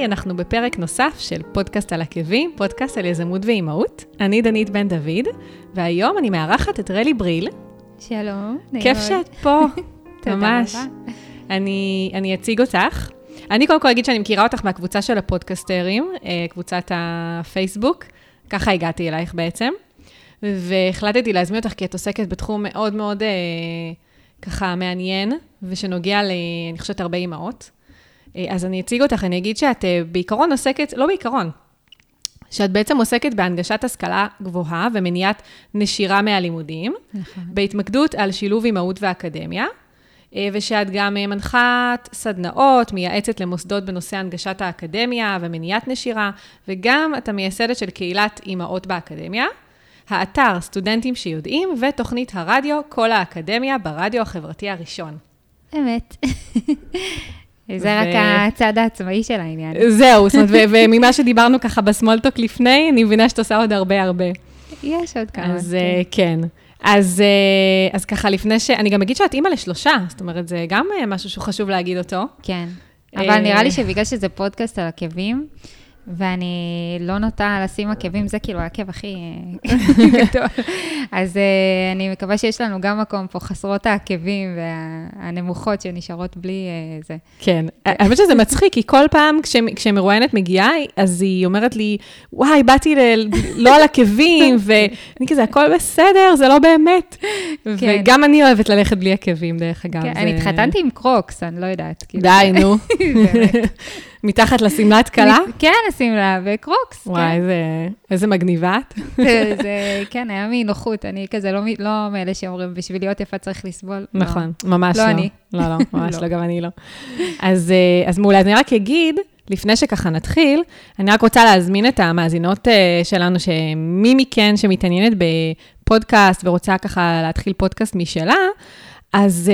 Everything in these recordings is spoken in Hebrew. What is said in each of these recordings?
היי, אנחנו בפרק נוסף של פודקאסט על עקבים, פודקאסט על יזמות ואימהות. אני דנית בן דוד, והיום אני מארחת את רלי בריל. שלום, נעים כיף שאת פה, ממש. אני, אני אציג אותך. אני קודם כל אגיד שאני מכירה אותך מהקבוצה של הפודקסטרים, אה, קבוצת הפייסבוק. ככה הגעתי אלייך בעצם. והחלטתי להזמין אותך כי את עוסקת בתחום מאוד מאוד אה, ככה מעניין, ושנוגע ל... אני חושבת הרבה אימהות. אה, אז אני אציג אותך, אני אגיד שאת אה, בעיקרון עוסקת, לא בעיקרון, שאת בעצם עוסקת בהנגשת השכלה גבוהה ומניעת נשירה מהלימודים, נכון. בהתמקדות על שילוב אימהות ואקדמיה, אה, ושאת גם מנחת סדנאות, מייעצת למוסדות בנושא הנגשת האקדמיה ומניעת נשירה, וגם את המייסדת של קהילת אימהות באקדמיה. האתר סטודנטים שיודעים, ותוכנית הרדיו כל האקדמיה ברדיו החברתי הראשון. אמת. זה רק הצד העצמאי של העניין. זהו, זאת אומרת, וממה שדיברנו ככה בסמולטוק לפני, אני מבינה שאת עושה עוד הרבה הרבה. יש עוד כמה. אז כן. כן. אז, אז ככה, לפני ש... אני גם אגיד שאת אימא לשלושה, זאת אומרת, זה גם משהו שחשוב להגיד אותו. כן. אבל נראה לי שבגלל שזה פודקאסט על עקבים, ואני לא נוטה לשים עקבים, זה כאילו העקב הכי גדול. אז uh, אני מקווה שיש לנו גם מקום פה, חסרות העקבים והנמוכות שנשארות בלי uh, זה. כן, האמת שזה מצחיק, כי כל פעם כש, כשמרואיינת מגיעה, אז היא אומרת לי, וואי, באתי ל... לא על עקבים, ואני כזה, הכל בסדר, זה לא באמת. כן. וגם אני אוהבת ללכת בלי עקבים, דרך אגב. כן, זה... אני התחתנתי עם קרוקס, אני לא יודעת. כאילו. די, נו. מתחת לשמלת כלה? כן, השמלה, וקרוקס. וואי, כן. איזה, איזה מגניבה את. זה, כן, היה מנוחות, אני כזה לא, לא מאלה שאומרים, בשביל להיות יפה צריך לסבול. לא. נכון, לא, ממש לא. לא אני. לא, לא, ממש לא. לא, גם אני לא. אז, אה, אז מעולה, אז אני רק אגיד, לפני שככה נתחיל, אני רק רוצה להזמין את המאזינות אה, שלנו, שמי מכן שמתעניינת בפודקאסט ורוצה ככה להתחיל פודקאסט משלה, אז uh,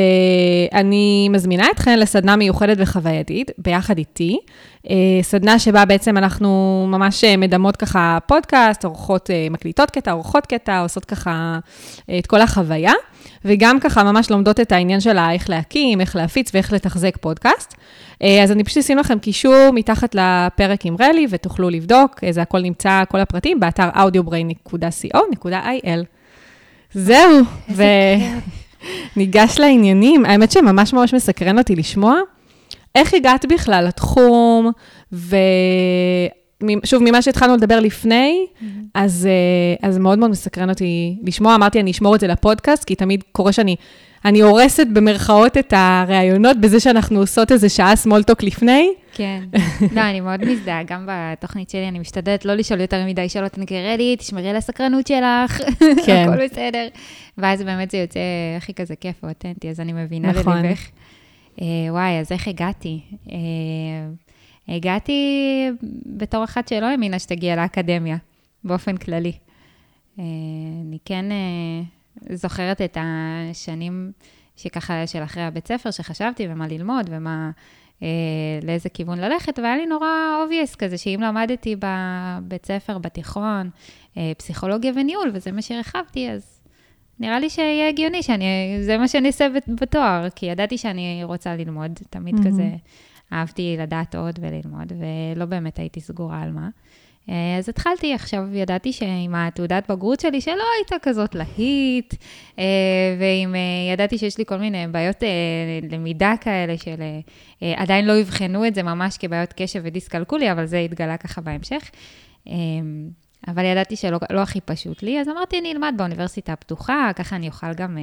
אני מזמינה אתכן לסדנה מיוחדת וחווייתית, ביחד איתי. Uh, סדנה שבה בעצם אנחנו ממש אה, מדמות ככה פודקאסט, עורכות, uh, מקליטות קטע, עורכות קטע, עושות ככה uh, את כל החוויה, וגם ככה ממש לומדות את העניין שלה, איך להקים, איך להפיץ ואיך לתחזק פודקאסט. Uh, אז אני פשוט אשים לכם קישור מתחת לפרק עם רלי, ותוכלו לבדוק, uh, זה הכל נמצא, כל הפרטים, באתר audiobrain.co.il. זהו. ו... ניגש לעניינים. האמת שממש ממש מסקרן אותי לשמוע. איך הגעת בכלל לתחום, ושוב, ממה שהתחלנו לדבר לפני, mm-hmm. אז, אה, אז מאוד מאוד מסקרן אותי לשמוע. אמרתי, אני אשמור את זה לפודקאסט, כי תמיד קורה שאני אני הורסת במרכאות את הראיונות בזה שאנחנו עושות איזה שעה סמולטוק לפני. כן. לא, אני מאוד מזדהה. גם בתוכנית שלי אני משתדלת לא לשאול יותר מדי שאלות, אני קרדיט, תשמרי על הסקרנות שלך, כן. הכל בסדר. ואז באמת זה יוצא הכי כזה כיף ואותנטי, אז אני מבינה נכון. לליבך. אה, וואי, אז איך הגעתי? אה, הגעתי בתור אחת שלא האמינה שתגיע לאקדמיה, באופן כללי. אה, אני כן זוכרת את השנים שככה, של אחרי הבית ספר, שחשבתי ומה ללמוד ומה, אה, לאיזה כיוון ללכת, והיה לי נורא obvious כזה, שאם למדתי בבית ספר, בתיכון, אה, פסיכולוגיה וניהול, וזה מה שרכבתי, אז נראה לי שיהיה הגיוני שזה מה שאני אעשה בתואר, כי ידעתי שאני רוצה ללמוד, תמיד mm-hmm. כזה אהבתי לדעת עוד וללמוד, ולא באמת הייתי סגורה על מה. אה, אז התחלתי, עכשיו ידעתי שעם התעודת בגרות שלי, שלא הייתה כזאת להיט, אה, ועם, אה, ידעתי שיש לי כל מיני בעיות למידה כאלה, של עדיין לא אבחנו את זה ממש כבעיות קשב ודיסקלקוליה, אבל זה התגלה ככה בהמשך. אבל ידעתי שלא לא הכי פשוט לי, אז אמרתי, אני אלמד באוניברסיטה הפתוחה, ככה אני אוכל גם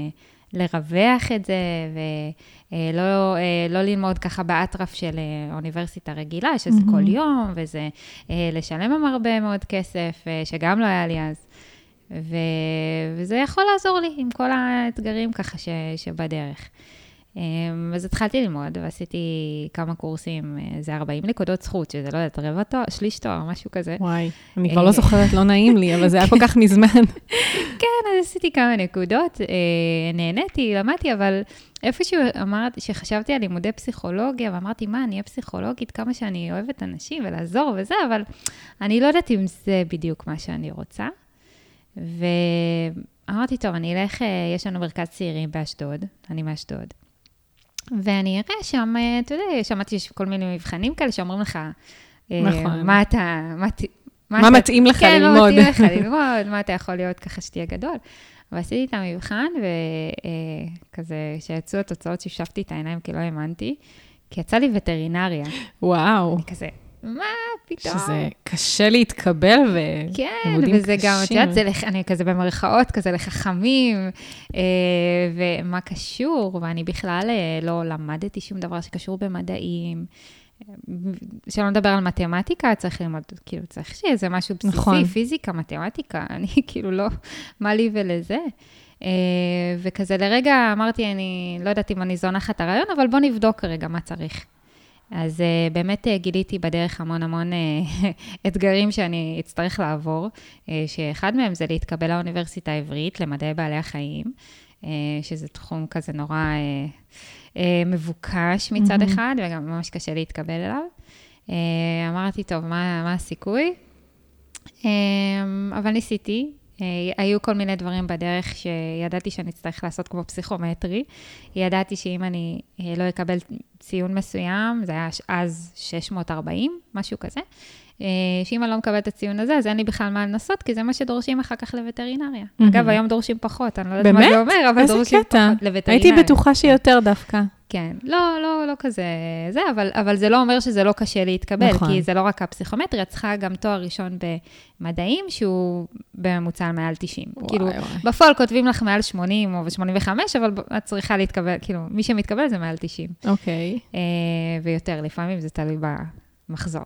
לרווח את זה, ולא אה, לא ללמוד ככה באטרף של אה, אוניברסיטה רגילה, שזה mm-hmm. כל יום, וזה אה, לשלם עם הרבה מאוד כסף, שגם לא היה לי אז. ו... וזה יכול לעזור לי עם כל האתגרים ככה ש... שבדרך. אמ, אז התחלתי ללמוד, ועשיתי כמה קורסים, זה 40 נקודות זכות, שזה לא יודעת, רבע תואר, שליש תואר, משהו כזה. וואי, אני כבר לא זוכרת, לא נעים לי, אבל זה היה כל כך מזמן. כן, אז עשיתי כמה נקודות, אה, נהניתי, למדתי, אבל איפשהו אמרתי, שחשבתי על לימודי פסיכולוגיה, ואמרתי, מה, אני אהיה פסיכולוגית, כמה שאני אוהבת אנשים ולעזור וזה, אבל אני לא יודעת אם זה בדיוק מה שאני רוצה. ואמרתי, טוב, אני אלך, אה, יש לנו מרכז צעירים באשדוד, אני מאשדוד. ואני אראה שם, אה, אתה יודע, שמעתי שיש כל מיני מבחנים כאלה שאומרים לך, נכון. מה אתה... מה, מה, מה מתאים לך כן, ללמוד. כן, מה מתאים לך ללמוד, מה אתה יכול להיות ככה שתהיה גדול. ועשיתי את המבחן, וכזה, כשיצאו התוצאות, שפשפתי את העיניים כי לא האמנתי, כי יצא לי וטרינריה. וואו. אני כזה, מה פתאום? שזה קשה להתקבל ו... כן, וזה גם, את יודעת, זה, לח... אני כזה במרכאות, כזה לחכמים, אה, ומה קשור, ואני בכלל אה, לא למדתי שום דבר שקשור במדעים. שלא נדבר על מתמטיקה, צריך ללמוד, כאילו, צריך שיהיה איזה משהו בסיסי, נכון. פיזיקה, מתמטיקה, אני כאילו לא, מה לי ולזה. Uh, וכזה לרגע אמרתי, אני לא יודעת אם אני זונחת הרעיון, אבל בוא נבדוק כרגע מה צריך. אז uh, באמת uh, גיליתי בדרך המון המון uh, אתגרים שאני אצטרך לעבור, uh, שאחד מהם זה להתקבל לאוניברסיטה העברית, למדעי בעלי החיים, uh, שזה תחום כזה נורא uh, uh, מבוקש מצד mm-hmm. אחד, וגם ממש קשה להתקבל אליו. Uh, אמרתי, טוב, מה, מה הסיכוי? Uh, אבל ניסיתי, היו כל מיני דברים בדרך שידעתי שאני אצטרך לעשות כמו פסיכומטרי. ידעתי שאם אני אה, לא אקבל ציון מסוים, זה היה אז 640, משהו כזה, אה, שאם אני לא מקבלת את הציון הזה, אז אין לי בכלל מה לנסות, כי זה מה שדורשים אחר כך לווטרינריה. Mm-hmm. אגב, היום דורשים פחות, אני לא יודעת מה זה אומר, אבל דורשים קטע. פחות לווטרינריה. הייתי בטוחה שיותר דווקא. כן, לא, לא, לא כזה זה, אבל, אבל זה לא אומר שזה לא קשה להתקבל, נכון. כי זה לא רק הפסיכומטרי, את צריכה גם תואר ראשון במדעים, שהוא בממוצע מעל 90. וואי, כאילו, וואי. בפועל כותבים לך מעל 80 או 85, אבל את צריכה להתקבל, כאילו, מי שמתקבל זה מעל 90. אוקיי. אה, ויותר, לפעמים זה תלוי במחזור.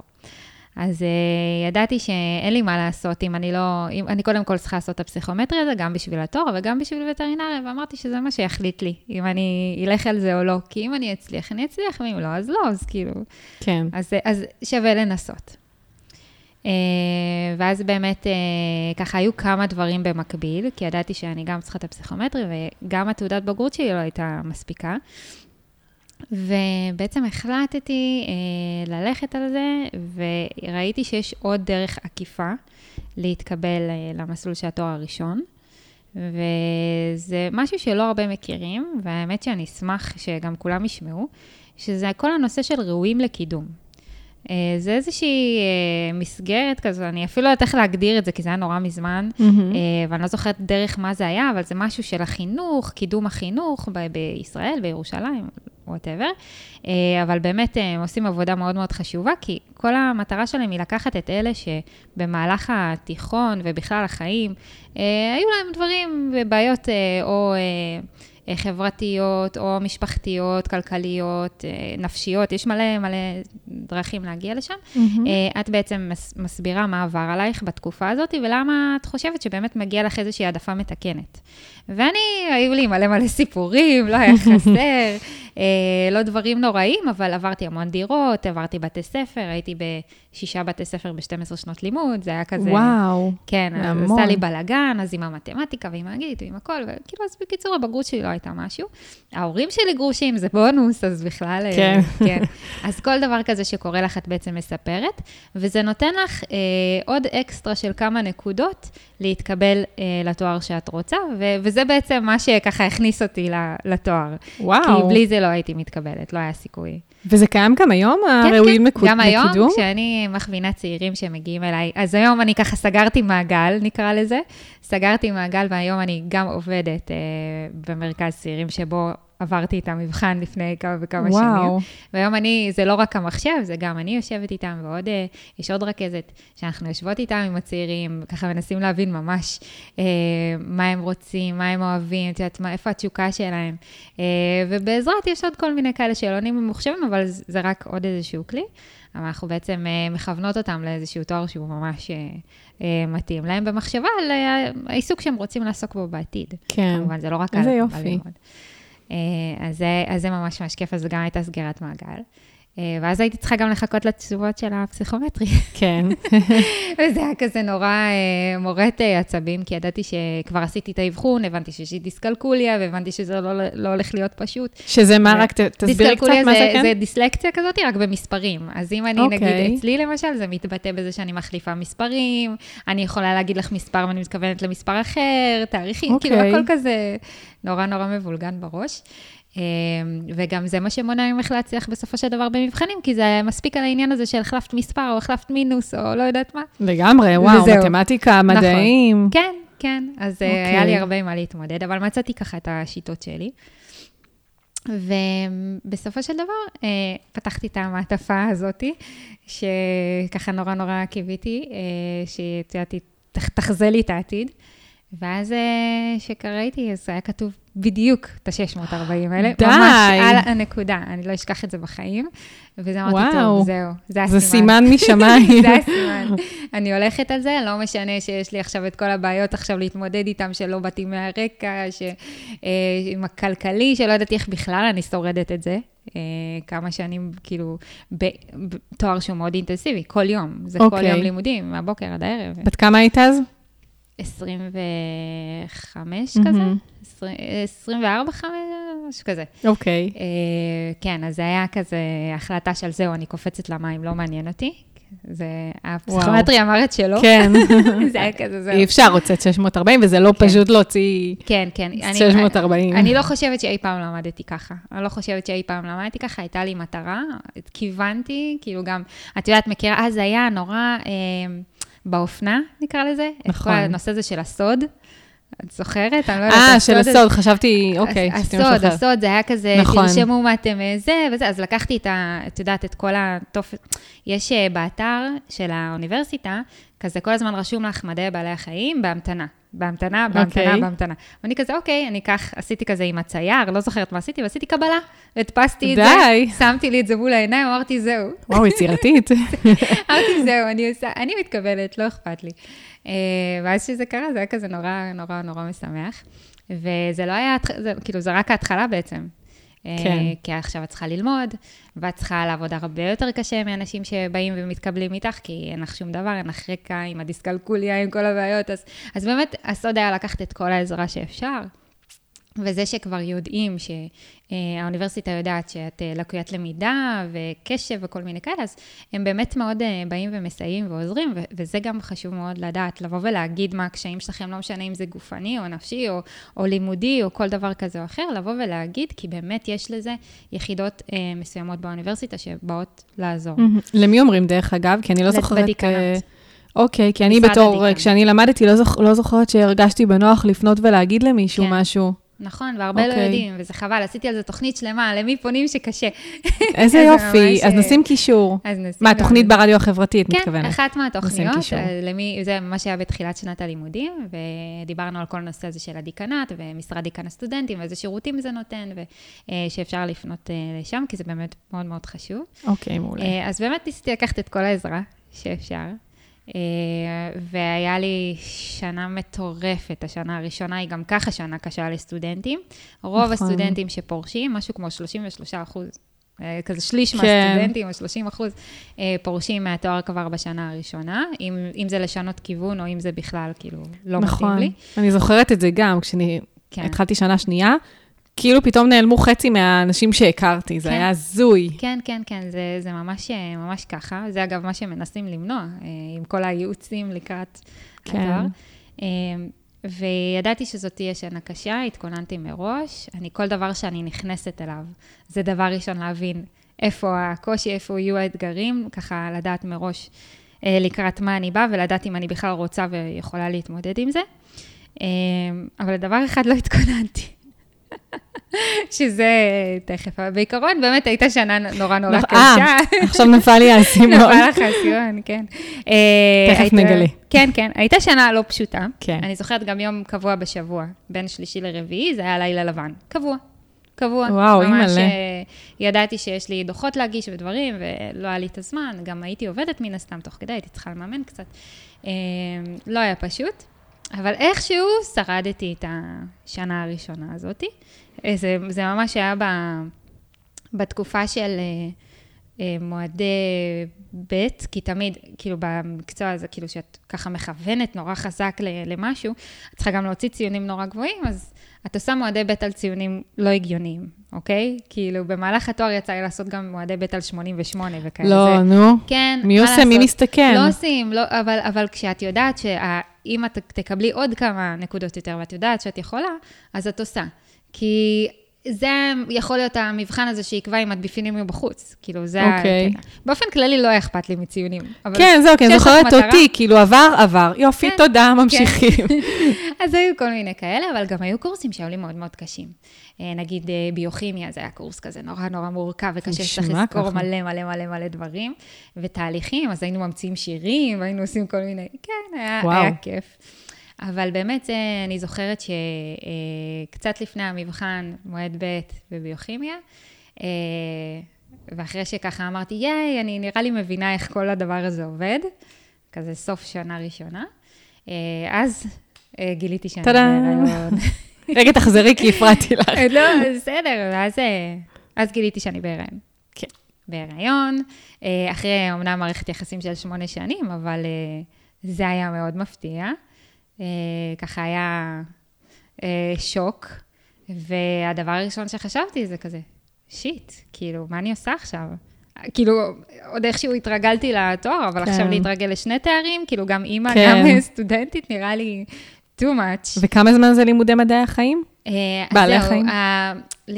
אז uh, ידעתי שאין לי מה לעשות אם אני לא, אם אני קודם כל צריכה לעשות את הפסיכומטרי הזה, גם בשביל התואר וגם בשביל וטרינריה, ואמרתי שזה מה שיחליט לי, אם אני אלך על זה או לא. כי אם אני אצליח, אני אצליח, ואם לא, אז לא, אז כאילו... כן. אז, אז שווה לנסות. Uh, ואז באמת, uh, ככה, היו כמה דברים במקביל, כי ידעתי שאני גם צריכה את הפסיכומטרי, וגם התעודת בגרות שלי לא הייתה מספיקה. ובעצם החלטתי אה, ללכת על זה, וראיתי שיש עוד דרך עקיפה להתקבל אה, למסלול של התואר הראשון. וזה משהו שלא הרבה מכירים, והאמת שאני אשמח שגם כולם ישמעו, שזה כל הנושא של ראויים לקידום. אה, זה איזושהי אה, מסגרת כזו, אני אפילו לא יודעת איך להגדיר את זה, כי זה היה נורא מזמן, mm-hmm. ואני לא זוכרת דרך מה זה היה, אבל זה משהו של החינוך, קידום החינוך ב- בישראל, בירושלים, וואטאבר. אבל באמת הם עושים עבודה מאוד מאוד חשובה, כי כל המטרה שלהם היא לקחת את אלה שבמהלך התיכון ובכלל החיים, היו להם דברים ובעיות או... אה, חברתיות או משפחתיות, כלכליות, אה, נפשיות, יש מלא מלא דרכים להגיע לשם. Mm-hmm. את בעצם מסבירה מה עבר עלייך בתקופה הזאת, ולמה את חושבת שבאמת מגיע לך איזושהי העדפה מתקנת. ואני, היו לי מלא מלא סיפורים, לא היה חסר, לא דברים נוראים, אבל עברתי המון דירות, עברתי בתי ספר, הייתי בשישה בתי ספר ב-12 שנות לימוד, זה היה כזה... וואו, כן, המון. עשה לי בלאגן, אז עם המתמטיקה ועם האנגלית ועם הכל, וכאילו, אז בקיצור, הבגרות שלי לא הייתה משהו. ההורים שלי גרושים, זה בונוס, אז בכלל... כן. כן. אז כל דבר כזה שקורה לך, את בעצם מספרת, וזה נותן לך אה, עוד אקסטרה של כמה נקודות להתקבל אה, לתואר שאת רוצה, ו- וזה בעצם מה שככה הכניס אותי לתואר. וואו. כי בלי זה לא הייתי מתקבלת, לא היה סיכוי. וזה קיים גם היום, כן, הראויים כן. לקידום? גם היום, כשאני מכווינה צעירים שמגיעים אליי, אז היום אני ככה סגרתי מעגל, נקרא לזה. סגרתי מעגל, והיום אני גם עובדת אה, במרכז צעירים שבו עברתי את המבחן לפני כמה וכמה וואו. שנים. והיום אני, זה לא רק המחשב, זה גם אני יושבת איתם, ועוד, אה, יש עוד רכזת, שאנחנו יושבות איתם עם הצעירים, ככה מנסים להבין ממש אה, מה הם רוצים, מה הם אוהבים, את יודעת, איפה התשוקה שלהם. אה, ובעזרת, יש עוד כל מיני כאלה שאלונים ממוחשבים, אבל זה רק עוד איזשהו כלי. אבל אנחנו בעצם אה, מכוונות אותם לאיזשהו תואר שהוא ממש אה, אה, מתאים להם במחשבה על העיסוק שהם רוצים לעסוק בו בעתיד. כן. כמובן, זה לא רק על... איזה יופי. אז זה, אז זה ממש ממש כיף, אז זו גם הייתה סגירת מעגל. אה, ואז הייתי צריכה גם לחכות לתשובות של הפסיכומטרי. כן. וזה היה כזה נורא אה, מורט אה, עצבים, כי ידעתי שכבר עשיתי את האבחון, הבנתי שיש לי דיסקלקוליה, והבנתי שזה לא, לא הולך להיות פשוט. שזה מה, רק תסבירי קצת מה זה כן? זה דיסלקציה כזאת, רק במספרים. אז אם אני, okay. נגיד, אוקיי. אצלי למשל, זה מתבטא בזה שאני מחליפה מספרים, אני יכולה להגיד לך מספר ואני מתכוונת למספר אחר, תאריכים, okay. כאילו, אוקיי. הכל כזה נורא נורא מבולגן בראש. וגם זה מה שמונע ממך להצליח בסופו של דבר במבחנים, כי זה מספיק על העניין הזה של החלפת מספר, או החלפת מינוס, או לא יודעת מה. לגמרי, וואו, וזהו. מתמטיקה, נכון. מדעים. נכון. כן, כן, אז okay. היה לי אוקיי. הרבה מה להתמודד, אבל מצאתי ככה את השיטות שלי. ובסופו של דבר, אה, פתחתי את המעטפה הזאתי, שככה נורא נורא קיוויתי, אה, שאת יודעת, תחזה לי את העתיד. ואז כשקראתי, אז היה כתוב בדיוק את ה-640 האלה. די. ממש על הנקודה, אני לא אשכח את זה בחיים. וזה אמרתי, טוב, זהו, זה הסימן. זה סימן משמיים. זה הסימן. אני הולכת על זה, לא משנה שיש לי עכשיו את כל הבעיות עכשיו להתמודד איתם, שלא באתי מהרקע, ש... אה, עם הכלכלי, שלא ידעתי איך בכלל אני שורדת את זה. אה, כמה שנים, כאילו, בתואר שהוא מאוד אינטנסיבי, כל יום. זה okay. כל יום אוקיי. לימודים, מהבוקר עד הערב. בת כמה היית אז? 25 כזה, 24, 5, משהו כזה. אוקיי. כן, אז זה היה כזה החלטה של זהו, אני קופצת למים, לא מעניין אותי. זה, הפסיכומטרי אמר את שלו. כן. זה היה כזה, זהו. אי אפשר, הוצאת 640, וזה לא כן. פשוט להוציא כן, כן. 640. אני, אני לא חושבת שאי פעם למדתי ככה. אני לא חושבת שאי פעם למדתי ככה, הייתה לי מטרה, כיוונתי, כאילו גם, את יודעת, מכירה, אז היה נורא... אה, באופנה, נקרא לזה. נכון. את כל הנושא הזה של הסוד. את זוכרת? אני לא יודעת. אה, של הסוד, חשבתי, אוקיי. הסוד, הסוד, זה היה כזה, נכון. תרשמו מה אתם אה, זה וזה, אז לקחתי את ה... את יודעת, את כל התופת... יש אה, באתר של האוניברסיטה, כזה כל הזמן רשום לך מדעי בעלי החיים בהמתנה. בהמתנה, בהמתנה, okay. אוקיי. בהמתנה. ואני כזה, אוקיי, אני אקח, עשיתי כזה עם הצייר, לא זוכרת מה עשיתי, ועשיתי קבלה. הדפסתי את זה, שמתי לי את זה מול העיניים, אמרתי, זהו. וואו, יצירתית. אמרתי, זהו, אני עושה, אני מתקבלת, לא אכפת לי. אה, ואז שזה קרה, זה היה כזה נורא, נורא, נורא משמח. וזה לא היה, זה, כאילו, זה רק ההתחלה בעצם. כן. כי עכשיו את צריכה ללמוד, ואת צריכה לעבוד הרבה יותר קשה מאנשים שבאים ומתקבלים איתך, כי אין לך שום דבר, אין לך רקע עם הדיסקלקוליה, עם כל הבעיות. אז, אז באמת, הסוד היה לקחת את כל העזרה שאפשר. וזה שכבר יודעים שהאוניברסיטה יודעת שאת אה, לקוית למידה וקשב וכל מיני כאלה, אז הם באמת מאוד אה, באים ומסייעים ועוזרים, וזה גם חשוב מאוד לדעת, לבוא ולהגיד מה הקשיים שלכם, לא משנה אם זה גופני או נפשי או, או לימודי או כל דבר כזה או אחר, לבוא ולהגיד, כי באמת יש לזה יחידות אה, מסוימות באוניברסיטה שבאות לעזור. למי אומרים דרך אגב? כי אני לא זוכרת... בדיקנות. אוקיי, כי אני בתור, כשאני למדתי, לא, זוכ, לא זוכרת שהרגשתי בנוח לפנות ולהגיד למישהו כן. משהו. נכון, והרבה okay. לא אוקיי. יודעים, וזה חבל, עשיתי על זה תוכנית שלמה, למי פונים שקשה. איזה יופי, אז נשים קישור. אז נשים. מה, תוכנית ברדיו החברתי, את מתכוונת? כן, אחת מהתוכניות, אה, למי, זה ממש היה בתחילת שנת הלימודים, ודיברנו על כל הנושא הזה של הדיקנט, ומשרד דיקן הסטודנטים, ואיזה שירותים זה נותן, ושאפשר אה, לפנות אה, לשם, כי זה באמת מאוד מאוד חשוב. אוקיי, okay, מעולה. אז באמת ניסיתי לקחת את כל העזרה שאפשר. אה, והיה לי שנה מטורפת, השנה הראשונה היא גם ככה שנה קשה לסטודנטים. רוב נכון. הסטודנטים שפורשים, משהו כמו 33 אחוז, אה, כזה שליש כן. מהסטודנטים, או 30 אחוז, אה, פורשים מהתואר כבר בשנה הראשונה, אם, אם זה לשנות כיוון, או אם זה בכלל, כאילו, לא נכון. מתאים לי. נכון, אני זוכרת את זה גם, כשאני כן. התחלתי שנה שנייה, כאילו פתאום נעלמו חצי מהאנשים שהכרתי, זה כן. היה הזוי. כן, כן, כן, זה, זה ממש, ממש ככה. זה אגב מה שמנסים למנוע, אה, עם כל הייעוצים לקראת כן. התואר. אה, וידעתי שזאת תהיה שנה קשה, התכוננתי מראש. אני, כל דבר שאני נכנסת אליו, זה דבר ראשון להבין איפה הקושי, איפה יהיו האתגרים, ככה לדעת מראש אה, לקראת מה אני באה, ולדעת אם אני בכלל רוצה ויכולה להתמודד עם זה. אבל לדבר אחד לא התכוננתי. שזה תכף, אבל בעיקרון באמת הייתה שנה נורא נורא קשה. אה, עכשיו נפל לי האסימון. נפל לך האסימון, כן. אה, תכף נגלה. כן, כן, הייתה שנה לא פשוטה. כן. אני זוכרת גם יום קבוע בשבוע, בין שלישי לרביעי, זה היה לילה לבן. קבוע. קבוע. וואו, אימא'לה. ממש אה, ידעתי שיש לי דוחות להגיש ודברים, ולא היה לי את הזמן. גם הייתי עובדת מן הסתם תוך כדי, הייתי צריכה לממן קצת. לא היה פשוט. אבל איכשהו שרדתי את השנה הראשונה הזאת. אה, זה, זה ממש היה ב, בתקופה של אה, אה, מועדי ב', כי תמיד, כאילו במקצוע הזה, כאילו שאת ככה מכוונת נורא חזק למשהו, את צריכה גם להוציא ציונים נורא גבוהים, אז את עושה מועדי ב' על ציונים לא הגיוניים, אוקיי? כאילו, במהלך התואר יצא לי לעשות גם מועדי ב' על 88 וכאלה. לא, זה, נו. כן, מי עושה? לעשות? מי מסתכן? לא עושים, לא, אבל, אבל כשאת יודעת שאם את תקבלי עוד כמה נקודות יותר ואת יודעת שאת יכולה, אז את עושה. כי זה יכול להיות המבחן הזה שיקבע אם את בפנים מבחוץ. כאילו, זה אוקיי. הקטע. באופן כללי לא היה אכפת לי מציונים. כן, זהו, כי אני זוכרת. אותי, כאילו, עבר, עבר. יופי, כן, תודה, כן. ממשיכים. כן. אז היו כל מיני כאלה, אבל גם היו קורסים שהיו לי מאוד מאוד קשים. אה, נגיד אה, ביוכימיה, זה היה קורס כזה נורא נורא מורכב וקשה, שצריך לזכור מלא מלא מלא מלא דברים. ותהליכים, אז היינו ממציאים שירים, והיינו עושים כל מיני, כן, היה, היה כיף. אבל באמת, זה, אני זוכרת שקצת לפני המבחן, מועד ב' בביוכימיה, אה, ואחרי שככה אמרתי, ייי, אני נראה לי מבינה איך כל הדבר הזה עובד, כזה סוף שנה ראשונה, אה, אז אה, גיליתי שאני בהיריון. רגע, תחזרי, כי הפרעתי לך. לא, בסדר, ואז אז גיליתי שאני בהיריון. כן. בהיריון, אחרי אומנם מערכת יחסים של שמונה שנים, אבל זה היה מאוד מפתיע. אה, ככה היה אה, שוק, והדבר הראשון שחשבתי זה כזה, שיט, כאילו, מה אני עושה עכשיו? כאילו, עוד איכשהו התרגלתי לתואר, אבל כן. עכשיו להתרגל לשני תארים, כאילו, גם אימא, כן. גם סטודנטית, נראה לי too much. וכמה זמן זה לימודי מדעי החיים? אה, בעלי החיים?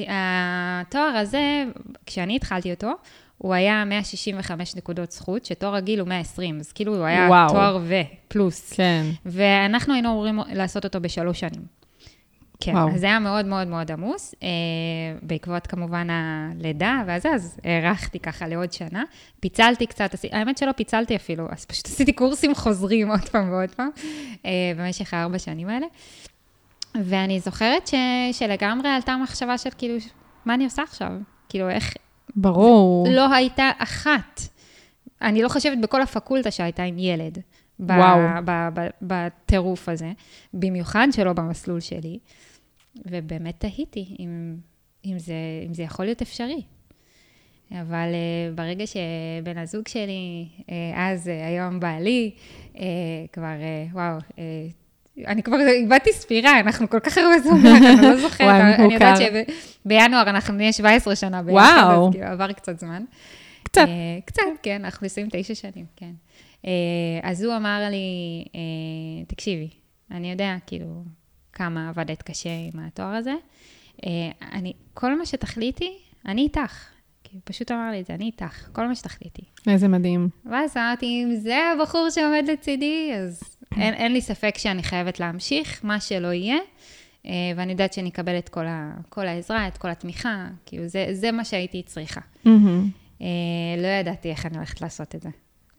התואר הזה, כשאני התחלתי אותו, הוא היה 165 נקודות זכות, שתואר רגיל הוא 120, אז כאילו הוא היה וואו. תואר ו, פלוס. כן. ואנחנו היינו אמורים לעשות אותו בשלוש שנים. כן, וואו. אז זה היה מאוד מאוד מאוד עמוס, אה, בעקבות כמובן הלידה, ואז אז הארכתי ככה לעוד שנה. פיצלתי קצת, האמת שלא פיצלתי אפילו, אז פשוט עשיתי קורסים חוזרים עוד פעם ועוד פעם, אה, במשך הארבע שנים האלה. ואני זוכרת ש, שלגמרי עלתה מחשבה של כאילו, מה אני עושה עכשיו? כאילו, איך, ברור. לא הייתה אחת. אני לא חושבת בכל הפקולטה שהייתה עם ילד. וואו. בטירוף הזה, במיוחד שלא במסלול שלי. ובאמת תהיתי אם, אם, זה, אם זה יכול להיות אפשרי. אבל uh, ברגע שבן הזוג שלי, uh, אז, uh, היום בעלי, uh, כבר, uh, וואו, uh, אני כבר איבדתי ספירה, אנחנו כל כך הרבה זמן אני לא זוכרת. וואי, אני יודעת שבינואר אנחנו נהיה 17 שנה ביחד, וואו. אז כאילו עבר קצת זמן. קצת. Uh, קצת, כן, אנחנו ניסים תשע שנים, כן. Uh, אז הוא אמר לי, uh, תקשיבי, אני יודע, כאילו, כמה עבדת קשה עם התואר הזה. Uh, אני, כל מה שתחליטי, אני איתך. כאילו, פשוט אמר לי את זה, אני איתך, כל מה שתחליטי. איזה מדהים. ואז אמרתי, אם זה הבחור שעומד לצידי, אז אין, אין לי ספק שאני חייבת להמשיך, מה שלא יהיה, אה, ואני יודעת שאני אקבל את כל, ה, כל העזרה, את כל התמיכה, כאילו זה, זה מה שהייתי צריכה. Mm-hmm. לא ידעתי איך אני הולכת לעשות את זה.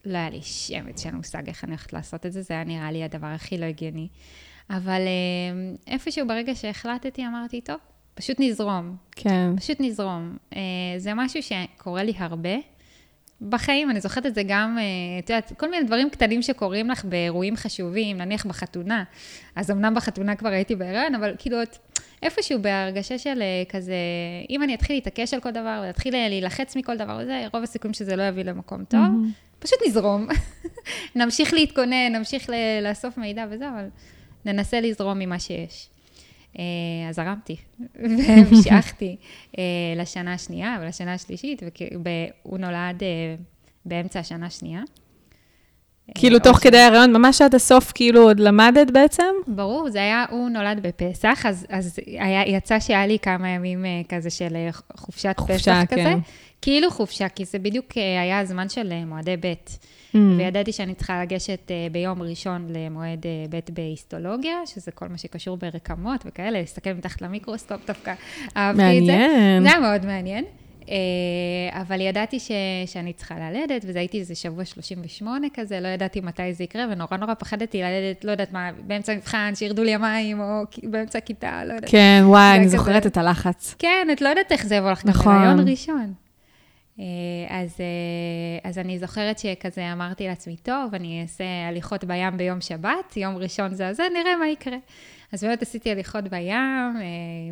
לא היה לי שמץ של מושג איך אני הולכת לעשות את זה, זה היה נראה לי הדבר הכי לא הגיוני. אבל אה, איפשהו ברגע שהחלטתי, אמרתי, טוב, פשוט נזרום. כן. פשוט נזרום. זה משהו שקורה לי הרבה. בחיים, אני זוכרת את זה גם, אה, את יודעת, כל מיני דברים קטנים שקורים לך באירועים חשובים, נניח בחתונה. אז אמנם בחתונה כבר הייתי בהיריון, אבל כאילו, את איפשהו בהרגשה של אה, כזה, אם אני אתחיל להתעקש על כל דבר, ואתחיל אה, להילחץ מכל דבר וזה, רוב הסיכויים שזה לא יביא למקום טוב. Mm-hmm. פשוט נזרום. נמשיך להתכונן, נמשיך לאסוף מידע וזה, אבל ננסה לזרום ממה שיש. אה, אז זרמתי, והמשכתי אה, לשנה השנייה ולשנה השלישית, והוא נולד אה, באמצע השנה השנייה. כאילו, תוך כדי ההריון, ממש עד הסוף, כאילו, עוד למדת בעצם? ברור, זה היה, הוא נולד בפסח, אז, אז היה, יצא שהיה לי כמה ימים כזה של חופשת חופשה, פסח כן. כזה. כאילו חופשה, כי זה בדיוק היה הזמן של מועדי ב'. Mm. וידעתי שאני צריכה לגשת uh, ביום ראשון למועד uh, ב' בהיסטולוגיה, שזה כל מה שקשור ברקמות וכאלה, להסתכל מתחת למיקרוסקופ דווקא אהבתי מעניין. את זה. מעניין. זה היה מאוד מעניין. Uh, אבל ידעתי ש, שאני צריכה ללדת, וזה הייתי איזה שבוע 38 כזה, לא ידעתי מתי זה יקרה, ונורא נורא פחדתי ללדת, לא יודעת מה, באמצע מבחן, שירדו לי המים, או באמצע הכיתה, לא יודעת. כן, וואי, אני כזה... זוכרת את הלחץ. כן, את לא יודעת איך זה יבוא לך, נכון. גם ברעיון ראשון. אה, אז, אה, אז אני זוכרת שכזה אמרתי לעצמי, טוב, אני אעשה הליכות בים ביום שבת, יום ראשון זה זה, נראה מה יקרה. אז באמת עשיתי הליכות בים, אה,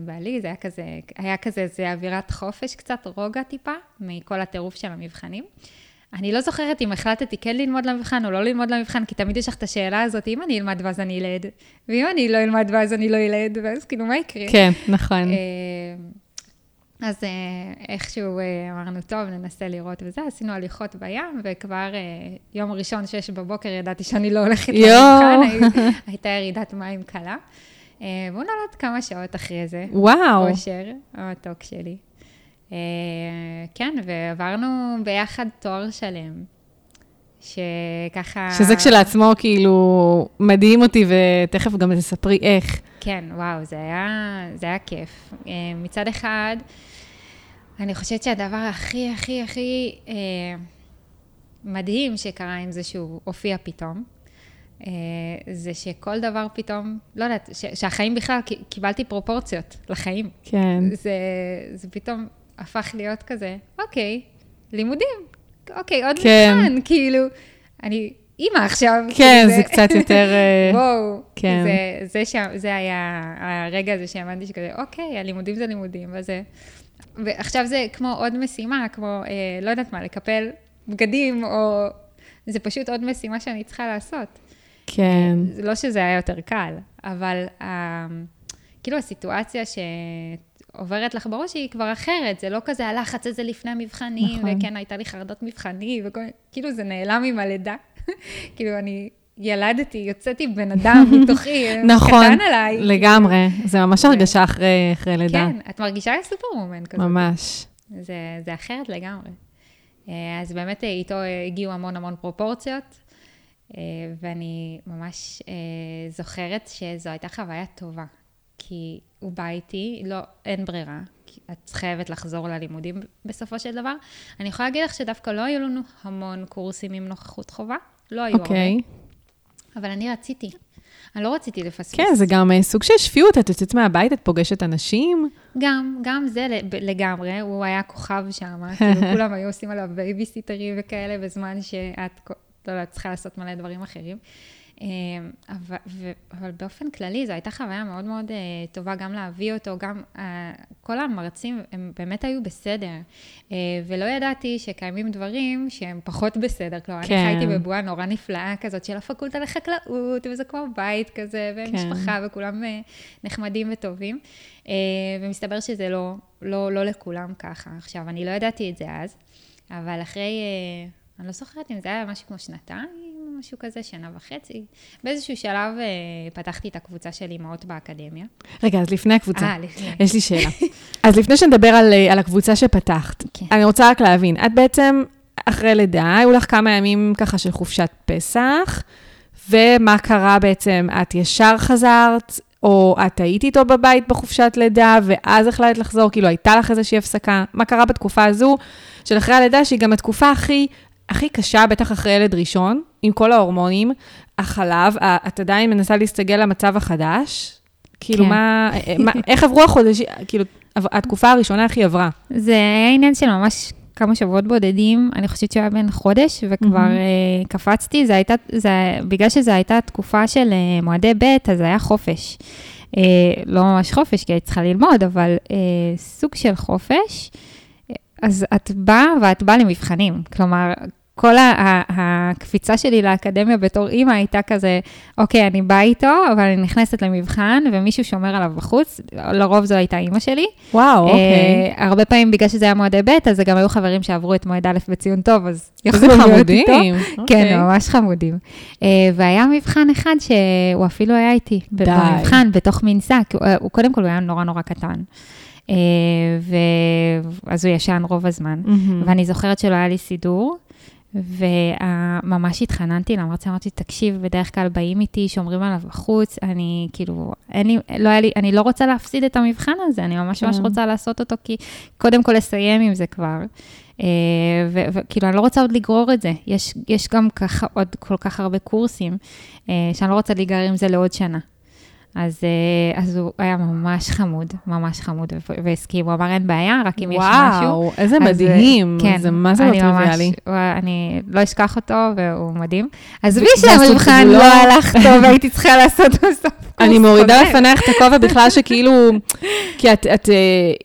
בעלי, זה היה כזה, היה כזה איזה אווירת חופש קצת, רוגע טיפה, מכל הטירוף של המבחנים. אני לא זוכרת אם החלטתי כן ללמוד למבחן או לא ללמוד למבחן, כי תמיד יש לך את השאלה הזאת, אם אני אלמד ואז אני אלד, ואם אני לא אלמד ואז אני לא אלד, ואז כאילו, מה יקרה? כן, נכון. אז אה, איכשהו אה, אמרנו, טוב, ננסה לראות וזה, עשינו הליכות בים, וכבר אה, יום ראשון, שש בבוקר, ידעתי שאני לא הולכת למבחן, הייתה ירידת מים קלה. והוא נולד כמה שעות אחרי זה. וואו. אושר, המתוק שלי. כן, ועברנו ביחד תואר שלם. שככה... שזה כשלעצמו כאילו מדהים אותי, ותכף גם תספרי איך. כן, וואו, זה היה, זה היה כיף. מצד אחד, אני חושבת שהדבר הכי, הכי, הכי אה, מדהים שקרה עם זה שהוא הופיע פתאום, אה, זה שכל דבר פתאום, לא יודעת, ש, שהחיים בכלל, קיבלתי פרופורציות לחיים. כן. זה, זה פתאום הפך להיות כזה, אוקיי, לימודים, אוקיי, עוד כן. מבחן, כאילו, אני אימא עכשיו. כן, זה, זה קצת יותר... אה, וואו, כן. זה, זה, ש, זה היה הרגע הזה שהאמנתי שכזה, אוקיי, הלימודים זה לימודים, וזה... ועכשיו זה כמו עוד משימה, כמו, אה, לא יודעת מה, לקפל בגדים, או... זה פשוט עוד משימה שאני צריכה לעשות. כן. זה לא שזה היה יותר קל, אבל אה, כאילו הסיטואציה שעוברת לך בראש היא כבר אחרת, זה לא כזה הלחץ הזה לפני המבחנים, נכון. וכן, הייתה לי חרדות מבחנים, וכל... כאילו זה נעלם עם הלידה. כאילו, אני ילדתי, יוצאתי בן אדם מתוכי, נכון, קטן עליי. לגמרי, זה ממש הרגשה אחרי, אחרי לידה. כן, את מרגישה סופר מומן כזה. ממש. זה, זה אחרת לגמרי. אה, אז באמת אה, איתו הגיעו המון המון פרופורציות, אה, ואני ממש זוכרת שזו הייתה חוויה טובה, כי הוא בא איתי, לא, אין ברירה, את חייבת לחזור ללימודים בסופו של דבר. אני יכולה להגיד לך שדווקא לא היו לנו המון קורסים עם נוכחות חובה, לא היו אוקיי. הרבה. אוקיי. אבל אני רציתי. אני לא רציתי לפספס. כן, זה גם אה, סוג של שפיות, את יוצאת מהבית, את פוגשת אנשים. גם, גם זה לגמרי, הוא היה כוכב שם, כאילו כולם היו עושים עליו בייביסיטרים וכאלה, בזמן שאת, לא יודעת, צריכה לעשות מלא דברים אחרים. אמ, אבל, ו, אבל באופן כללי זו הייתה חוויה מאוד מאוד אה, טובה גם להביא אותו, גם אה, כל המרצים הם באמת היו בסדר. Uh, ולא ידעתי שקיימים דברים שהם פחות בסדר. כלומר, כן. אני חייתי בבועה נורא נפלאה כזאת של הפקולטה לחקלאות, וזה כמו בית כזה, ומשפחה, כן. וכולם נחמדים וטובים. ומסתבר שזה לא, לא, לא לכולם ככה. עכשיו, אני לא ידעתי את זה אז, אבל אחרי... אני לא זוכרת אם זה היה משהו כמו שנתיים, משהו כזה, שנה וחצי. באיזשהו שלב אה, פתחתי את הקבוצה של אימהות באקדמיה. רגע, אז לפני הקבוצה. אה, לפני. יש לי שאלה. אז לפני שנדבר על, אה, על הקבוצה שפתחת, כן. אני רוצה רק להבין, את בעצם אחרי לידה, היו לך כמה ימים ככה של חופשת פסח, ומה קרה בעצם? את ישר חזרת, או את היית איתו בבית בחופשת לידה, ואז החלטת לחזור, כאילו הייתה לך איזושהי הפסקה? מה קרה בתקופה הזו של אחרי הלידה, שהיא גם התקופה הכי הכי קשה, בטח אחרי ילד ראשון, עם כל ההורמונים, החלב, את עדיין מנסה להסתגל למצב החדש? כאילו, כן. מה, מה, איך עברו החודשים, כאילו, התקופה הראשונה, היא עברה? זה היה עניין של ממש כמה שבועות בודדים, אני חושבת שהוא היה בן חודש, וכבר mm-hmm. uh, קפצתי, זה הייתה, זה, בגלל שזו הייתה תקופה של uh, מועדי ב', אז זה היה חופש. Uh, לא ממש חופש, כי היית צריכה ללמוד, אבל uh, סוג של חופש. אז את באה ואת באה למבחנים. כלומר, כל הקפיצה שלי לאקדמיה בתור אימא הייתה כזה, אוקיי, אני באה איתו, אבל אני נכנסת למבחן, ומישהו שומר עליו בחוץ, לרוב זו הייתה אימא שלי. וואו, אה, אוקיי. הרבה פעמים, בגלל שזה היה מועדי ב', אז גם היו חברים שעברו את מועד א' בציון טוב, אז יכולו להיות איתו. כן, אוקיי. ממש חמודים. אה, והיה מבחן אחד שהוא אפילו היה איתי, במבחן, בתוך מנסה, הוא קודם כל, הוא היה נורא נורא קטן. ואז הוא ישן רוב הזמן. ואני זוכרת שלא היה לי סידור. וממש התחננתי למרצה, אמרתי, תקשיב, בדרך כלל באים איתי, שומרים עליו בחוץ, אני כאילו, אין לי, לא היה לי, אני לא רוצה להפסיד את המבחן הזה, אני ממש ממש כן. רוצה לעשות אותו, כי קודם כל לסיים עם זה כבר. אה, וכאילו, אני לא רוצה עוד לגרור את זה. יש, יש גם ככה עוד כל כך הרבה קורסים, אה, שאני לא רוצה להיגרר עם זה לעוד שנה. אז, אה, אז הוא היה ממש חמוד, ממש חמוד, והסכים, הוא אמר אין בעיה, רק אם וואו, יש משהו. וואו, איזה אז, אה, מדהים, כן, זה מה זה לא טריוויאלי. אני לא אשכח אותו, והוא מדהים. עזבי שהמבחן לא הלך טוב, הייתי צריכה לעשות בסוף. אני מורידה לפנייך את הכובע בכלל שכאילו, כי את, את אה,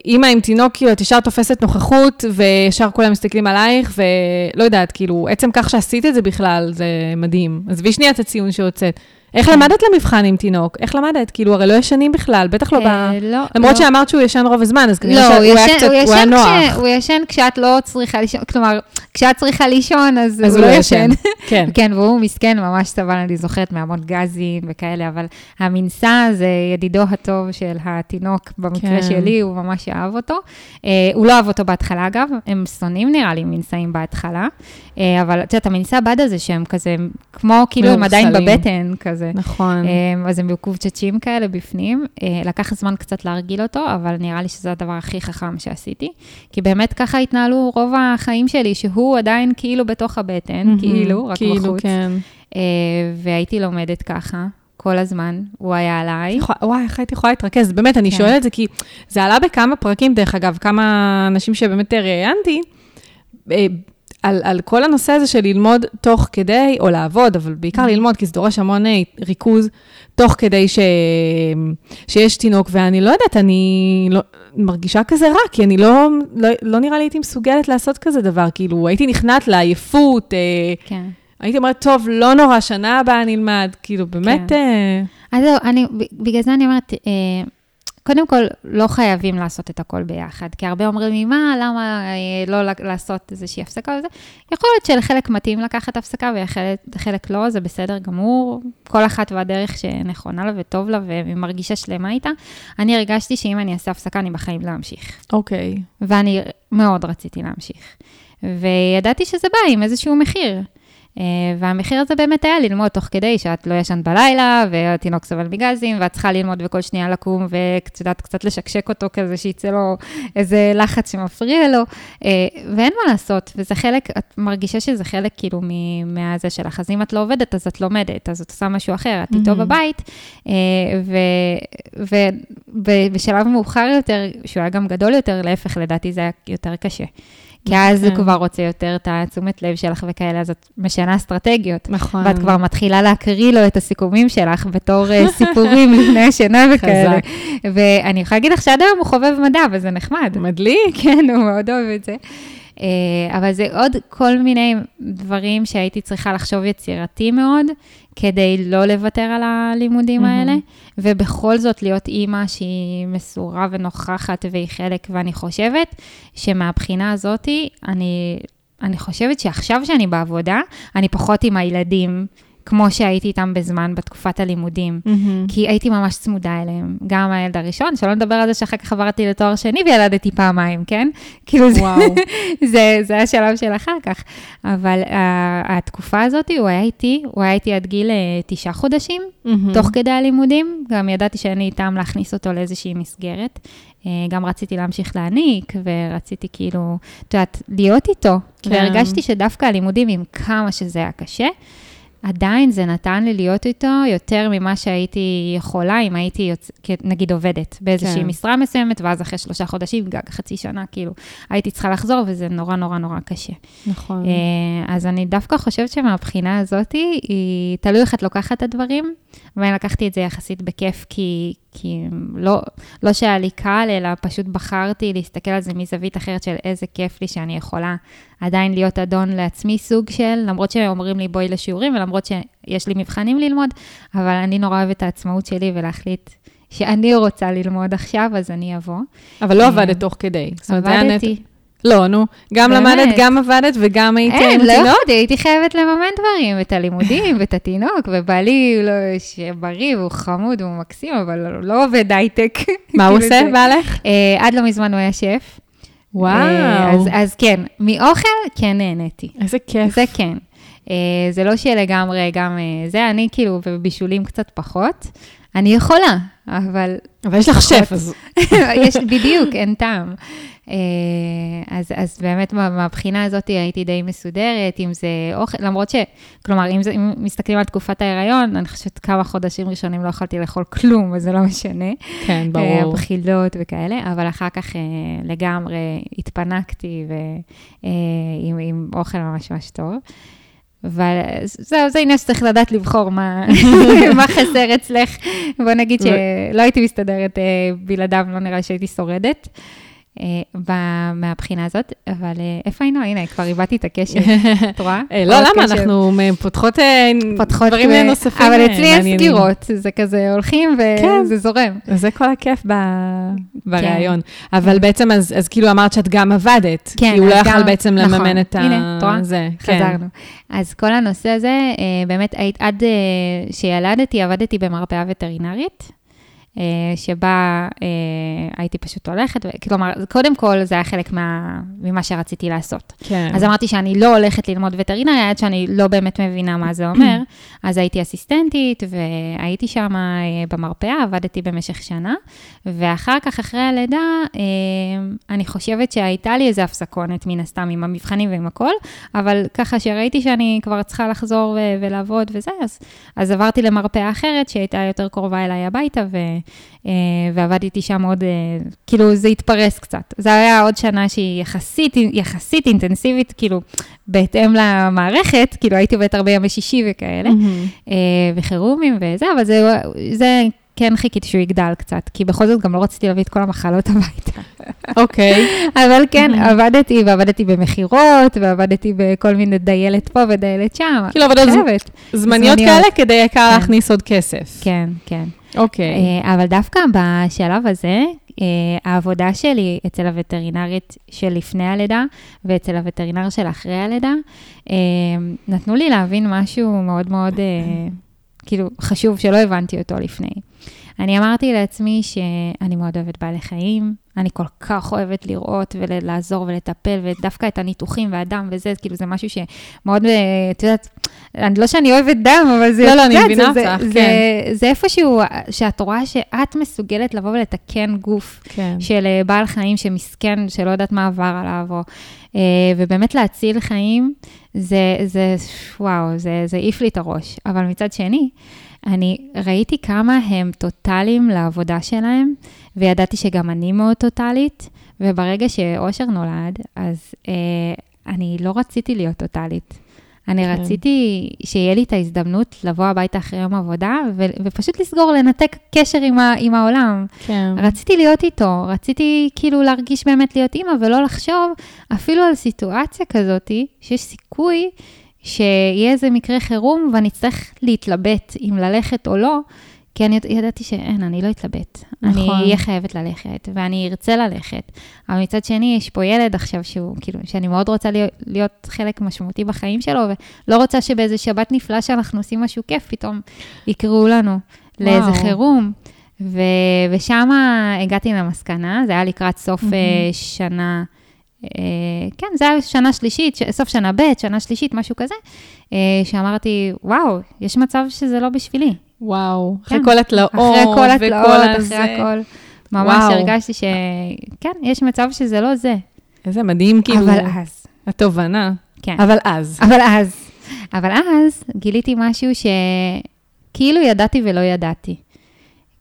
אימא עם תינוק, כאילו, את ישר תופסת נוכחות, וישר כולם מסתכלים עלייך, ולא יודעת, כאילו, עצם כך שעשית את זה בכלל, זה מדהים. עזבי שנייה את הציון שהוצאת. איך למדת למבחן עם תינוק? איך למדת? כאילו, הרי לא ישנים בכלל, בטח לא ב... אה, לא. למרות לא. שאמרת שהוא ישן רוב הזמן, אז כנראה שהוא היה קצת, הוא היה נוח. הוא ישן כשאת לא צריכה לישון, כלומר, כשאת צריכה לישון, אז, אז הוא לא לא ישן. כן. כן, והוא מסכן, ממש סבל, אני זוכרת, מהמון גזים וכאלה, אבל המנסה זה ידידו הטוב של התינוק, במקרה כן. שלי, הוא ממש אהב אותו. אה, הוא לא אהב אותו בהתחלה, אגב, הם שונאים נראה לי מנסאים בהתחלה, אה, אבל את יודעת, המנסה בד הזה שהם כזה, כמו כאילו הם עדיין. בבטן כזה. נכון. אה, אז הם מקובצ'צ'ים כאלה בפנים. אה, לקח זמן קצת להרגיל אותו, אבל נראה לי שזה הדבר הכי חכם שעשיתי. כי באמת ככה התנהלו רוב החיים שלי, שהוא עדיין כאילו בתוך הבטן, מהמם. כאילו, רק כאילו, בחוץ. כן. אה, והייתי לומדת ככה כל הזמן, הוא היה עליי. וואי, איך הייתי יכולה להתרכז? באמת, אני כן. שואלת את זה כי זה עלה בכמה פרקים, דרך אגב, כמה אנשים שבאמת ראיינתי, אה, על, על כל הנושא הזה של ללמוד תוך כדי, או לעבוד, אבל בעיקר ללמוד, כי זה דורש המון אה, ריכוז, תוך כדי ש... שיש תינוק, ואני לא יודעת, אני לא, מרגישה כזה רע, כי אני לא, לא, לא נראה לי הייתי מסוגלת לעשות כזה דבר, כאילו, הייתי נכנעת לעייפות, אה, כן. הייתי אומרת, טוב, לא נורא, שנה הבאה נלמד, כאילו, באמת... כן. אה, אז זהו, אני, בגלל זה אני אומרת, אה, קודם כל, לא חייבים לעשות את הכל ביחד, כי הרבה אומרים מה, למה אה, לא לעשות איזושהי הפסקה וזה? יכול להיות שלחלק מתאים לקחת הפסקה ולחלק לא, זה בסדר גמור. כל אחת והדרך שנכונה לה וטוב לה והיא מרגישה שלמה איתה. אני הרגשתי שאם אני אעשה הפסקה, אני בחיים לא אמשיך. אוקיי. ואני מאוד רציתי להמשיך. וידעתי שזה בא עם איזשהו מחיר. אה, והמחיר הזה באמת היה ללמוד תוך כדי שאת לא ישנת בלילה, והתינוק סובל מגזים, ואת צריכה ללמוד וכל שנייה לקום, ואת יודעת, קצת לשקשק אותו כזה, שיצא לו איזה לחץ שמפריע לו, אה, ואין מה לעשות, וזה חלק, את מרגישה שזה חלק כאילו מהזה שלך, אז אם את לא עובדת, אז את לומדת, אז את עושה משהו אחר, את איתו מהמם. בבית, אה, ובשלב מאוחר יותר, שהוא היה גם גדול יותר, להפך, לדעתי זה היה יותר קשה. כי אז הוא כן. כבר רוצה יותר את התשומת לב שלך וכאלה, אז את משנה אסטרטגיות. נכון. ואת כבר מתחילה להקריא לו את הסיכומים שלך בתור אה, סיפורים לפני השינה וכאלה. חזק. ואני יכולה להגיד לך שעד היום הוא חובב מדע, וזה נחמד. מדליק. כן, הוא מאוד אוהב את זה. אה, אבל זה עוד כל מיני דברים שהייתי צריכה לחשוב יצירתי מאוד, כדי לא לוותר על הלימודים מהמם. האלה, ובכל זאת להיות אימא שהיא מסורה ונוכחת והיא חלק, ואני חושבת שמהבחינה הזאת, אני, אני חושבת שעכשיו שאני בעבודה, אני פחות עם הילדים, כמו שהייתי איתם בזמן בתקופת הלימודים. כי הייתי ממש צמודה אליהם, גם הילד הראשון, שלא נדבר על זה שאחר כך עברתי לתואר שני וילדתי פעמיים, כן? כאילו זה. זה, זה השלב של אחר כך. אבל uh, התקופה הזאת, הוא היה איתי, הוא היה איתי עד גיל uh, תשעה חודשים, תוך כדי הלימודים, גם ידעתי שאני איתם להכניס אותו לאיזושהי מסגרת. Uh, גם רציתי להמשיך להעניק, ורציתי כאילו, את יודעת, להיות איתו. כן. והרגשתי שדווקא הלימודים, עם כמה שזה היה קשה, עדיין זה נתן לי להיות איתו יותר ממה שהייתי יכולה, אם הייתי, יוצ... נגיד, עובדת באיזושהי כן. משרה מסוימת, ואז אחרי שלושה חודשים, גג חצי שנה, כאילו, הייתי צריכה לחזור, וזה נורא נורא נורא קשה. נכון. אה, אז אני דווקא חושבת שמהבחינה הזאת, היא תלוי איך את לוקחת את הדברים, ואני לקחתי את זה יחסית בכיף, כי, כי לא, לא שהיה לי קל, אלא פשוט בחרתי להסתכל על זה מזווית אחרת של איזה כיף לי שאני יכולה עדיין להיות אדון לעצמי סוג של, למרות שאומרים לי בואי לשיעורים, ולמרות שיש לי מבחנים ללמוד, אבל אני נורא אוהבת את העצמאות שלי ולהחליט שאני רוצה ללמוד עכשיו, אז אני אבוא. אבל לא עבדת תוך כדי. עבדתי. לא, נו. גם באמת. למדת, גם עבדת וגם היית אין, עם לא התינוק? יכולתי, הייתי חייבת לממן דברים, את הלימודים ואת התינוק, ובעלי, לא, שבריא והוא חמוד, הוא מקסים, אבל הוא לא עובד הייטק. מה הוא כאילו עושה, בעלך? אה, עד לא מזמן הוא היה שף. אה, וואו, אז, אז כן, מאוכל כן נהניתי. איזה כיף. זה כן. אה, זה לא שלגמרי גם אה, זה, אני כאילו בבישולים קצת פחות. אני יכולה, אבל אבל יש לך. שף, אז... יש, בדיוק, אין טעם. אה, אז, אז באמת מה- מהבחינה הזאת הייתי די מסודרת, אם זה אוכל, למרות ש... כלומר, אם, זה, אם מסתכלים על תקופת ההיריון, אני חושבת כמה חודשים ראשונים לא יכולתי לאכול כלום, אז זה לא משנה. כן, אה, ברור. בחילות וכאלה, אבל אחר כך אה, לגמרי התפנקתי ועם עם אוכל ממש ממש טוב. אבל זהו, זה עניין שצריך לדעת לבחור מה, מה חסר אצלך. בוא נגיד שלא הייתי מסתדרת בלעדיו, לא נראה שהייתי שורדת. מהבחינה הזאת, אבל איפה היינו? הנה, כבר איבדתי את הקשר, את רואה? לא, למה? אנחנו פותחות דברים נוספים אבל אצלי אין סגירות, זה כזה הולכים וזה זורם. זה כל הכיף בריאיון. אבל בעצם, אז כאילו אמרת שאת גם עבדת, כי הוא לא יכל בעצם לממן את ה... הנה, את רואה? חזרנו. אז כל הנושא הזה, באמת, עד שילדתי, עבדתי במרפאה וטרינרית. אה, שבה אה, הייתי פשוט הולכת, כלומר, קודם כל זה היה חלק מה, ממה שרציתי לעשות. כן. אז אמרתי שאני לא הולכת ללמוד וטרינריה, עד שאני לא באמת מבינה מה זה אומר. אז הייתי אסיסטנטית, והייתי שם אה, במרפאה, עבדתי במשך שנה, ואחר כך, אחרי הלידה, אני חושבת שהייתה לי איזו הפסקונת, מן הסתם, עם המבחנים ועם הכל, אבל ככה שראיתי שאני כבר צריכה לחזור ולעבוד וזה, אז, אז עברתי למרפאה אחרת, שהייתה יותר קרובה אליי הביתה, ו... אה, ועבדתי שם עוד, אה, כאילו זה התפרס קצת. זה היה עוד שנה שהיא יחסית, יחסית אינטנסיבית, כאילו, בהתאם למערכת, כאילו הייתי עובדת הרבה ימי שישי וכאלה, mm-hmm. וחירומים וזה, אבל זה, זה כן חיכיתי שהוא יגדל קצת, כי בכל זאת גם לא רציתי להביא את כל המחלות הביתה. אוקיי. אבל כן, עבדתי, ועבדתי במכירות, ועבדתי בכל מיני דיילת פה ודיילת שם. כאילו עבודות זמניות כאלה כדי יקר כן. להכניס עוד כסף. כן, כן. אוקיי. Okay. אה, אבל דווקא בשלב הזה, אה, העבודה שלי אצל הווטרינרית של לפני הלידה ואצל הווטרינר של אחרי הלידה, אה, נתנו לי להבין משהו מאוד מאוד, כאילו, חשוב שלא הבנתי אותו לפני. אני אמרתי לעצמי שאני מאוד אוהבת בעלי חיים, אני כל כך אוהבת לראות ולעזור ולטפל, ודווקא את הניתוחים והדם וזה, כאילו זה משהו שמאוד, אה, את יודעת, לא שאני אוהבת דם, אבל זה... לא, לא, אני מבינה אותך, כן. זה, זה איפשהו שאת רואה שאת מסוגלת לבוא ולתקן גוף כן. של אה, בעל חיים שמסכן, שלא יודעת מה עבר עליו, או, אה, ובאמת להציל חיים, זה, זה, וואו, זה העיף לי את הראש. אבל מצד שני, אני ראיתי כמה הם טוטאליים לעבודה שלהם, וידעתי שגם אני מאוד טוטאלית, וברגע שאושר נולד, אז אה, אני לא רציתי להיות טוטאלית. אני כן. רציתי שיהיה לי את ההזדמנות לבוא הביתה אחרי יום עבודה, ו- ופשוט לסגור, לנתק קשר עם, ה- עם העולם. כן. רציתי להיות איתו, רציתי כאילו להרגיש באמת להיות אימא, ולא לחשוב אפילו על סיטואציה כזאת, שיש סיכוי שיהיה איזה מקרה חירום ואני אצטרך להתלבט אם ללכת או לא, כי אני ידעתי שאין, אני לא אתלבט. נכון. אני אהיה חייבת ללכת, ואני ארצה ללכת. אבל מצד שני, יש פה ילד עכשיו שהוא, כאילו, שאני מאוד רוצה להיות, להיות חלק משמעותי בחיים שלו, ולא רוצה שבאיזה שבת נפלא שאנחנו עושים משהו כיף, פתאום יקראו לנו וואו. לאיזה חירום. ו- ושם הגעתי למסקנה, זה היה לקראת סוף mm-hmm. שנה כן, זה היה שנה שלישית, סוף שנה ב', שנה שלישית, משהו כזה, אה, שאמרתי, וואו, יש מצב שזה לא בשבילי. וואו, כן. אחרי כל התלאות, אחרי כל התלאות, אחרי הכל. ממש וואו. הרגשתי שכן, יש מצב שזה לא זה. איזה מדהים, כאילו. אבל אז. התובנה. כן. אבל אז. אבל אז. אבל אז גיליתי משהו שכאילו ידעתי ולא ידעתי.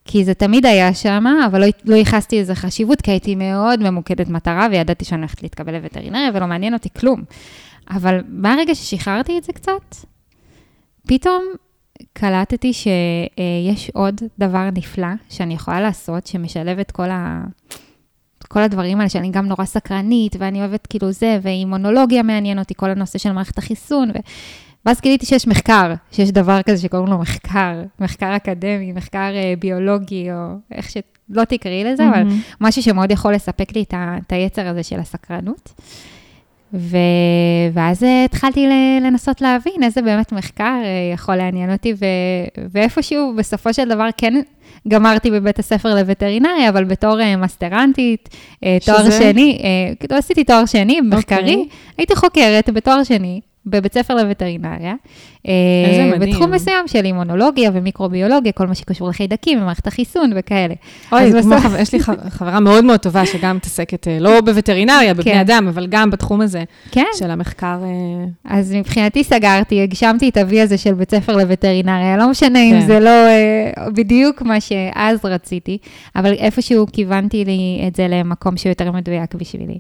כי זה תמיד היה שם, אבל לא, לא ייחסתי איזה חשיבות, כי הייתי מאוד ממוקדת מטרה, וידעתי שאני הולכת להתקבל לווטרינריה, ולא מעניין אותי כלום. אבל מהרגע ששחררתי את זה קצת, פתאום קלטתי שיש עוד דבר נפלא שאני יכולה לעשות, שמשלב את כל ה... כל הדברים האלה, שאני גם נורא סקרנית, ואני אוהבת כאילו זה, ואימונולוגיה מעניין אותי, כל הנושא של מערכת החיסון, ו... ואז גיליתי שיש מחקר, שיש דבר כזה שקוראים לו מחקר, מחקר אקדמי, מחקר uh, ביולוגי, או איך שלא תקראי לזה, mm-hmm. אבל משהו שמאוד יכול לספק לי את, ה, את היצר הזה של הסקרנות. ו... ואז התחלתי לנסות להבין איזה באמת מחקר uh, יכול לעניין אותי, ו... ואיפשהו בסופו של דבר כן גמרתי בבית הספר לווטרינריה, אבל בתור uh, מסטרנטית, uh, תואר שני, כאילו עשיתי תואר שני מחקרי, okay. אוקיי. הייתי חוקרת בתואר שני, בבית ספר לווטרינריה. איזה אה, מדהים. בתחום מסוים של אימונולוגיה ומיקרוביולוגיה, כל מה שקשור לחיידקים ומערכת החיסון וכאלה. אוי, בסוף... יש לי חברה מאוד מאוד טובה שגם מתעסקת, אה, לא בווטרינריה, בבני כן. אדם, אבל גם בתחום הזה כן. של המחקר. אה, אז מבחינתי סגרתי, הגשמתי את אבי הזה של בית ספר לווטרינריה, לא משנה כן. אם זה לא בדיוק מה שאז רציתי, אבל איפשהו כיוונתי לי את זה למקום שהוא יותר מדויק בשבילי.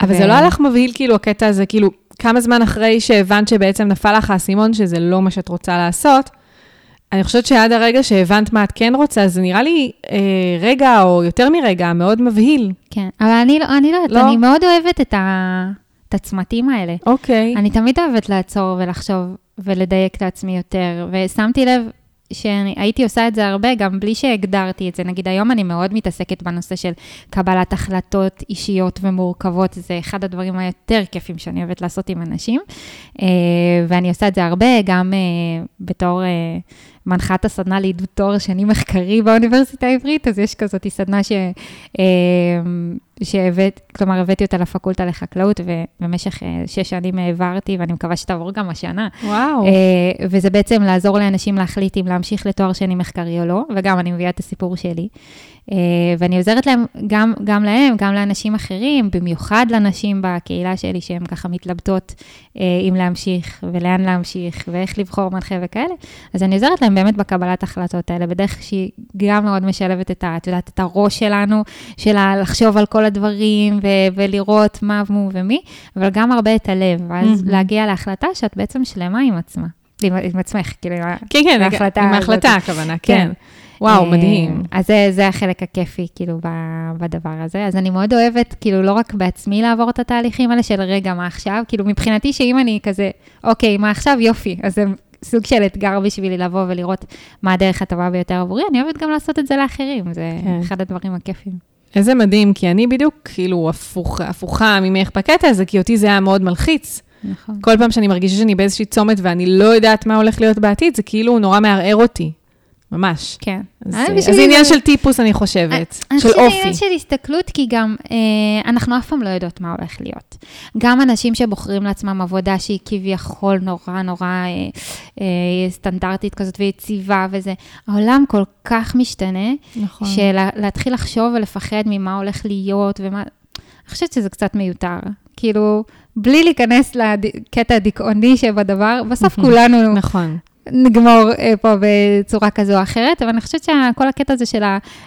אבל ו... זה לא הלך מבהיל, כאילו, הקטע הזה, כאילו, כמה זמן אחרי שהבנת שבעצם נפל לך האסימון שזה לא מה שאת רוצה לעשות, אני חושבת שעד הרגע שהבנת מה את כן רוצה, זה נראה לי אה, רגע, או יותר מרגע, מאוד מבהיל. כן, אבל אני לא, אני לא יודעת, לא? אני מאוד אוהבת את, ה, את הצמתים האלה. אוקיי. אני תמיד אוהבת לעצור ולחשוב ולדייק את עצמי יותר, ושמתי לב שהייתי עושה את זה הרבה, גם בלי שהגדרתי את זה. נגיד, היום אני מאוד מתעסקת בנושא של קבלת החלטות אישיות ומורכבות, זה אחד הדברים היותר כיפים שאני אוהבת לעשות עם אנשים, אה, ואני עושה את זה הרבה, גם אה, בתור... מנחת הסדנה לעידוד תואר שני מחקרי באוניברסיטה העברית, אז יש כזאת סדנה ש... שהבאת, כלומר, הבאתי אותה לפקולטה לחקלאות, ובמשך אה, שש שנים העברתי, ואני מקווה שתעבור גם השנה. וואו. אה, וזה בעצם לעזור לאנשים להחליט אם להמשיך לתואר שני מחקרי או לא, וגם אני מביאה את הסיפור שלי. אה, ואני עוזרת להם, גם, גם להם, גם לאנשים אחרים, במיוחד לנשים בקהילה שלי, שהן ככה מתלבטות אם להמשיך, ולאן להמשיך, ואיך לבחור מנחה וכאלה. אז אני עוזרת להם באמת בקבלת החלטות האלה, בדרך שהיא גם מאוד משלבת את, ה, את יודעת, את הראש שלנו, של לחשוב על כל הדברים ו- ולראות מה מו ומי, אבל גם הרבה את הלב, ואז mm-hmm. להגיע להחלטה שאת בעצם שלמה עם עצמה. עם, עם עצמך, כאילו, כן, כן, ההחלטה עם ההחלטה הכוונה, כן. כן. וואו, אה, מדהים. אז זה, זה החלק הכיפי, כאילו, בדבר הזה. אז אני מאוד אוהבת, כאילו, לא רק בעצמי לעבור את התהליכים האלה של רגע, מה עכשיו? כאילו, מבחינתי, שאם אני כזה, אוקיי, מה עכשיו? יופי. אז זה סוג של אתגר בשבילי לבוא ולראות מה הדרך הטובה ביותר עבורי. אני אוהבת גם לעשות את זה לאחרים, זה כן. אחד הדברים הכיפים. איזה מדהים, כי אני בדיוק כאילו הפוך, הפוכה ממך בקטע הזה, כי אותי זה היה מאוד מלחיץ. נכון. כל פעם שאני מרגישה שאני באיזושהי צומת ואני לא יודעת מה הולך להיות בעתיד, זה כאילו נורא מערער אותי. ממש. כן. אז אה, זה עניין של טיפוס, אני חושבת, של אופי. אני חושבת שזה עניין של הסתכלות, כי גם אה, אנחנו אף פעם לא יודעות מה הולך להיות. גם אנשים שבוחרים לעצמם עבודה שהיא כביכול נורא נורא אה, אה, סטנדרטית כזאת ויציבה וזה, העולם כל כך משתנה, נכון. שלהתחיל לחשוב ולפחד ממה הולך להיות ומה... אני חושבת שזה קצת מיותר. כאילו, בלי להיכנס לקטע הדיכאוני שבדבר, בסוף כולנו... נכון. נגמור אה, פה בצורה כזו או אחרת, אבל אני חושבת שכל הקטע הזה של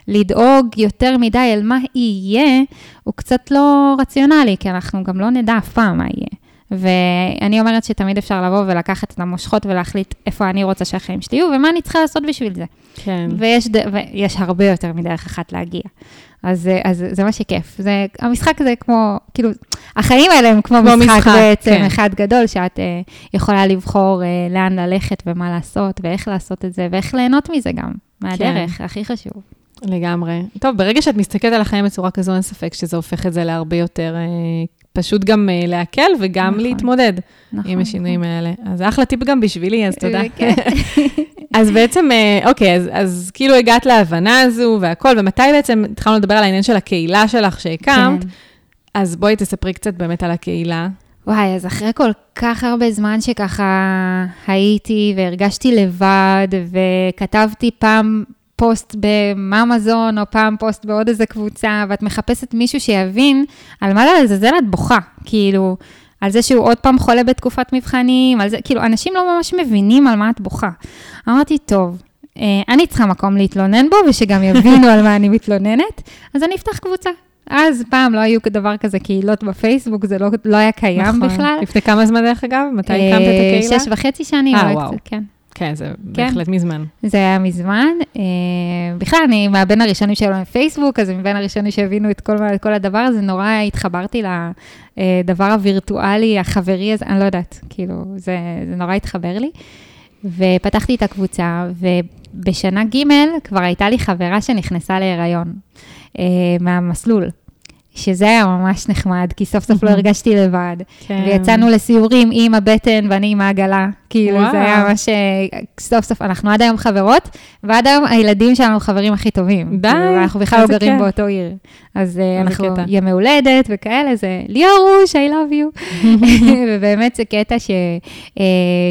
לדאוג יותר מדי על מה יהיה, הוא קצת לא רציונלי, כי אנחנו גם לא נדע אף פעם מה יהיה. ואני אומרת שתמיד אפשר לבוא ולקחת את המושכות ולהחליט איפה אני רוצה שהחיים שלי יהיו, ומה אני צריכה לעשות בשביל זה. כן. ויש, ויש הרבה יותר מדרך אחת להגיע. אז, אז זה מה שכיף. זה, המשחק הזה כמו, כאילו, החיים האלה הם כמו, כמו משחק, משחק בעצם, כן. אחד גדול, שאת uh, יכולה לבחור uh, לאן ללכת ומה לעשות, ואיך לעשות את זה, ואיך ליהנות מזה גם, מהדרך, כן. הכי חשוב. לגמרי. טוב, ברגע שאת מסתכלת על החיים בצורה כזו, אין ספק שזה הופך את זה להרבה יותר uh, פשוט גם uh, להקל וגם נכון, להתמודד נכון, עם השינויים נכון. האלה. אז אחלה טיפ גם בשבילי, אז תודה. כן. אז בעצם, uh, אוקיי, אז, אז כאילו הגעת להבנה הזו והכל, ומתי בעצם התחלנו לדבר על העניין של הקהילה שלך שהקמת? כן. אז בואי תספרי קצת באמת על הקהילה. וואי, אז אחרי כל כך הרבה זמן שככה הייתי והרגשתי לבד, וכתבתי פעם פוסט בממזון, או פעם פוסט בעוד איזה קבוצה, ואת מחפשת מישהו שיבין על מה לעזאזל את בוכה. כאילו, על זה שהוא עוד פעם חולה בתקופת מבחנים, על זה, כאילו, אנשים לא ממש מבינים על מה את בוכה. אמרתי, טוב, אה, אני צריכה מקום להתלונן בו, ושגם יבינו על מה אני מתלוננת, אז אני אפתח קבוצה. אז פעם לא היו דבר כזה קהילות בפייסבוק, זה לא, לא היה קיים נכון. בכלל. לפני כמה זמן דרך אגב? מתי הקמת את הקהילה? שש וחצי שנים. אה, וואו. כן. כן, זה כן. בהחלט מזמן. זה היה מזמן. אה, בכלל, אני מהבין הראשונים שהיו לנו פייסבוק, אז מבין הראשונים שהבינו את כל, את כל הדבר הזה, נורא התחברתי לדבר הווירטואלי, החברי הזה, אני לא יודעת, כאילו, זה, זה נורא התחבר לי. ופתחתי את הקבוצה, ובשנה ג' כבר הייתה לי חברה שנכנסה להיריון אה, מהמסלול. שזה היה ממש נחמד, כי סוף סוף לא הרגשתי לבד. כן. ויצאנו לסיורים עם הבטן ואני עם העגלה. כאילו, וואו. זה היה ממש, אה, סוף סוף, אנחנו עד היום חברות, ועד היום הילדים שלנו חברים הכי טובים. די, כאילו, אנחנו בכלל לא גרים כן. באותו עיר. אז אה, אנחנו, יום הולדת וכאלה, זה ליאורוש, I love you. ובאמת זה קטע ש, אה,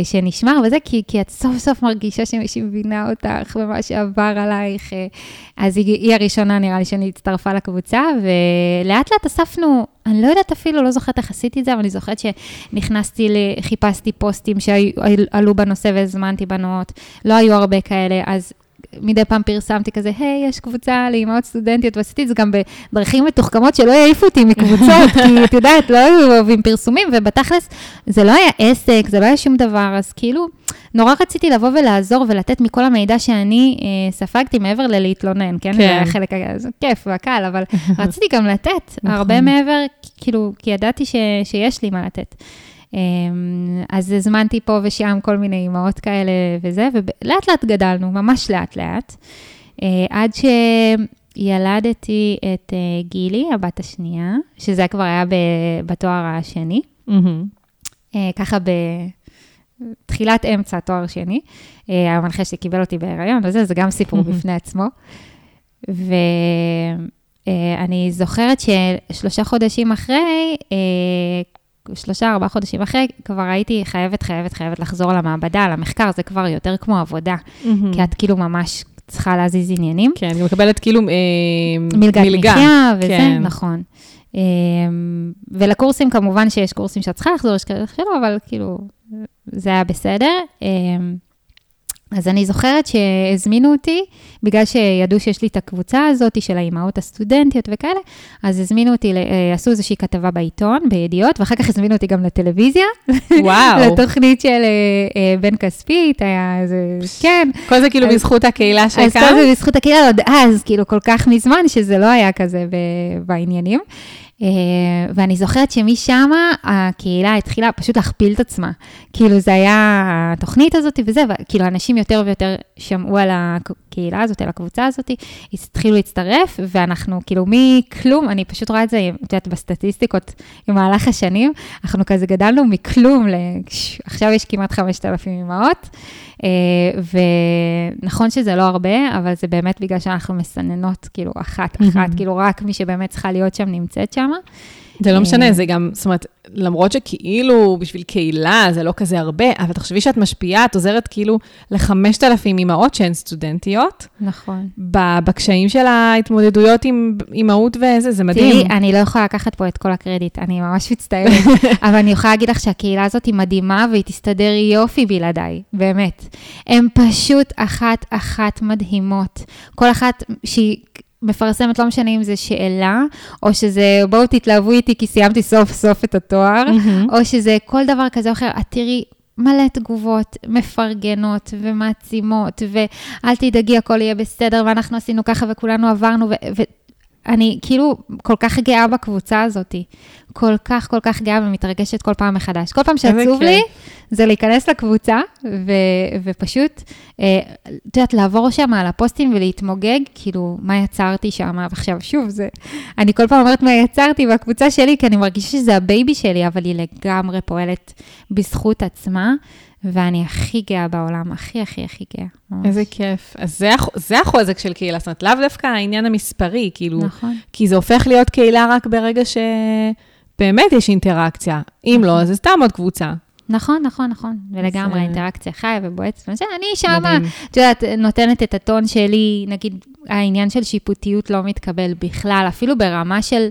שנשמר, וזה כי, כי את סוף סוף מרגישה שמישהי מבינה אותך ומה שעבר עלייך. אז היא, היא הראשונה, נראה לי, שאני הצטרפה לקבוצה, ולאט לאט אספנו, אני לא יודעת אפילו, לא זוכרת איך עשיתי את זה, אבל אני זוכרת שנכנסתי, חיפשתי פוסטים שעלו בנושא והזמנתי בנות, לא היו הרבה כאלה, אז מדי פעם פרסמתי כזה, היי, יש קבוצה לאימהות סטודנטיות, ועשיתי את זה גם בדרכים מתוחכמות שלא יעיפו אותי מקבוצות, כי את יודעת, לא היו אוהבים פרסומים, ובתכלס זה לא היה עסק, זה לא היה שום דבר, אז כאילו, נורא רציתי לבוא ולעזור ולתת מכל המידע שאני אה, ספגתי מעבר ללהתלונן, כן? כן. זה היה חלק, זה כיף והקל, אבל רציתי גם לתת נכון. הרבה מעבר, כאילו, כי ידעתי ש, שיש לי מה לתת. אמ, אז הזמנתי פה ושם כל מיני אימהות כאלה וזה, ולאט לאט גדלנו, ממש לאט לאט, אה, עד שילדתי את אה, גילי, הבת השנייה, שזה כבר היה בתואר השני. Mm-hmm. ככה בתחילת אמצע תואר שני. המנחה שלי קיבל אותי בהיריון, וזה, זה גם סיפור. בפני עצמו. ואני זוכרת ששלושה חודשים אחרי, שלושה, ארבעה חודשים אחרי, כבר הייתי חייבת, חייבת, חייבת לחזור למעבדה, למחקר, זה כבר יותר כמו עבודה. כי את כאילו ממש צריכה להזיז עניינים. כן, אני מקבלת כאילו אה, מלגת מלגה. מחיה, וזה, כן. נכון. אה, ולקורסים, כמובן שיש קורסים שאת צריכה לחזור, יש כאלה שלא, אבל כאילו, זה היה בסדר. אה, אז אני זוכרת שהזמינו אותי, בגלל שידעו שיש לי את הקבוצה הזאת של האימהות הסטודנטיות וכאלה, אז הזמינו אותי, אה, עשו איזושהי כתבה בעיתון, בידיעות, ואחר כך הזמינו אותי גם לטלוויזיה. וואו. לתוכנית של אה, אה, בן כספית, היה איזה, כן. כל זה כאילו אז, בזכות הקהילה שהקמת? אז כל זה בזכות הקהילה, עוד אז, כאילו כל כך מזמן, שזה לא היה כזה בעניינים. Uh, ואני זוכרת שמשם הקהילה התחילה פשוט להכפיל את עצמה. כאילו, זה היה התוכנית הזאת וזה, וכאילו, אנשים יותר ויותר שמעו על הקהילה הזאת, על הקבוצה הזאת, התחילו להצטרף, ואנחנו כאילו מכלום, אני פשוט רואה את זה, את יודעת, בסטטיסטיקות, במהלך השנים, אנחנו כזה גדלנו מכלום, עכשיו יש כמעט 5,000 אמהות. אה, ונכון שזה לא הרבה, אבל זה באמת בגלל שאנחנו מסננות, כאילו, אחת-אחת, כאילו, רק מי שבאמת צריכה להיות שם נמצאת שם. זה לא משנה, אה, זה גם, זאת אומרת, למרות שכאילו בשביל קהילה זה לא כזה הרבה, אבל תחשבי שאת משפיעה, את עוזרת כאילו ל-5,000 אימהות שהן סטודנטיות. נכון. בקשיים של ההתמודדויות עם אימהות וזה, זה מדהים. תראי, אני לא יכולה לקחת פה את כל הקרדיט, אני ממש מצטערת, אבל אני יכולה להגיד לך שהקהילה הזאת היא מדהימה והיא תסתדר יופי בלעדיי, באמת. הן פשוט אחת-אחת מדהימות. כל אחת שהיא... מפרסמת, לא משנה אם זה שאלה, או שזה בואו תתלהבו איתי כי סיימתי סוף סוף את התואר, mm-hmm. או שזה כל דבר כזה או אחר. את תראי מלא תגובות מפרגנות ומעצימות, ואל תדאגי, הכל יהיה בסדר, ואנחנו עשינו ככה וכולנו עברנו, ואני כאילו כל כך גאה בקבוצה הזאת. כל כך, כל כך גאה ומתרגשת כל פעם מחדש. כל פעם שעצוב לי, זה להיכנס לקבוצה ו- ופשוט, אה, את יודעת, לעבור שם על הפוסטים ולהתמוגג, כאילו, מה יצרתי שם, ועכשיו, שוב, זה, אני כל פעם אומרת מה יצרתי בקבוצה שלי, כי אני מרגישה שזה ה baby שלי, אבל היא לגמרי פועלת בזכות עצמה. ואני הכי גאה בעולם, הכי, הכי, הכי גאה. ממש. איזה כיף. אז זה, זה החוזק של קהילה, זאת אומרת, לאו דווקא העניין המספרי, כאילו, נכון. כי זה הופך להיות קהילה רק ברגע ש... באמת יש אינטראקציה. אם לא, זה סתם עוד קבוצה. נכון, נכון, נכון, ולגמרי, אינטראקציה חיה ובועצת. אני שמה, את יודעת, נותנת את הטון שלי, נגיד, העניין של שיפוטיות לא מתקבל בכלל, אפילו ברמה של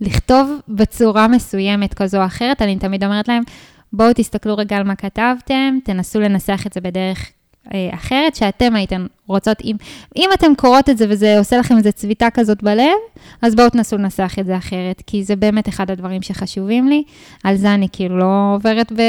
לכתוב בצורה מסוימת כזו או אחרת, אני תמיד אומרת להם, בואו תסתכלו רגע על מה כתבתם, תנסו לנסח את זה בדרך אחרת, שאתם הייתם רוצות, אם, אם אתם קוראות את זה וזה עושה לכם איזה צביטה כזאת בלב, אז בואו תנסו לנסח את זה אחרת, כי זה באמת אחד הדברים שחשובים לי. על זה אני כאילו לא עוברת ב,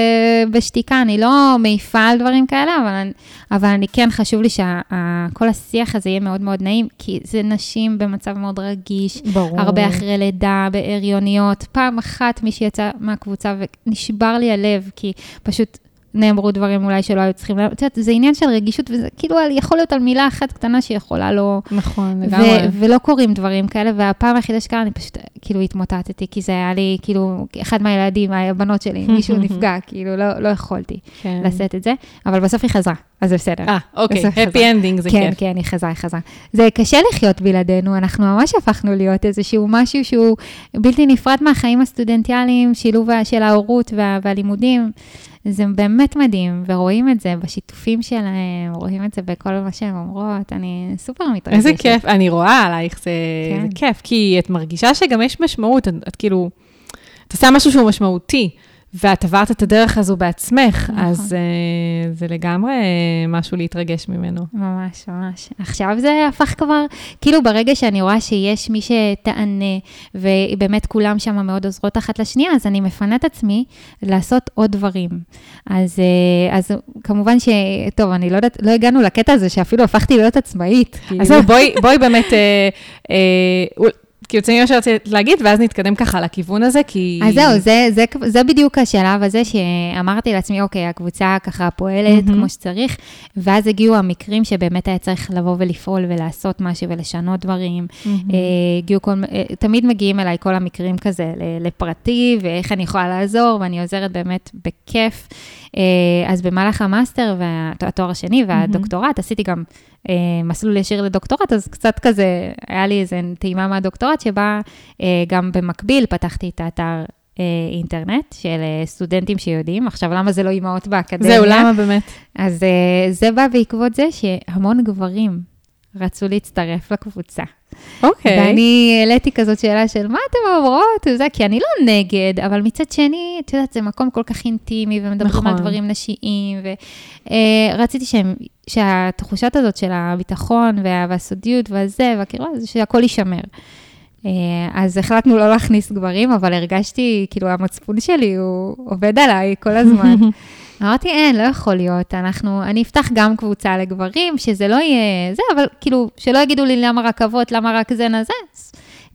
בשתיקה, אני לא מעיפה על דברים כאלה, אבל, אני, אבל אני כן, חשוב לי שכל השיח הזה יהיה מאוד מאוד נעים, כי זה נשים במצב מאוד רגיש, ברור. הרבה אחרי לידה, בהריוניות. פעם אחת מישהי יצאה מהקבוצה ונשבר לי הלב, כי פשוט נאמרו דברים אולי שלא היו צריכים, את יודעת, זה עניין של רגישות, וזה כאילו יכול להיות על מילה אחת קטנה שיכולה לא... נכון, לגמרי. ולא קורים דברים כאלה, והפעם היחידה שקרה, אני פשוט כאילו התמוטטתי, כי זה היה לי, כאילו, אחד מהילדים, הבנות שלי, מישהו נפגע, כאילו, לא, לא יכולתי כן. לשאת את זה, אבל בסוף היא חזרה, אז זה בסדר. אה, אוקיי, happy ending זה כן, כיף. כן, כן, היא חזרה, היא חזרה. זה קשה לחיות בלעדינו, אנחנו ממש הפכנו להיות איזשהו משהו שהוא בלתי נפרד מהחיים הסטודנטיאליים, שילוב של ההורות וה, והלימודים. זה באמת מדהים, ורואים את זה בשיתופים שלהם, רואים את זה בכל מה שהן אומרות, אני סופר מתרגשת. איזה כיף, אני רואה עלייך, זה, כן. זה כיף, כי את מרגישה שגם יש משמעות, את, את כאילו, את עושה משהו שהוא משמעותי. ואת עברת את הדרך הזו בעצמך, נכון. אז uh, זה לגמרי משהו להתרגש ממנו. ממש, ממש. עכשיו זה הפך כבר, כאילו ברגע שאני רואה שיש מי שתענה, ובאמת כולם שם מאוד עוזרות אחת לשנייה, אז אני מפנה את עצמי לעשות עוד דברים. אז, uh, אז כמובן ש... טוב, אני לא יודעת, לא הגענו לקטע הזה שאפילו הפכתי להיות עצמאית. אז זהו, בואי, בואי באמת... Uh, uh, כי יוצאים מה שרציתי להגיד, ואז נתקדם ככה לכיוון הזה, כי... אז זהו, זה, זה, זה בדיוק השלב הזה שאמרתי לעצמי, אוקיי, הקבוצה ככה פועלת mm-hmm. כמו שצריך, ואז הגיעו המקרים שבאמת היה צריך לבוא ולפעול ולעשות משהו ולשנות דברים. Mm-hmm. הגיעו כל... אה, תמיד מגיעים אליי כל המקרים כזה לפרטי, ואיך אני יכולה לעזור, ואני עוזרת באמת בכיף. אה, אז במהלך המאסטר והתואר השני והדוקטורט, mm-hmm. עשיתי גם אה, מסלול ישיר לדוקטורט, אז קצת כזה, היה לי איזה טעימה מהדוקטורט, שבה אה, גם במקביל פתחתי את האתר אינטרנט של סטודנטים שיודעים. עכשיו, למה זה לא אימהות באקדמיה? זהו, למה באמת? אז זה בא בעקבות זה שהמון גברים רצו להצטרף לקבוצה. אוקיי. Okay. ואני העליתי כזאת שאלה של מה אתם אומרות, וזה, כי אני לא נגד, אבל מצד שני, את יודעת, זה מקום כל כך אינטימי, ומדברים נכון. על דברים נשיים, ורציתי uh, שהם, שהתחושת הזאת של הביטחון וה, והסודיות והזה, זה שהכל יישמר. Uh, אז החלטנו לא להכניס גברים, אבל הרגשתי, כאילו, המצפון שלי, הוא עובד עליי כל הזמן. אמרתי, אין, לא יכול להיות, אנחנו, אני אפתח גם קבוצה לגברים, שזה לא יהיה זה, אבל כאילו, שלא יגידו לי למה רק אבות, למה רק זה נזה.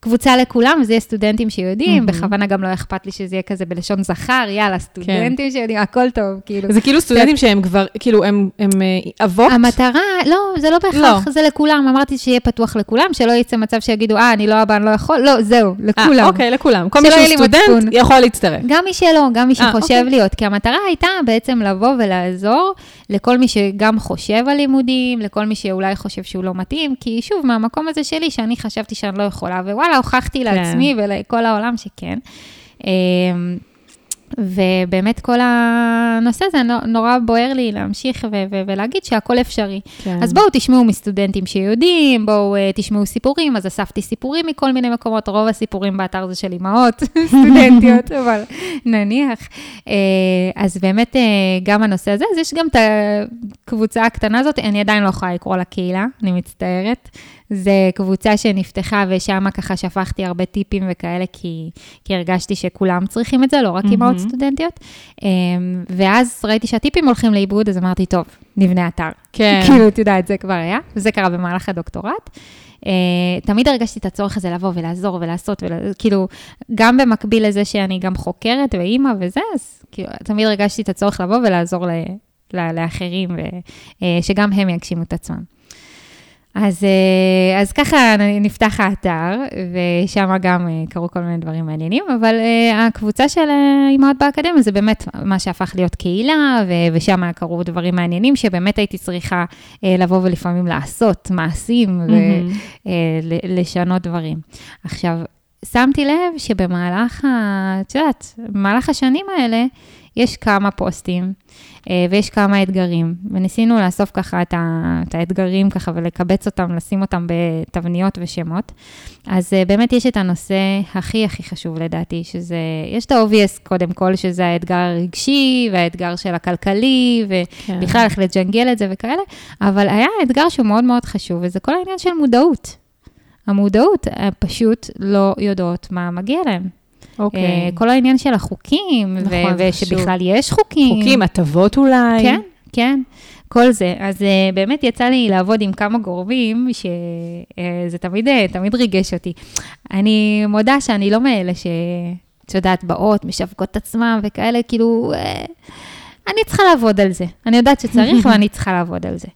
קבוצה לכולם, וזה יהיה סטודנטים שיודעים, mm-hmm. בכוונה גם לא אכפת לי שזה יהיה כזה בלשון זכר, יאללה, סטודנטים כן. שיודעים, הכל טוב, כאילו. זה כאילו סטודנטים שהם כבר, כאילו, הם, הם אה, אבות? המטרה, לא, זה לא בהכרח, לא. זה לכולם, אמרתי שיהיה פתוח לכולם, שלא יצא מצב שיגידו, אה, אני לא אבא, אני לא יכול, לא, זהו, לכולם. אה, אוקיי, לכולם. כל מי שהוא סטודנט יכול להצטרף. גם מי שלא, גם מי אה, שחושב 아, אוקיי. להיות, כי המטרה הייתה בעצם לבוא ולעזור לכל מי שגם חושב על לימודים, לכל מי שאולי חושב שהוא לא מתאים, כי שוב, מהמקום הזה שלי, שאני חשבתי שאני לא יכולה, ווואלה, הוכחתי כן. לעצמי ולכל העולם שכן. אמ, ובאמת כל הנושא הזה נורא בוער לי להמשיך ו- ו- ולהגיד שהכל אפשרי. כן. אז בואו תשמעו מסטודנטים שיודעים, בואו uh, תשמעו סיפורים, אז אספתי סיפורים מכל מיני מקומות, רוב הסיפורים באתר זה של אימהות סטודנטיות, אבל נניח. Uh, אז באמת uh, גם הנושא הזה, אז יש גם את הקבוצה הקטנה הזאת, אני עדיין לא יכולה לקרוא לה קהילה, אני מצטערת. זה קבוצה שנפתחה, ושם ככה שפכתי הרבה טיפים וכאלה, כי, כי הרגשתי שכולם צריכים את זה, לא רק אימהות mm-hmm. סטודנטיות. אמ, ואז ראיתי שהטיפים הולכים לאיבוד, אז אמרתי, טוב, נבנה אתר. כן. כאילו, את יודעת, זה כבר היה, וזה קרה במהלך הדוקטורט. Uh, תמיד הרגשתי את הצורך הזה לבוא ולעזור ולעשות, כאילו, גם במקביל לזה שאני גם חוקרת ואימא וזה, אז כאילו, תמיד הרגשתי את הצורך לבוא ולעזור ל, ל, לאחרים, ושגם אה, הם יגשימו את עצמם. אז, אה, אז ככה נפתח האתר, ושם גם אה, קרו כל מיני דברים מעניינים, אבל אה, הקבוצה של אימהות באקדמיה זה באמת מה שהפך להיות קהילה, ושם קרו דברים מעניינים, שבאמת הייתי צריכה לבוא ולפעמים לעשות מעשים mm-hmm. ולשנות דברים. עכשיו, שמתי לב שבמהלך, את יודעת, במהלך השנים האלה, יש כמה פוסטים אה, ויש כמה אתגרים, וניסינו לאסוף ככה את, ה, את האתגרים ככה ולקבץ אותם, לשים אותם בתבניות ושמות. אז אה, באמת יש את הנושא הכי הכי חשוב לדעתי, שזה, יש את ה-obvious קודם כל, שזה האתגר הרגשי והאתגר של הכלכלי, ובכלל כן. איך לג'נגל את זה וכאלה, אבל היה אתגר שהוא מאוד מאוד חשוב, וזה כל העניין של מודעות. המודעות, פשוט לא יודעות מה מגיע להם. אוקיי. Okay. כל העניין של החוקים, נכון, ו- ושבכלל יש חוקים. חוקים, הטבות אולי. כן, כן. כל זה. אז uh, באמת יצא לי לעבוד עם כמה גורמים, שזה uh, תמיד, תמיד ריגש אותי. אני מודה שאני לא מאלה ש... את יודעת, באות, משווקות את עצמם וכאלה, כאילו, uh, אני צריכה לעבוד על זה. אני יודעת שצריך ואני צריכה לעבוד על זה.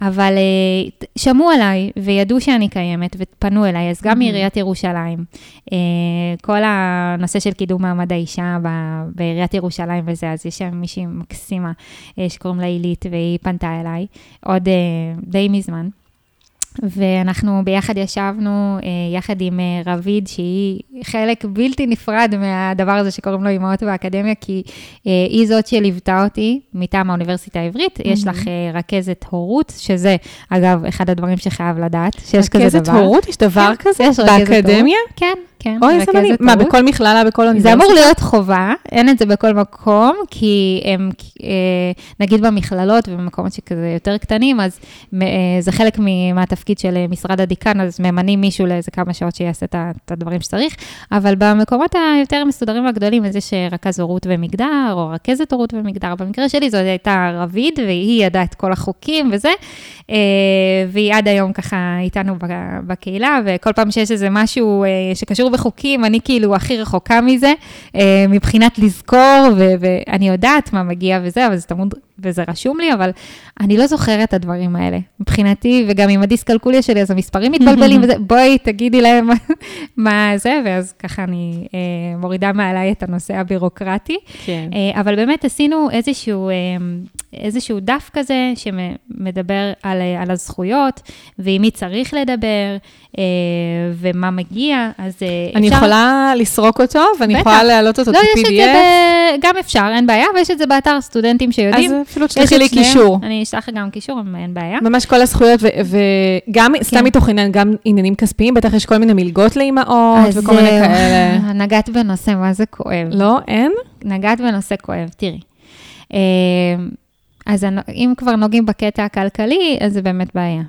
אבל uh, שמעו עליי וידעו שאני קיימת ופנו אליי, אז גם מעיריית ירושלים, uh, כל הנושא של קידום מעמד האישה בעיריית ירושלים וזה, אז יש שם מישהי מקסימה uh, שקוראים לה עילית, והיא פנתה אליי עוד די מזמן. ואנחנו ביחד ישבנו, אה, יחד עם אה, רביד, שהיא חלק בלתי נפרד מהדבר הזה שקוראים לו אימהות באקדמיה, כי אה, היא זאת שליוותה אותי מטעם האוניברסיטה העברית. Mm-hmm. יש לך רכזת הורות, שזה, אגב, אחד הדברים שחייב לדעת, שיש כזה דבר. רכזת הורות? יש דבר כן, כזה? יש באקדמיה? כן. כן. אוי, איזה מדהים. מה, בכל מכללה, בכל אוניברסיטה? זה אמור להיות חובה, אין את זה בכל מקום, כי הם, אה, נגיד במכללות ובמקומות שכזה יותר קטנים, אז אה, זה חלק מהתפקיד של משרד הדיקן, אז ממנים מישהו לאיזה כמה שעות שיעשה את הדברים שצריך, אבל במקומות היותר מסודרים והגדולים, אז יש רכז הורות ומגדר, או רכזת הורות ומגדר. במקרה שלי זו הייתה רביד, והיא ידעה את כל החוקים וזה, והיא עד היום ככה איתנו בקהילה, וכל פעם שיש איזה משהו שקשור בחוקים, אני כאילו הכי רחוקה מזה, אה, מבחינת לזכור, ו- ואני יודעת מה מגיע וזה, אבל זה תמוד, וזה רשום לי, אבל אני לא זוכרת את הדברים האלה. מבחינתי, וגם עם הדיסקלקוליה שלי, אז המספרים מתבלבלים וזה, בואי תגידי להם מה זה, ואז ככה אני אה, מורידה מעליי את הנושא הבירוקרטי. כן. אה, אבל באמת עשינו איזשהו, אה, איזשהו דף כזה שמדבר על, אה, על הזכויות, ועם מי צריך לדבר, אה, ומה מגיע, אז אה, אני אפשר... יכולה לסרוק אותו, ואני בטח. יכולה להעלות אותו לא, כ-PDF? לא, יש את זה, ב... גם אפשר, אין בעיה, ויש את זה באתר סטודנטים שיודעים. אז אפילו תשלחי לי קישור. אני אשלח גם קישור, אין בעיה. ממש כל הזכויות, וגם, כן. סתם מתוך עניין, גם עניינים כספיים, בטח יש כל מיני מלגות לאימהות, וכל מיני כאלה. נגעת בנושא, מה זה כואב. לא, אין? נגעת בנושא כואב, תראי. אה, אז אם כבר נוגעים בקטע הכלכלי, אז זה באמת בעיה.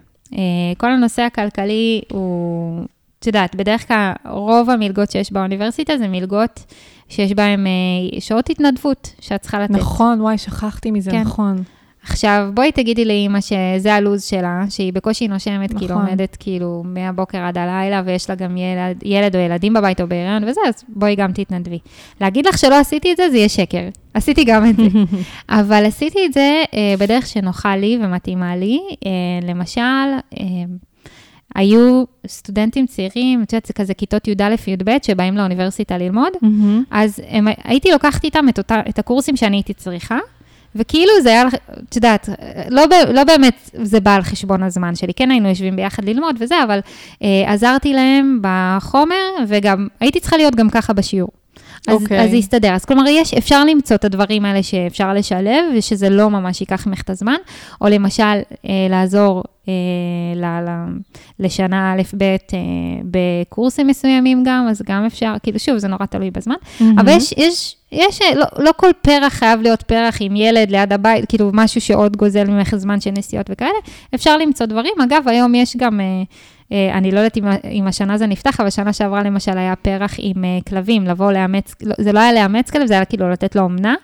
כל הנושא הכלכלי הוא... את יודעת, בדרך כלל רוב המלגות שיש באוניברסיטה זה מלגות שיש בהן אה, שעות התנדבות שאת צריכה לתת. נכון, וואי, שכחתי מזה, כן. נכון. עכשיו, בואי תגידי לאימא שזה הלו"ז שלה, שהיא בקושי נושמת, נכון. כאילו עומדת כאילו מהבוקר עד הלילה, ויש לה גם ילד, ילד או ילדים בבית או בהיריון וזה, אז בואי גם תתנדבי. להגיד לך שלא עשיתי את זה, זה יהיה שקר. עשיתי גם את זה. אבל עשיתי את זה אה, בדרך שנוחה לי ומתאימה לי. אה, למשל, אה, היו סטודנטים צעירים, את יודעת, זה כזה כיתות י"א-י"ב שבאים לאוניברסיטה ללמוד, mm-hmm. אז הם, הייתי לוקחת איתם את, אותה, את הקורסים שאני הייתי צריכה, וכאילו זה היה, את יודעת, לא, לא באמת זה בא על חשבון הזמן שלי, כן היינו יושבים ביחד ללמוד וזה, אבל אה, עזרתי להם בחומר, וגם הייתי צריכה להיות גם ככה בשיעור. אז, okay. אוקיי. אז זה יסתדר. אז כלומר, יש, אפשר למצוא את הדברים האלה שאפשר לשלב, ושזה לא ממש ייקח ממך את הזמן, או למשל, אה, לעזור אה, ל, ל, לשנה א'-ב' אה, בקורסים מסוימים גם, אז גם אפשר, כאילו, שוב, זה נורא תלוי בזמן, mm-hmm. אבל יש, יש, יש לא, לא כל פרח חייב להיות פרח עם ילד ליד הבית, כאילו, משהו שעוד גוזל ממך זמן של נסיעות וכאלה, אפשר למצוא דברים. אגב, היום יש גם... אה, אה, אני לא יודעת אם, אם השנה זה נפתח, אבל שנה שעברה למשל היה פרח עם אה, כלבים, לבוא לאמץ, לא, זה לא היה לאמץ כלב, זה היה כאילו לתת לו אומנה.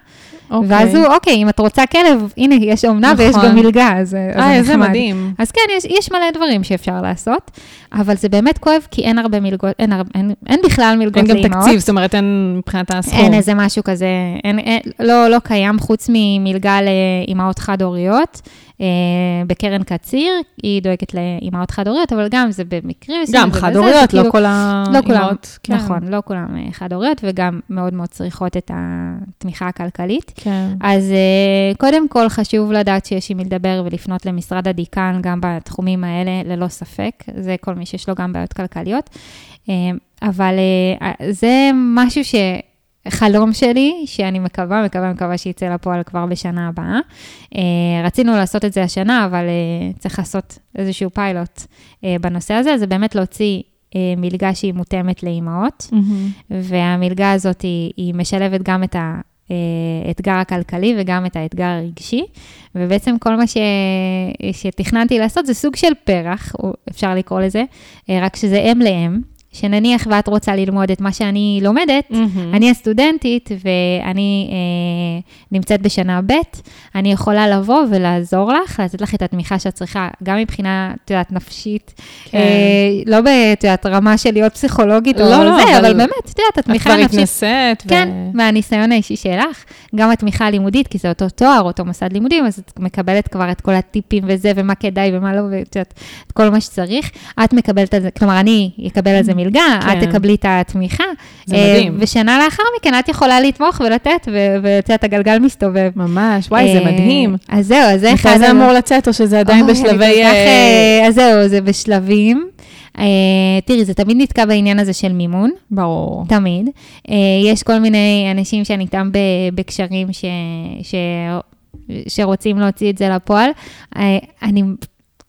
אוקיי. ואז הוא, אוקיי, אם את רוצה כלב, הנה, יש אומנה נכון. ויש גם מלגה, אז, אז אה, איזה מדהים. אז כן, יש, יש מלא דברים שאפשר לעשות, אבל זה באמת כואב, כי אין הרבה מלגות, אין, הרבה, אין, אין בכלל מלגות לאימהות. אין גם תקציב, זאת אומרת, אין מבחינת הסכום. אין איזה משהו כזה, אין, אין, לא, לא קיים חוץ ממלגה לאימהות חד-הוריות. אה, בקרן קציר, היא דואגת לאימהות חד-הוריות, אבל גם זה במקרים מסוימים. גם חד-הוריות, לא כל האימהות. כן. נכון, לא כולם אה, חד-הוריות, וגם מאוד מאוד צריכות את התמיכה הכלכלית. כן. אז אה, קודם כל חשוב לדעת שיש עם מי לדבר ולפנות למשרד הדיקן גם בתחומים האלה, ללא ספק. זה כל מי שיש לו גם בעיות כלכליות. אבל זה משהו ש... חלום שלי, שאני מקווה, מקווה, מקווה שיצא לפועל כבר בשנה הבאה. Uh, רצינו לעשות את זה השנה, אבל uh, צריך לעשות איזשהו פיילוט uh, בנושא הזה, זה באמת להוציא מלגה שהיא מותאמת לאימהות, mm-hmm. והמלגה הזאת היא, היא משלבת גם את ה... האתגר הכלכלי וגם את האתגר הרגשי, ובעצם כל מה ש... שתכננתי לעשות זה סוג של פרח, אפשר לקרוא לזה, רק שזה אם לאם. שנניח ואת רוצה ללמוד את מה שאני לומדת, mm-hmm. אני הסטודנטית ואני אה, נמצאת בשנה ב', אני יכולה לבוא ולעזור לך, לתת לך את התמיכה שאת צריכה, גם מבחינה, את יודעת, נפשית, כן. אה, לא את יודעת, רמה של להיות פסיכולוגית לא, או לא, זה, אבל, אבל באמת, את יודעת, התמיכה הנפשית. את כבר התנסית. כן, ו... מהניסיון האישי שלך, גם התמיכה הלימודית, כי זה אותו תואר, אותו מסד לימודים, אז את מקבלת כבר את כל הטיפים וזה, ומה כדאי ומה לא, ואת יודעת, את כל מה שצריך. את מקבלת על זה, כלומר, אני אקבל על זה מלגה, כן. את תקבלי את התמיכה. זה מדהים. אה, ושנה לאחר מכן את יכולה לתמוך ולתת, ואת יודעת, הגלגל מסתובב. ממש, וואי, זה אה, מדהים. אז זהו, אז זה אחד... מתי זה אמור לצאת, או שזה עדיין בשלבי... אה, אז זהו, זה בשלבים. Uh, תראי, זה תמיד נתקע בעניין הזה של מימון. ברור. תמיד. Uh, יש כל מיני אנשים שאני איתם בקשרים ש, ש, שרוצים להוציא את זה לפועל. Uh, אני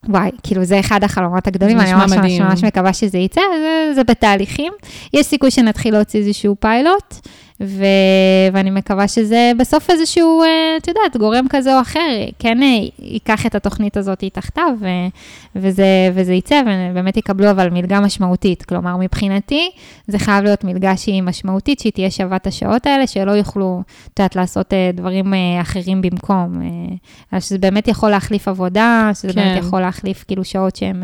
וואי, כאילו זה אחד החלומות הגדולים, אני ממש ממש ממש מקווה שזה יצא, זה, זה בתהליכים. יש סיכוי שנתחיל להוציא איזשהו פיילוט, ו... ואני מקווה שזה בסוף איזשהו, אה, את יודעת, גורם כזה או אחר, כן אה, ייקח את התוכנית הזאת תחתיו, ו... וזה, וזה יצא, ובאמת יקבלו אבל מלגה משמעותית. כלומר, מבחינתי, זה חייב להיות מלגה שהיא משמעותית, שהיא תהיה שווה את השעות האלה, שלא יוכלו, את יודעת, לעשות אה, דברים אחרים במקום. שזה באמת יכול להחליף עבודה, שזה כן. באמת יכול להחליף כאילו שעות שהן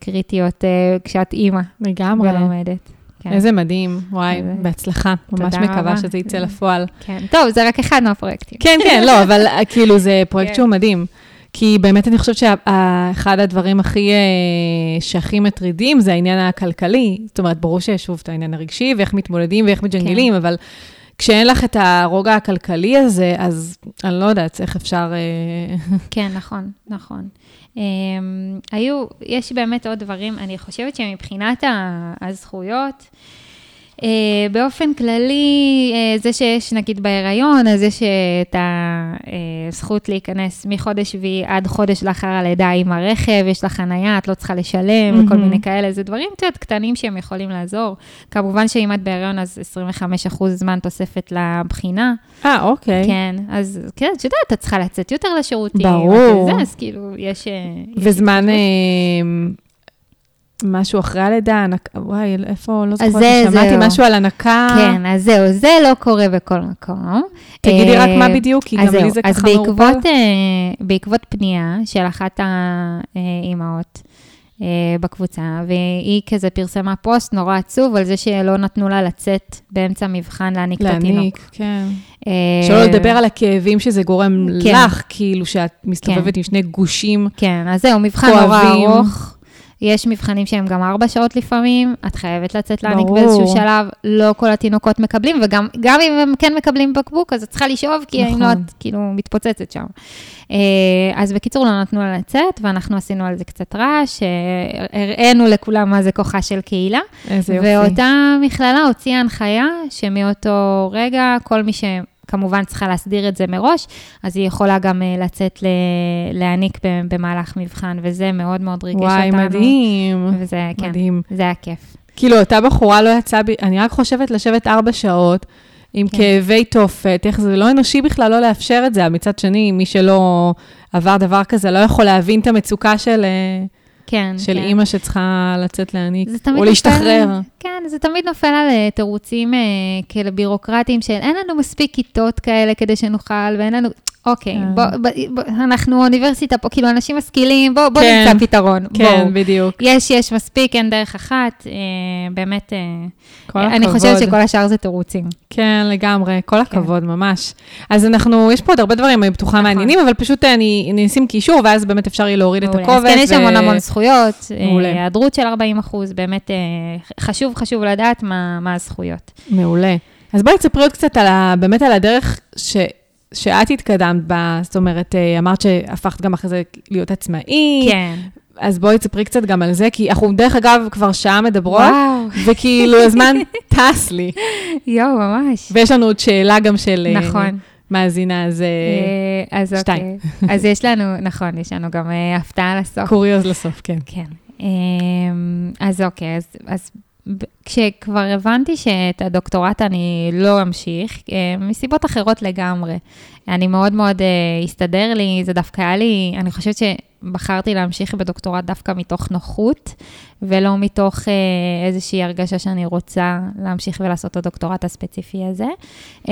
קריטיות כשאת אימא. לגמרי. ולומדת. כן. איזה מדהים, וואי, זה... בהצלחה. ממש מקווה רבה. שזה יצא לפועל. כן, טוב, זה רק אחד מהפרויקטים. כן, כן, לא, אבל כאילו זה פרויקט כן. שהוא מדהים. כי באמת אני חושבת שאחד הדברים הכי, אה, שהכי מטרידים זה העניין הכלכלי. זאת אומרת, ברור שיש שוב את העניין הרגשי ואיך מתמודדים ואיך מג'נגלים, כן. אבל כשאין לך את הרוגע הכלכלי הזה, אז אני לא יודעת איך אפשר... אה, כן, נכון, נכון. Um, היו, יש באמת עוד דברים, אני חושבת שמבחינת הזכויות, באופן כללי, uh, זה שיש נגיד בהיריון, אז יש את הזכות להיכנס מחודש שביעי עד חודש לאחר הלידה עם הרכב, יש לך חנייה, את לא צריכה לשלם mm-hmm. וכל מיני כאלה, זה דברים, יודעת, קטנים שהם יכולים לעזור. כמובן שאם את בהיריון, אז 25 אחוז זמן תוספת לבחינה. אה, אוקיי. כן, אז כן, את יודעת, את צריכה לצאת יותר לשירותים. ברור. וזה, אז כאילו, יש... וזמן... יש משהו אחרי הלידה, הנק... וואי, איפה, לא זוכרת, שמעתי זהו. משהו על הנקה. כן, אז זהו, זה לא קורה בכל מקום. תגידי רק מה אה, בדיוק, כי גם לי זה ככה מעורפל. אז בעקבות, אה, בעקבות פנייה של אחת האימהות, אה, בקבוצה, והיא כזה פרסמה פוסט נורא עצוב על זה שלא נתנו לה לצאת באמצע מבחן להעניק את התינוק. להעניק, כן. שלא לדבר על הכאבים שזה גורם כן. לך, כאילו שאת מסתובבת כן. עם שני גושים כן, אז זהו, מבחן נורא ארוך. יש מבחנים שהם גם ארבע שעות לפעמים, את חייבת לצאת להעניק באיזשהו שלב, לא כל התינוקות מקבלים, וגם אם הם כן מקבלים בקבוק, אז את צריכה לשאוב, כי נכון. אם לא, את כאילו מתפוצצת שם. אה, אז בקיצור, לא נתנו לה לצאת, ואנחנו עשינו על זה קצת רעש, אה, הראינו לכולם מה זה כוחה של קהילה. איזה יופי. ואותה מכללה הוציאה הנחיה שמאותו רגע, כל מי ש... כמובן צריכה להסדיר את זה מראש, אז היא יכולה גם uh, לצאת ל- להעניק במהלך מבחן, וזה מאוד מאוד ריגש וואי, אותנו. וואי, מדהים. וזה, כן, מדהים. זה היה כיף. כאילו, אותה בחורה לא יצאה, ב... אני רק חושבת לשבת ארבע שעות עם כן. כאבי תופת, איך זה לא אנושי בכלל לא לאפשר את זה. מצד שני, מי שלא עבר דבר כזה לא יכול להבין את המצוקה של... כן, של כן. אימא שצריכה לצאת להעניק, או להשתחרר. נופל, כן, זה תמיד נופל על אה, תירוצים אה, כאלה בירוקרטיים של אין לנו מספיק כיתות כאלה כדי שנוכל, ואין לנו... אוקיי, כן. בוא, בוא, בוא, אנחנו אוניברסיטה פה, כאילו, אנשים משכילים, בוא, בוא כן, נמצא פתרון. כן, בוא. בדיוק. יש, יש מספיק, אין דרך אחת. אה, באמת, אה, כל הכבוד. אני חושבת שכל השאר זה תירוצים. כן, לגמרי, כל כן. הכבוד, כן. ממש. אז אנחנו, יש פה עוד הרבה דברים, אני בטוחה נכון. מעניינים, אבל פשוט אה, אני, אני אשים קישור, ואז באמת אפשר יהיה להוריד מעולה. את הקובץ. אז כן, יש המון המון זכויות, אה, היעדרות של 40 אחוז, באמת אה, חשוב, חשוב לדעת מה, מה הזכויות. מעולה. אז בואי תספרי עוד קצת על ה, באמת על הדרך ש... שאת התקדמת בה, זאת אומרת, אה, אמרת שהפכת גם אחרי זה להיות עצמאית. כן. אז בואי תספרי קצת גם על זה, כי אנחנו דרך אגב כבר שעה מדברות, וואו. וכאילו הזמן טס לי. יואו, ממש. ויש לנו עוד שאלה גם של... אה, נכון. מאזינה, אז, אה, אז שתיים. אוקיי. אז יש לנו, נכון, יש לנו גם הפתעה לסוף. קוריוז לסוף, כן. כן. אז אוקיי, אז, אז כשכבר הבנתי שאת הדוקטורט אני לא אמשיך, אה, מסיבות אחרות לגמרי. אני מאוד מאוד uh, הסתדר לי, זה דווקא היה לי, אני חושבת שבחרתי להמשיך בדוקטורט דווקא מתוך נוחות, ולא מתוך uh, איזושהי הרגשה שאני רוצה להמשיך ולעשות את הדוקטורט הספציפי הזה. Uh,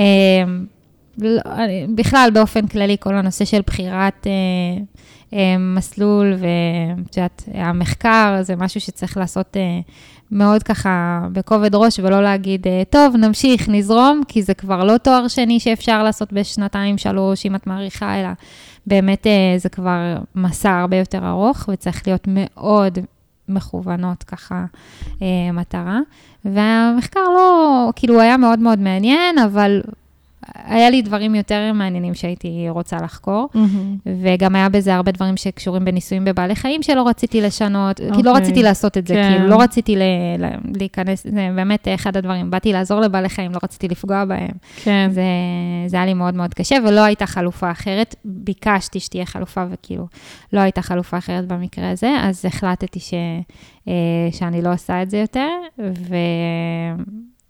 בכלל, באופן כללי, כל הנושא של בחירת uh, מסלול ואת יודעת, המחקר זה משהו שצריך לעשות מאוד ככה בכובד ראש, ולא להגיד, אה, טוב, נמשיך, נזרום, כי זה כבר לא תואר שני שאפשר לעשות בשנתיים, שלוש, אם את מעריכה, אלא באמת אה, זה כבר מסע הרבה יותר ארוך, וצריך להיות מאוד מכוונות ככה אה, מטרה. והמחקר לא, כאילו, הוא היה מאוד מאוד מעניין, אבל היה לי דברים יותר מעניינים שהייתי רוצה לחקור, mm-hmm. וגם היה בזה הרבה דברים שקשורים בניסויים בבעלי חיים שלא רציתי לשנות, okay. כי לא אוקיי. רציתי לעשות את זה, כן. כאילו, לא רציתי ל, ל, להיכנס, זה באמת אחד הדברים, באתי לעזור לבעלי חיים, לא רציתי לפגוע בהם. כן. זה, זה היה לי מאוד מאוד קשה, ולא הייתה חלופה אחרת. ביקשתי שתהיה חלופה, וכאילו, לא הייתה חלופה אחרת במקרה הזה, אז החלטתי ש, אה, שאני לא עושה את זה יותר, ו...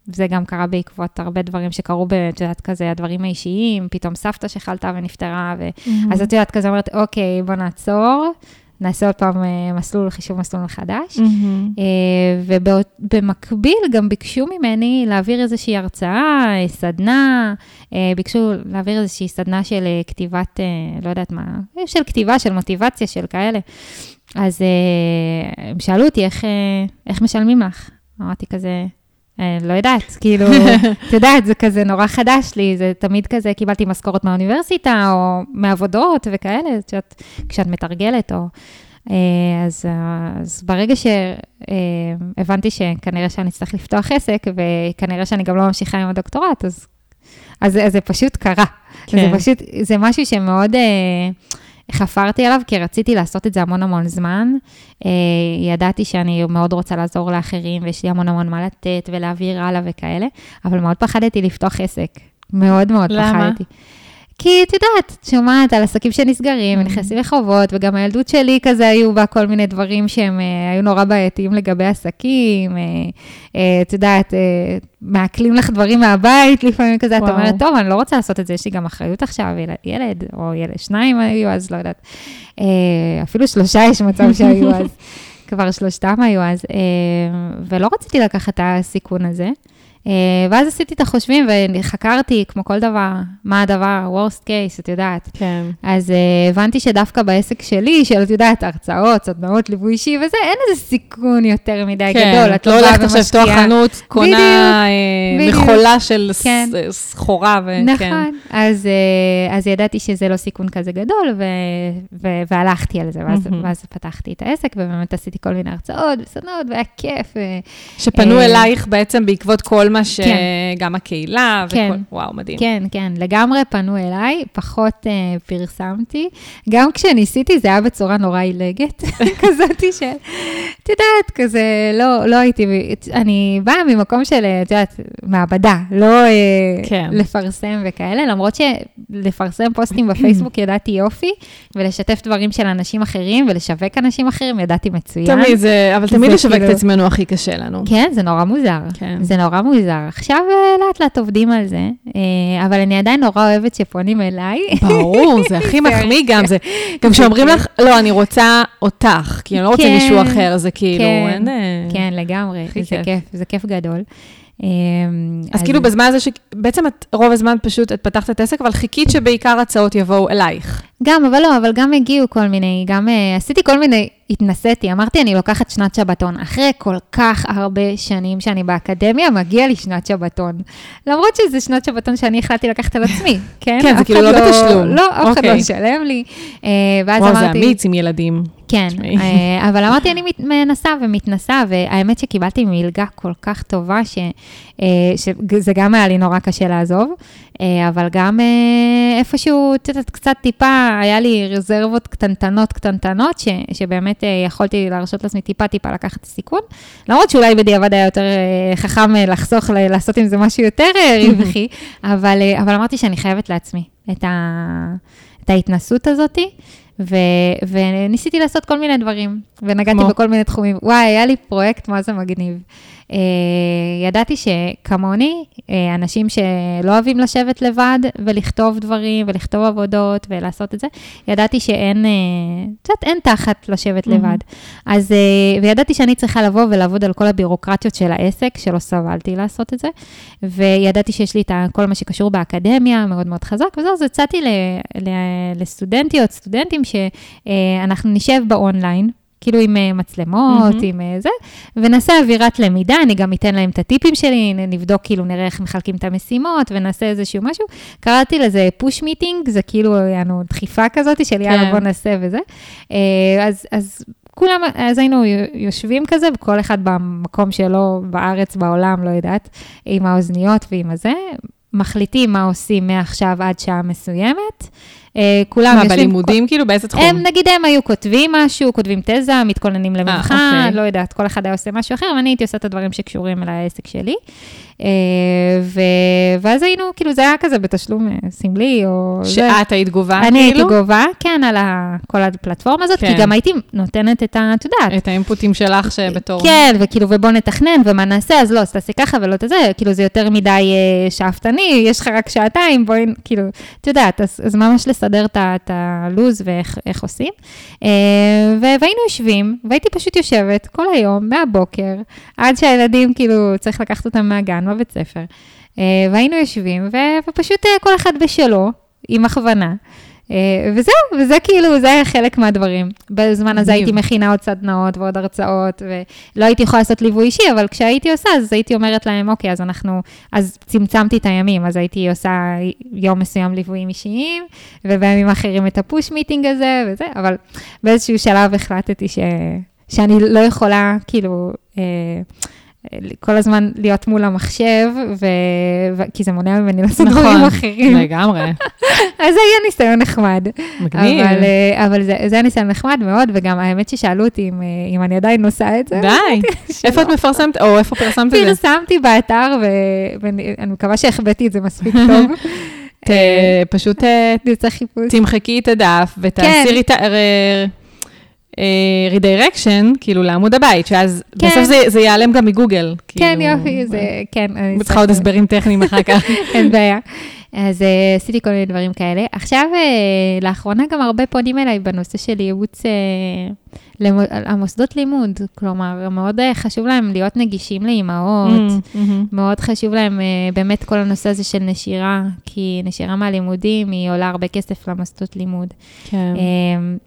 זה גם קרה בעקבות הרבה דברים שקרו, את יודעת, כזה, הדברים האישיים, פתאום סבתא שחלתה ונפטרה, ו... mm-hmm. אז את יודעת, כזה אומרת, אוקיי, בוא נעצור, נעשה עוד פעם אה, מסלול, חישוב מסלול מחדש. Mm-hmm. ובמקביל גם ביקשו ממני להעביר איזושהי הרצאה, סדנה, ביקשו להעביר איזושהי סדנה של כתיבת, לא יודעת מה, של כתיבה, של מוטיבציה, של כאלה. אז הם שאלו אותי, איך, איך משלמים לך? אמרתי כזה, אה, לא יודעת, כאילו, את יודעת, זה כזה נורא חדש לי, זה תמיד כזה, קיבלתי משכורת מהאוניברסיטה, או מעבודות וכאלה, שאת, כשאת מתרגלת, או... אה, אז, אז ברגע שהבנתי שכנראה שאני אצטרך לפתוח עסק, וכנראה שאני גם לא ממשיכה עם הדוקטורט, אז, אז, אז זה פשוט קרה. כן. זה פשוט, זה משהו שמאוד... חפרתי עליו כי רציתי לעשות את זה המון המון זמן. אה, ידעתי שאני מאוד רוצה לעזור לאחרים ויש לי המון המון מה לתת ולהעביר הלאה וכאלה, אבל מאוד פחדתי לפתוח עסק. מאוד מאוד למה? פחדתי. למה? כי את יודעת, את שומעת על עסקים שנסגרים, mm-hmm. נכנסים לחובות, וגם הילדות שלי כזה היו בה כל מיני דברים שהם uh, היו נורא בעייתיים לגבי עסקים. Uh, uh, את יודעת, uh, מעכלים לך דברים מהבית, לפעמים כזה, וואו. את אומרת, טוב, אני לא רוצה לעשות את זה, יש לי גם אחריות עכשיו, ילד, ילד או ילד, שניים היו אז, לא יודעת. Uh, אפילו שלושה יש מצב שהיו אז, כבר שלושתם היו אז, uh, ולא רציתי לקחת את הסיכון הזה. אה, ואז עשיתי את החושבים וחקרתי, כמו כל דבר, מה הדבר, worst case, את יודעת. כן. אז uh, הבנתי שדווקא בעסק שלי, של, את יודעת, הרצאות, סדנאות, ליווי אישי וזה, אין איזה סיכון יותר מדי כן, גדול. את לא הולכת עכשיו לפתוח חנות, קונה אה, מכולה של כן. סחורה. ו- נכון, כן. אז, אז ידעתי שזה לא סיכון כזה גדול, ו- ו- והלכתי על זה, ואז, mm-hmm. ואז פתחתי את העסק, ובאמת עשיתי כל מיני הרצאות וסדנאות, והיה כיף. שפנו אלייך בעצם בעקבות כל מה שגם כן. הקהילה, כן. וכל, וואו, מדהים. כן, כן, לגמרי פנו אליי, פחות uh, פרסמתי. גם כשניסיתי זה היה בצורה נורא עילגת, כזאת של, את יודעת, כזה, לא, לא הייתי, אני באה ממקום של, את יודעת, מעבדה, לא uh, כן. לפרסם וכאלה, למרות שלפרסם פוסטים בפייסבוק ידעתי יופי, ולשתף דברים של אנשים אחרים ולשווק אנשים אחרים, ידעתי מצוין. תמיד זה, אבל תמיד לשווק כאילו... את עצמנו הכי קשה לנו. כן, זה נורא מוזר. כן. זה נורא מוזר. מוזר. עכשיו אה, לאט לאט עובדים על זה, אה, אבל אני עדיין נורא אוהבת שפונים אליי. ברור, זה הכי מחמיא גם, זה, גם כשאומרים לך, לא, אני רוצה אותך, כי אני לא רוצה כן, מישהו אחר, זה כאילו, כן, אין... אה, כן, לגמרי, זה כיף, זה כיף גדול. אז כאילו בזמן הזה, שבעצם את רוב הזמן פשוט, את פתחת את העסק, אבל חיכית שבעיקר הצעות יבואו אלייך. גם, אבל לא, אבל גם הגיעו כל מיני, גם עשיתי כל מיני התנסיתי, אמרתי, אני לוקחת שנת שבתון. אחרי כל כך הרבה שנים שאני באקדמיה, מגיע לי שנת שבתון. למרות שזה שנת שבתון שאני החלטתי לקחת על עצמי, כן? כן, זה כאילו לא, לא בתשלום. לא, אף אחד לא אוקיי. ישלם לי. אה, ואז וואו, אמרתי... וואו, זה אמיץ עם ילדים. כן, אה, אבל אמרתי, אני מנסה ומתנסה, והאמת שקיבלתי מלגה כל כך טובה, אה, שזה גם היה לי נורא קשה לעזוב, אבל גם איפשהו, את יודעת, קצת טיפה, היה לי רזרבות קטנטנות, קטנטנות, שבאמת... באמת אה, יכולתי להרשות לעצמי טיפה-טיפה לקחת את הסיכון. למרות שאולי בדיעבד היה יותר אה, חכם אה, לחסוך, לעשות עם זה משהו יותר רווחי, אבל, אבל אמרתי שאני חייבת לעצמי את, ה, את ההתנסות הזאתי. ו, וניסיתי לעשות כל מיני דברים, ונגעתי כמו? בכל מיני תחומים. וואי, היה לי פרויקט מה זה מגניב. Uh, ידעתי שכמוני, uh, אנשים שלא אוהבים לשבת לבד ולכתוב דברים ולכתוב עבודות ולעשות את זה, ידעתי שאין, את יודעת, אין תחת לשבת mm-hmm. לבד. אז, וידעתי שאני צריכה לבוא ולעבוד על כל הבירוקרטיות של העסק, שלא סבלתי לעשות את זה, וידעתי שיש לי את כל מה שקשור באקדמיה, מאוד מאוד חזק, וזהו, אז הצעתי לסטודנטיות, סטודנטים, שאנחנו נשב באונליין. כאילו עם אה, מצלמות, mm-hmm. עם אה, זה, ונעשה אווירת למידה, אני גם אתן להם את הטיפים שלי, נבדוק, כאילו, נראה איך מחלקים את המשימות, ונעשה איזשהו משהו. קראתי לזה פוש מיטינג, זה כאילו, היה לנו דחיפה כזאת של יאללה, כן. בוא נעשה וזה. אה, אז, אז כולם, אז היינו יושבים כזה, וכל אחד במקום שלו, בארץ, בעולם, לא יודעת, עם האוזניות ועם הזה, מחליטים מה עושים מעכשיו עד שעה מסוימת. אה, כולם מה, בלימודים כאילו? באיזה תחום? הם, נגיד הם היו כותבים משהו, כותבים תזה, מתכוננים למבחן, אוקיי. לא יודעת, כל אחד היה עושה משהו אחר, ואני הייתי עושה את הדברים שקשורים אל העסק שלי. אה, ו... ואז היינו, כאילו, זה היה כזה בתשלום אה, סמלי, או... זה. שאת היית גובה, אני הייתי כאילו? גובה, כן, על ה... כל הפלטפורמה הזאת, כן. כי גם הייתי נותנת את ה... את יודעת. את האינפוטים שלך שבתור... כן, וכאילו, ובוא נתכנן, ומה נעשה, אז לא, אז תעשי ככה ולא את זה, כאילו, זה יותר מדי אה, שאפתני, יש לך רק שעתיים, בואי, כאילו, את יודעת, אז, אז ממש לסדר את הלו"ז ואיך איך עושים. אה, והיינו יושבים, והייתי פשוט יושבת כל היום, מהבוקר, עד שהילדים, כאילו, צריך לקחת אותם מהגן, מהבית ספר. אה, והיינו יושבים, ופשוט אה, כל אחד בשלו, עם הכוונה. אה, וזהו, וזה כאילו, זה היה חלק מהדברים. בזמן הזה. הייתי מכינה עוד סדנאות ועוד הרצאות, ולא הייתי יכולה לעשות ליווי אישי, אבל כשהייתי עושה, אז הייתי אומרת להם, אוקיי, אז אנחנו, אז צמצמתי את הימים, אז הייתי עושה יום מסוים ליוויים אישיים, ובימים אחרים את הפוש מיטינג הזה וזה, אבל באיזשהו שלב החלטתי ש, שאני לא יכולה, כאילו, אה, כל הזמן להיות מול המחשב, ו... ו... כי זה מונע ממני לעשות נכון, דברים אחרים. לגמרי. אז זה היה ניסיון נחמד. מגניב. אבל, אה, אבל זה, זה היה ניסיון נחמד מאוד, וגם האמת ששאלו אותי אם, אה, אם אני עדיין עושה את זה. די. איפה את מפרסמת, או איפה פרסמת את זה? פרסמתי באתר, ו- ואני אני מקווה שהחבאתי את זה מספיק טוב. פשוט אה, חיפוש. תמחקי את הדף כן. ותעשי רידיירקשן, כאילו לעמוד הבית, שאז כן. בסוף זה- זה ייעלם גם מגוגל. כן, כאילו, יופי, זה, כן. אני צריכה עוד הסברים טכניים אחר כך. אין בעיה. אז אה, עשיתי כל מיני דברים כאלה. עכשיו, אה, לאחרונה גם הרבה פונים אליי בנושא של ייעוץ אה, למ- המוסדות לימוד. כלומר, מאוד אה, חשוב להם להיות נגישים לאימהות. Mm, מהמם. מאוד חשוב להם אה, באמת כל הנושא הזה של נשירה, כי נשירה מהלימודים היא עולה הרבה כסף למוסדות לימוד. כן. אמ,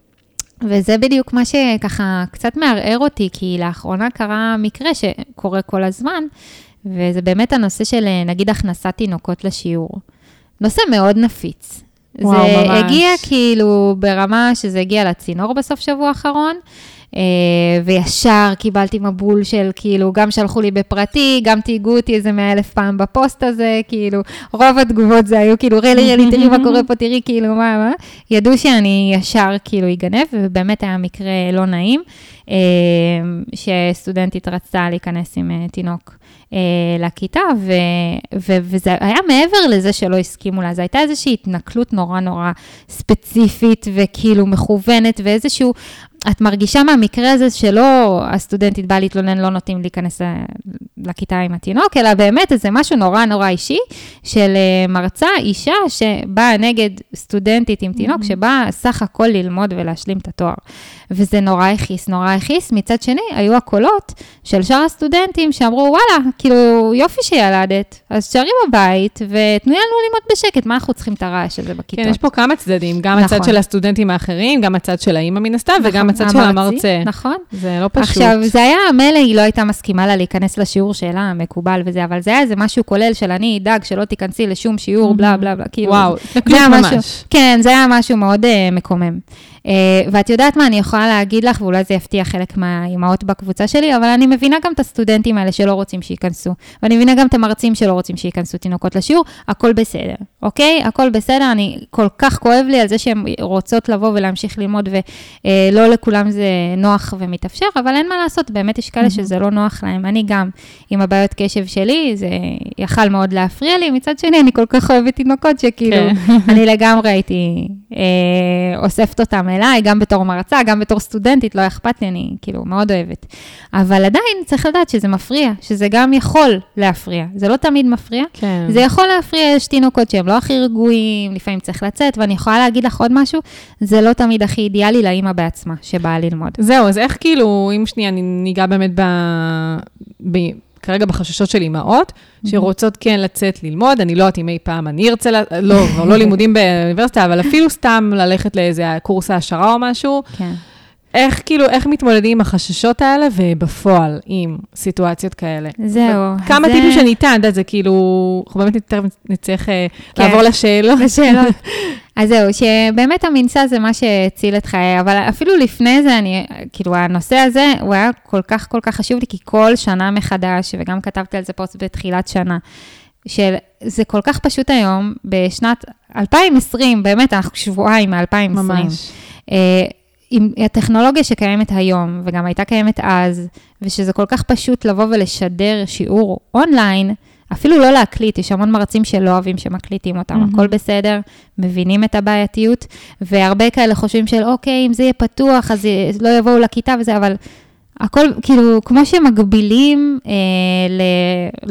וזה בדיוק מה שככה קצת מערער אותי, כי לאחרונה קרה מקרה שקורה כל הזמן, וזה באמת הנושא של אה, נגיד הכנסת תינוקות לשיעור. נושא מאוד נפיץ. וואו, זה ממש. הגיע כאילו ברמה שזה הגיע לצינור בסוף שבוע האחרון, וישר קיבלתי מבול של כאילו, גם שלחו לי בפרטי, גם תהיגו אותי איזה מאה אלף פעם בפוסט הזה, כאילו, רוב התגובות זה היו כאילו, רלי, רלי, תראי מה קורה פה, תראי כאילו, מה, מה. ידעו שאני ישר כאילו אגנב, ובאמת היה מקרה לא נעים, אה, שסטודנטית רצתה להיכנס עם אה, תינוק. אה, לכיתה, ו, ו, וזה היה מעבר לזה שלא הסכימו לה, זו הייתה איזושהי התנכלות נורא נורא ספציפית וכאילו מכוונת, ואיזשהו, את מרגישה מהמקרה הזה שלא הסטודנטית באה להתלונן, לא נותנים להיכנס לכיתה עם התינוק, אלא באמת איזה משהו נורא נורא אישי של אה, מרצה, אישה שבאה נגד סטודנטית עם תינוק, שבאה סך הכל ללמוד ולהשלים את התואר. וזה נורא הכעיס, נורא הכעיס. מצד שני, היו הקולות של שאר הסטודנטים שאמרו, וואלה, כאילו, יופי שילדת, אז תשארי בבית ותנו לנו ללמוד בשקט, מה אנחנו צריכים את הרעש הזה בכיתות? כן, יש פה כמה צדדים, גם הצד נכון. של הסטודנטים האחרים, גם הצד של האימא מן הסתם, וגם נכון, הצד של המרצה. נכון. זה לא פשוט. עכשיו, זה היה, מילא היא לא הייתה מסכימה לה להיכנס לשיעור שלה, המקובל וזה, אבל זה היה איזה משהו כולל של אני אדאג שלא תיכנסי לשום שיעור, בלה בלה בלה, כאילו. וואו, זה התנכלות היה משהו- ממש. כן, זה היה משהו מאוד uh, מקומם. Uh, ואת יודעת מה, אני יכולה להגיד לך, ואולי זה יפתיע חלק מהאימהות בקבוצה שלי, אבל אני מבינה גם את הסטודנטים האלה שלא רוצים שייכנסו. ואני מבינה גם את המרצים שלא רוצים שייכנסו תינוקות לשיעור, הכל בסדר, אוקיי? הכל בסדר, אני כל כך כואב לי על זה שהן רוצות לבוא ולהמשיך ללמוד, ולא לכולם זה נוח ומתאפשר, אבל אין מה לעשות, באמת יש כאלה שזה לא נוח להם. אני גם, עם הבעיות קשב שלי, זה יכל מאוד להפריע לי, מצד שני, אני כל כך אוהבת תינוקות, שכאילו, כן. אני לגמרי הייתי אה, אוספת אותם אליי, גם בתור מרצה, גם בתור סטודנטית, לא אכפת לי, אני כאילו מאוד אוהבת. אבל עדיין צריך לדעת שזה מפריע, שזה גם יכול להפריע. זה לא תמיד מפריע. כן. זה יכול להפריע, יש תינוקות שהם לא הכי רגועים, לפעמים צריך לצאת, ואני יכולה להגיד לך עוד משהו, זה לא תמיד הכי אידיאלי לאימא בעצמה, שבאה ללמוד. זהו, אז איך כאילו, אם שנייה אני ניגע באמת ב... ב... כרגע בחששות של אימהות, שרוצות כן לצאת ללמוד, אני לא יודעת אם אי פעם אני ארצה, לא, כבר לא לימודים באוניברסיטה, אבל אפילו סתם ללכת לאיזה קורס העשרה או משהו, כן. איך כאילו, איך מתמודדים עם החששות האלה, ובפועל, עם סיטואציות כאלה. זהו. כמה זה- טיפים שניתן, את יודעת, זה כאילו, אנחנו באמת תכף נצטרך אה, כן. לעבור לשאלות. לשאלות. אז זהו, שבאמת המנסה זה מה שהציל את חיי, אבל אפילו לפני זה, אני, כאילו, הנושא הזה, הוא היה כל כך כל כך חשוב לי, כי כל שנה מחדש, וגם כתבתי על זה פוסט בתחילת שנה, שזה כל כך פשוט היום, בשנת 2020, באמת, אנחנו שבועיים מ-2020. ממש. Uh, עם הטכנולוגיה שקיימת היום, וגם הייתה קיימת אז, ושזה כל כך פשוט לבוא ולשדר שיעור אונליין, אפילו לא להקליט, יש המון מרצים שלא אוהבים שמקליטים אותם, mm-hmm. הכל בסדר, מבינים את הבעייתיות, והרבה כאלה חושבים של, אוקיי, אם זה יהיה פתוח, אז לא יבואו לכיתה וזה, אבל הכל, כאילו, כמו שמגבילים, אה, ל...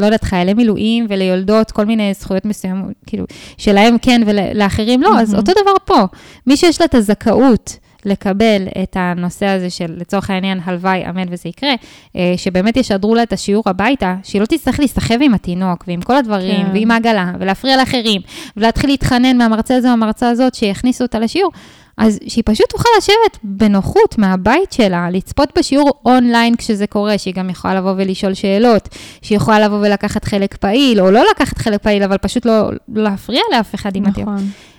לא יודעת, חיילי מילואים וליולדות, כל מיני זכויות מסוימות, כאילו, שלהם כן ולאחרים לא, mm-hmm. אז אותו דבר פה. מי שיש לה את הזכאות, לקבל את הנושא הזה של, לצורך העניין, הלוואי, אמן וזה יקרה, אה, שבאמת ישדרו לה את השיעור הביתה, שהיא לא תצטרך להסתחב עם התינוק ועם כל הדברים, כן. ועם העגלה, ולהפריע לאחרים, ולהתחיל להתחנן מהמרצה הזה או המרצה הזאת שיכניסו אותה לשיעור. אז שהיא פשוט תוכל לשבת בנוחות מהבית שלה, לצפות בשיעור אונליין כשזה קורה, שהיא גם יכולה לבוא ולשאול שאלות, שהיא יכולה לבוא ולקחת חלק פעיל, או לא לקחת חלק פעיל, אבל פשוט לא, לא להפריע לאף אחד עם נכון. התיאור.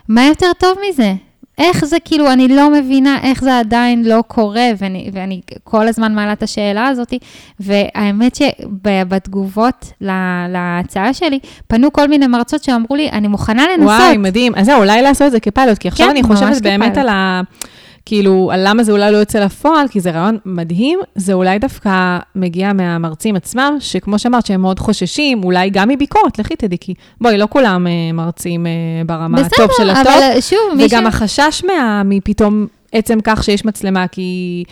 מה יותר טוב מזה? איך זה, כאילו, אני לא מבינה איך זה עדיין לא קורה, ואני, ואני כל הזמן מעלה את השאלה הזאת, והאמת שבתגובות להצעה שלי, פנו כל מיני מרצות שאמרו לי, אני מוכנה לנסות. וואי, מדהים. אז זהו, אולי לעשות את זה כפיילוט, כי עכשיו כן, אני חושבת באמת כפיילוט. על ה... כאילו, על למה זה אולי לא יוצא לפועל, כי זה רעיון מדהים, זה אולי דווקא מגיע מהמרצים עצמם, שכמו שאמרת, שהם מאוד חוששים, אולי גם מביקורת, לכי תדעי, כי בואי, לא כולם uh, מרצים uh, ברמה בסדר, הטוב של הטוב. בסדר, אבל שוב, מי ש... וגם החשש מה, מפתאום עצם כך שיש מצלמה, כי...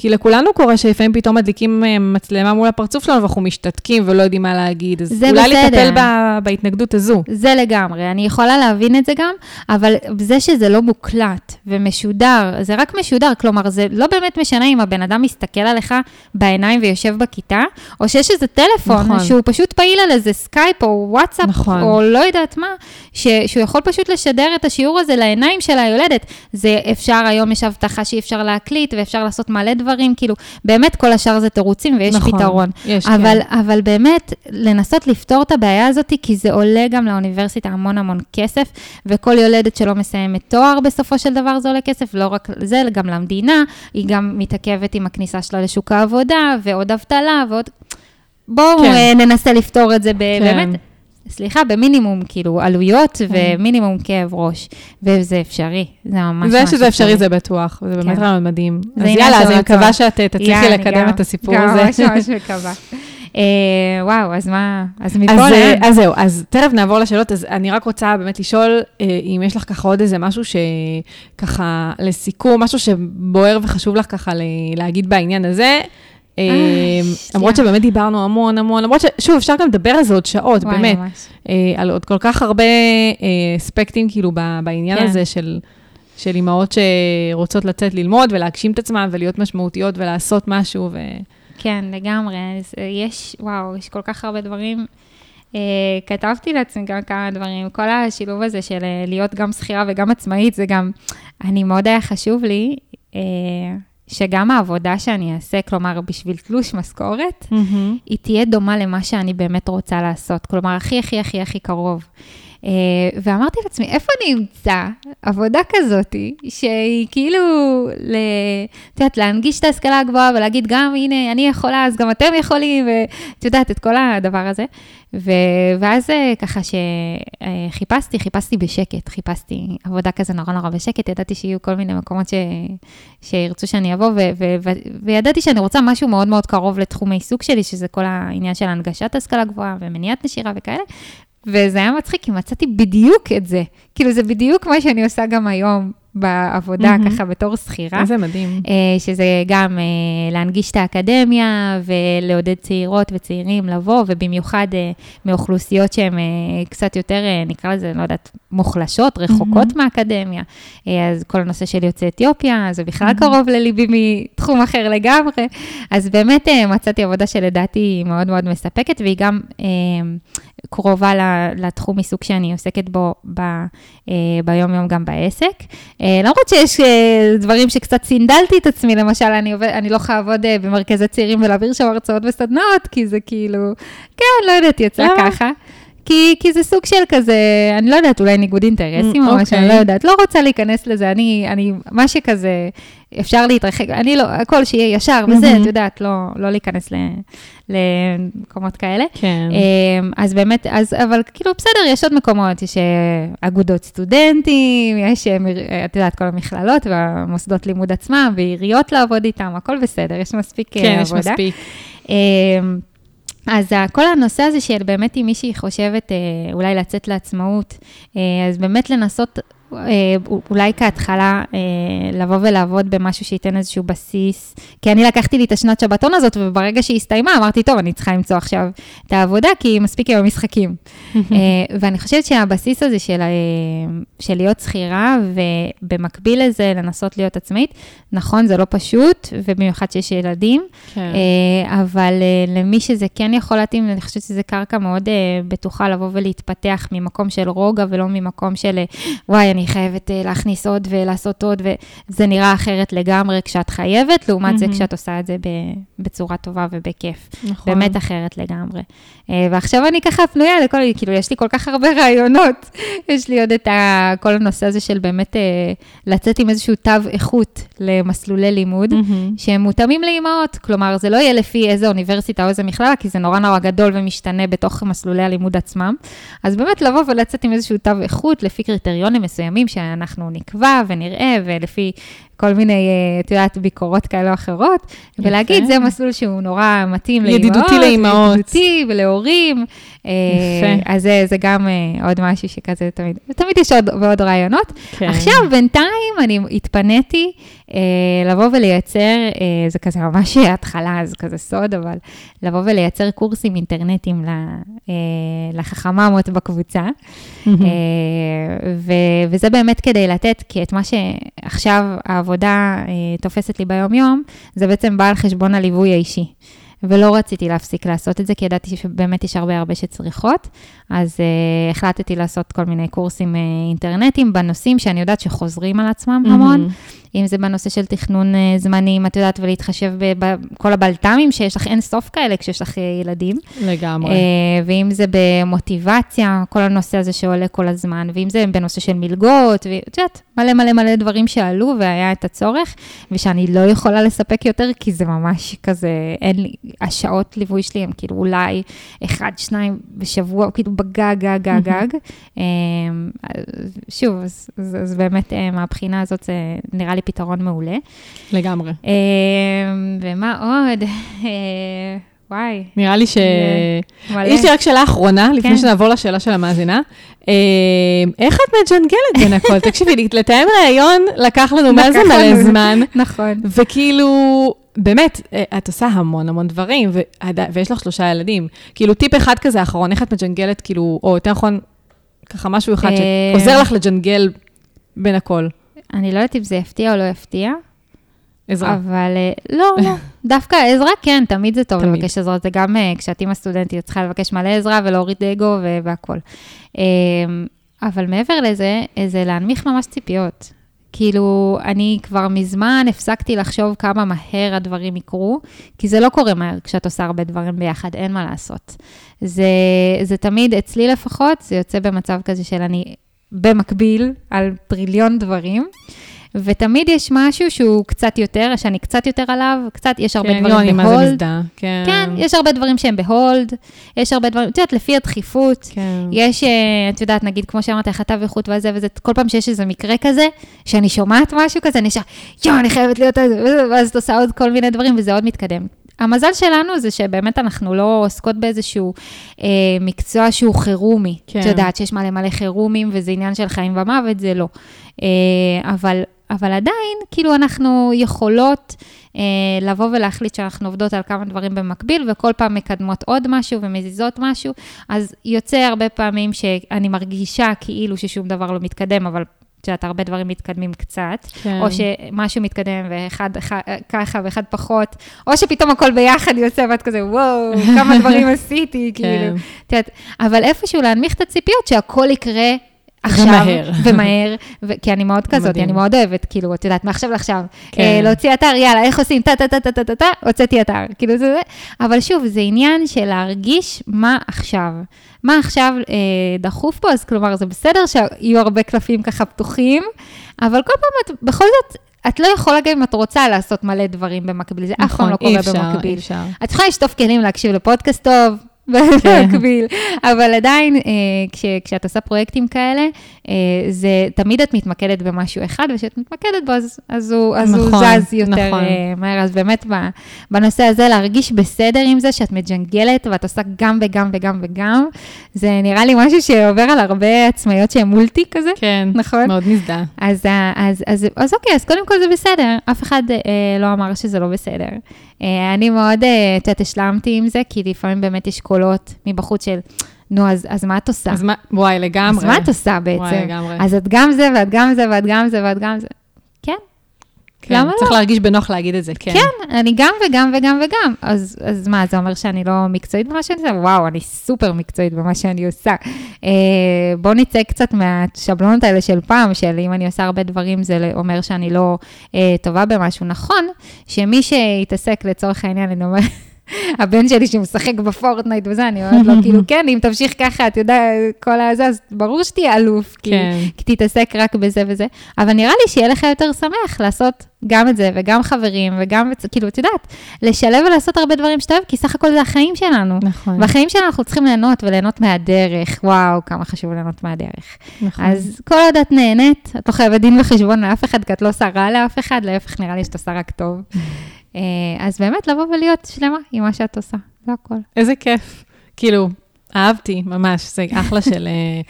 כי לכולנו קורה שלפעמים פתאום מדליקים אה, מצלמה מול הפרצוף שלנו ואנחנו משתתקים ולא יודעים מה להגיד. אז אולי בסדר. לטפל ב, בהתנגדות הזו. זה לגמרי, אני יכולה להבין את זה גם, אבל זה שזה לא מוקלט ומשודר, זה רק משודר, כלומר, זה לא באמת משנה אם הבן אדם מסתכל עליך בעיניים ויושב בכיתה, או שיש איזה טלפון נכון. שהוא פשוט פעיל על איזה סקייפ או וואטסאפ, נכון. או לא יודעת מה, ש, שהוא יכול פשוט לשדר את השיעור הזה לעיניים של היולדת. זה אפשר, היום יש אבטחה שאי אפשר להקליט ואפשר לעשות מלא דברים. דברים, כאילו, באמת כל השאר זה תירוצים ויש נכון, פתרון. יש, אבל, כן. אבל באמת, לנסות לפתור את הבעיה הזאת, כי זה עולה גם לאוניברסיטה המון המון כסף, וכל יולדת שלא מסיימת תואר בסופו של דבר זה עולה כסף, לא רק זה, גם למדינה, היא גם מתעכבת עם הכניסה שלה לשוק העבודה, ועוד אבטלה, ועוד... בואו כן. אה, ננסה לפתור את זה כן. באמת. סליחה, במינימום כאילו עלויות כן. ומינימום כאב ראש, וזה אפשרי, זה ממש ממש אפשרי. זה שזה אפשרי זה בטוח, זה באמת כן. רעיון מדהים. אז יאללה, אז אני מקווה שאת תצליחי לקדם את הסיפור הזה. גם ממש ממש מקווה. אה, וואו, אז מה, אז מפה אז, אה, אז זהו, אז תכף נעבור לשאלות, אז אני רק רוצה באמת לשאול אה, אם יש לך ככה עוד איזה משהו שככה, לסיכום, משהו שבוער וחשוב לך ככה להגיד בעניין הזה. אה, אה, למרות שבאמת דיברנו המון המון, למרות ששוב, אפשר גם לדבר על זה עוד שעות, באמת. אה, על עוד כל כך הרבה אספקטים, כאילו, בעניין כן. הזה של... של אימהות שרוצות לצאת ללמוד ולהגשים את עצמן ולהיות משמעותיות ולעשות משהו. ו... כן, לגמרי. יש, וואו, יש כל כך הרבה דברים. כתבתי לעצמי גם כמה דברים. כל השילוב הזה של להיות גם שכירה וגם עצמאית, זה גם, אני מאוד היה חשוב לי. שגם העבודה שאני אעשה, כלומר, בשביל תלוש משכורת, mm-hmm. היא תהיה דומה למה שאני באמת רוצה לעשות. כלומר, הכי, הכי, הכי, הכי קרוב. Uh, ואמרתי לעצמי, איפה אני אמצא עבודה כזאת, שהיא כאילו, את יודעת, להנגיש את ההשכלה הגבוהה ולהגיד גם, הנה, אני יכולה, אז גם אתם יכולים, ואת יודעת, את כל הדבר הזה. ו... ואז אה, ככה שחיפשתי, חיפשתי בשקט, חיפשתי עבודה כזה נורא נורא בשקט, ידעתי שיהיו כל מיני מקומות ש... שירצו שאני אבוא. ו... ו... וידעתי שאני רוצה משהו מאוד מאוד קרוב לתחום העיסוק שלי, שזה כל העניין של הנגשת השכלה גבוהה ומניעת נשירה וכאלה, וזה היה מצחיק, כי מצאתי בדיוק את זה. כאילו, זה בדיוק מה שאני עושה גם היום בעבודה, mm-hmm. ככה בתור שכירה. איזה מדהים. אה, שזה גם אה, להנגיש את האקדמיה ולעודד צעירות וצעירים לבוא, ובמיוחד אה, מאוכלוסיות שהן קצת יותר, נקרא לזה, לא יודעת, מוחלשות, רחוקות mm-hmm. מהאקדמיה. אז כל הנושא של יוצאי אתיופיה, זה בכלל mm-hmm. קרוב לליבי מתחום אחר לגמרי. אז באמת מצאתי עבודה שלדעתי היא מאוד מאוד מספקת, והיא גם... קרובה לתחום עיסוק שאני עוסקת בו ב, אה, ביום-יום גם בעסק. אה, למרות שיש אה, דברים שקצת סינדלתי את עצמי, למשל, אני, עובד, אני לא יכולה לעבוד במרכזי צעירים ולהעביר שם הרצאות וסדנאות, כי זה כאילו, כן, לא יודעת, יצא ככה. כי, כי זה סוג של כזה, אני לא יודעת, אולי ניגוד אינטרסים או משהו, אני לא אוקיי. יודעת, לא רוצה להיכנס לזה, אני, אני, מה שכזה, אפשר להתרחק, אני לא, הכל שיהיה ישר וזה, את יודעת, לא, לא להיכנס ל, למקומות כאלה. כן. אז באמת, אז, אבל כאילו, בסדר, יש עוד מקומות, יש אגודות סטודנטים, יש, את יודעת, כל המכללות והמוסדות לימוד עצמם, ועיריות לעבוד איתם, הכל בסדר, יש מספיק כן, עבודה. כן, יש מספיק. אז כל הנושא הזה של באמת אם מישהי חושבת אולי לצאת לעצמאות, אז באמת לנסות אה, אולי כהתחלה אה, לבוא ולעבוד במשהו שייתן איזשהו בסיס. כי אני לקחתי לי את השנת שבתון הזאת, וברגע שהיא הסתיימה, אמרתי, טוב, אני צריכה למצוא עכשיו את העבודה, כי מספיק עם המשחקים. אה, ואני חושבת שהבסיס הזה של, של להיות שכירה, ובמקביל לזה לנסות להיות עצמאית, נכון, זה לא פשוט, ובמיוחד שיש ילדים, כן. אבל למי שזה כן יכול להתאים, אני חושבת שזה קרקע מאוד בטוחה לבוא ולהתפתח ממקום של רוגע, ולא ממקום של, וואי, אני... אני חייבת uh, להכניס עוד ולעשות עוד, וזה נראה אחרת לגמרי כשאת חייבת, לעומת mm-hmm. זה כשאת עושה את זה בצורה טובה ובכיף. נכון. באמת אחרת לגמרי. Uh, ועכשיו אני ככה פנויה לכל, כאילו, יש לי כל כך הרבה רעיונות. יש לי עוד את ה, כל הנושא הזה של באמת uh, לצאת עם איזשהו תו איכות למסלולי לימוד, mm-hmm. שהם מותאמים לאימהות. כלומר, זה לא יהיה לפי איזה אוניברסיטה או איזה מכללה, כי זה נורא נורא גדול ומשתנה בתוך מסלולי הלימוד עצמם. אז באמת לבוא ולצאת עם איזשהו תו איכות לפי קריטריונים מסוימים. מסוימים שאנחנו נקבע ונראה, ולפי כל מיני, אה, את יודעת, ביקורות כאלה או אחרות, יפה. ולהגיד, זה מסלול שהוא נורא מתאים לאימהות. ידידותי לאימהות. ידידותי ולהורים. אה, יפה. אז זה, זה גם אה, עוד משהו שכזה תמיד, תמיד יש עוד, ועוד רעיונות. כן. עכשיו, בינתיים אני התפניתי לבוא ולייצר, זה כזה ממש התחלה, זה כזה סוד, אבל לבוא ולייצר קורסים אינטרנטיים לחכממות בקבוצה. וזה באמת כדי לתת, כי את מה שעכשיו העבודה אה, תופסת לי ביום-יום, זה בעצם בא על חשבון הליווי האישי. ולא רציתי להפסיק לעשות את זה, כי ידעתי שבאמת יש הרבה הרבה שצריכות. אז uh, החלטתי לעשות כל מיני קורסים uh, אינטרנטיים בנושאים שאני יודעת שחוזרים על עצמם mm-hmm. המון. אם זה בנושא של תכנון uh, זמנים, את יודעת, ולהתחשב בכל הבלת"מים, שיש לך אין סוף כאלה כשיש לך uh, ילדים. לגמרי. Uh, ואם זה במוטיבציה, כל הנושא הזה שעולה כל הזמן, ואם זה בנושא של מלגות, ואת יודעת, מלא מלא מלא דברים שעלו והיה את הצורך, ושאני לא יכולה לספק יותר, כי זה ממש כזה, אין לי, השעות ליווי שלי הם כאילו אולי אחד, שניים בשבוע, כאילו בגג, גג, גג, גג. שוב, אז, אז, אז באמת אה, מהבחינה הזאת זה נראה לי פתרון מעולה. לגמרי. אמ, ומה עוד? אה, וואי. נראה לי ש... יש לי רק שאלה אחרונה, לפני כן. שנעבור לשאלה של המאזינה. איך את מג'נגלת בין הכל? תקשיבי, לתאם ראיון לקח לנו מה זה מלא זמן. נכון. וכאילו, באמת, אה, את עושה המון המון דברים, ויש לך שלושה ילדים. כאילו, טיפ אחד כזה אחרון, איך את מג'נגלת, כאילו, או יותר נכון, ככה משהו אחד שעוזר לך לג'נגל בין הכל. אני לא יודעת אם זה יפתיע או לא יפתיע. עזרה. אבל אה, לא, לא. דווקא עזרה, כן, תמיד זה טוב לבקש עזרה. זה גם אה, כשאת אימא סטודנטית, את צריכה לבקש מלא עזרה ולהוריד אגו והכול. אבל מעבר לזה, זה להנמיך ממש ציפיות. כאילו, אני כבר מזמן הפסקתי לחשוב כמה מהר הדברים יקרו, כי זה לא קורה מהר כשאת עושה הרבה דברים ביחד, אין מה לעשות. זה, זה תמיד, אצלי לפחות, זה יוצא במצב כזה של אני במקביל על טריליון דברים. ותמיד יש משהו שהוא קצת יותר, שאני קצת יותר עליו, קצת, יש הרבה כן, דברים ב hold. כן, לא, זה מזדהה, כן. כן, יש הרבה דברים שהם ב hold, יש הרבה דברים, את יודעת, לפי הדחיפות. כן. יש, אה, את יודעת, נגיד, כמו שאמרת, החלטה ואיכות וזה וזה, כל פעם שיש איזה מקרה כזה, שאני שומעת משהו כזה, אני ישר, יואו, אני חייבת להיות, ואז את עושה עוד כל מיני דברים, וזה עוד מתקדם. המזל שלנו זה שבאמת אנחנו לא עוסקות באיזשהו אה, מקצוע שהוא חירומי. כן. את יודעת שיש מלא מלא חירומים וזה עניין של חיים ומוות, זה לא. אה, אבל אבל עדיין, כאילו אנחנו יכולות אה, לבוא ולהחליט שאנחנו עובדות על כמה דברים במקביל, וכל פעם מקדמות עוד משהו ומזיזות משהו, אז יוצא הרבה פעמים שאני מרגישה כאילו ששום דבר לא מתקדם, אבל את יודעת, הרבה דברים מתקדמים קצת, כן. או שמשהו מתקדם ואחד אחד, ככה ואחד פחות, או שפתאום הכל ביחד יוצא ואת כזה, וואו, כמה דברים עשיתי, כן. כאילו, את יודעת, אבל איפשהו להנמיך את הציפיות שהכל יקרה עכשיו, ומהר, ומהר ו- כי אני מאוד כזאת, מדהים. אני מאוד אוהבת, כאילו, את יודעת, מעכשיו לעכשיו, כן. אה, להוציא אתר, יאללה, איך עושים, טה-טה-טה-טה-טה, הוצאתי אתר, כאילו זה זה, אבל שוב, זה עניין של להרגיש מה עכשיו. מה עכשיו אה, דחוף פה, אז כלומר, זה בסדר שיהיו הרבה קלפים ככה פתוחים, אבל כל פעם את בכל זאת את לא יכולה גם אם את רוצה לעשות מלא דברים במקביל, זה נכון, אף פעם לא קורה במקביל. נכון, אי אפשר, אפשר. את יכולה לשטוף כלים להקשיב לפודקאסט טוב. במקביל. אבל עדיין, אה, כש, כשאת עושה פרויקטים כאלה, אה, זה תמיד את מתמקדת במשהו אחד, וכשאת מתמקדת בו, אז, אז, הוא, אז נכון, הוא זז יותר נכון. אה, מהר. אז באמת, בנושא הזה, להרגיש בסדר עם זה, שאת מג'נגלת ואת עושה גם וגם וגם וגם, זה נראה לי משהו שעובר על הרבה עצמאיות שהן מולטי כזה, כן, נכון? מאוד מזדהה. אז, אז, אז, אז, אז אוקיי, אז קודם כל זה בסדר, אף אחד אה, לא אמר שזה לא בסדר. אה, אני מאוד, אה, את יודעת, השלמתי עם זה, כי לפעמים באמת יש קולות מבחוץ של... נו, אז, אז מה את עושה? אז מה, וואי, לגמרי. אז מה את עושה בעצם? וואי, לגמרי. אז את גם זה, ואת גם זה, ואת גם זה, ואת גם זה. כן, כן, למה צריך לא? להרגיש בנוח להגיד את זה, כן. כן, אני גם וגם וגם וגם. אז, אז מה, זה אומר שאני לא מקצועית במה שאני עושה? וואו, אני סופר מקצועית במה שאני עושה. אה, בואו נצא קצת מהשבלונות האלה של פעם, של אם אני עושה הרבה דברים, זה אומר שאני לא אה, טובה במשהו. נכון, שמי שיתעסק לצורך העניין, אני אומרת... הבן שלי שמשחק בפורטנייט וזה, אני אומרת לו, כאילו, כן, אם תמשיך ככה, אתה יודע, כל הזה, אז ברור שתהיה אלוף, כן. כי, כי תתעסק רק בזה וזה. אבל נראה לי שיהיה לך יותר שמח לעשות גם את זה, וגם חברים, וגם, כאילו, את יודעת, לשלב ולעשות הרבה דברים שאתה אוהב, כי סך הכל זה החיים שלנו. נכון. והחיים שלנו אנחנו צריכים ליהנות, וליהנות מהדרך. וואו, כמה חשוב ליהנות מהדרך. נכון. אז כל עוד את נהנית, את לא חייבת דין וחשבון לאף אחד, כי את לא רע לאף אחד, להפך, נראה לי שאת עושה רק טוב. אה, אז באמת, לבוא ולהיות שלמה עם מה שאת עושה, זה הכל. איזה כיף. כאילו, אהבתי, ממש, זה אחלה של אה,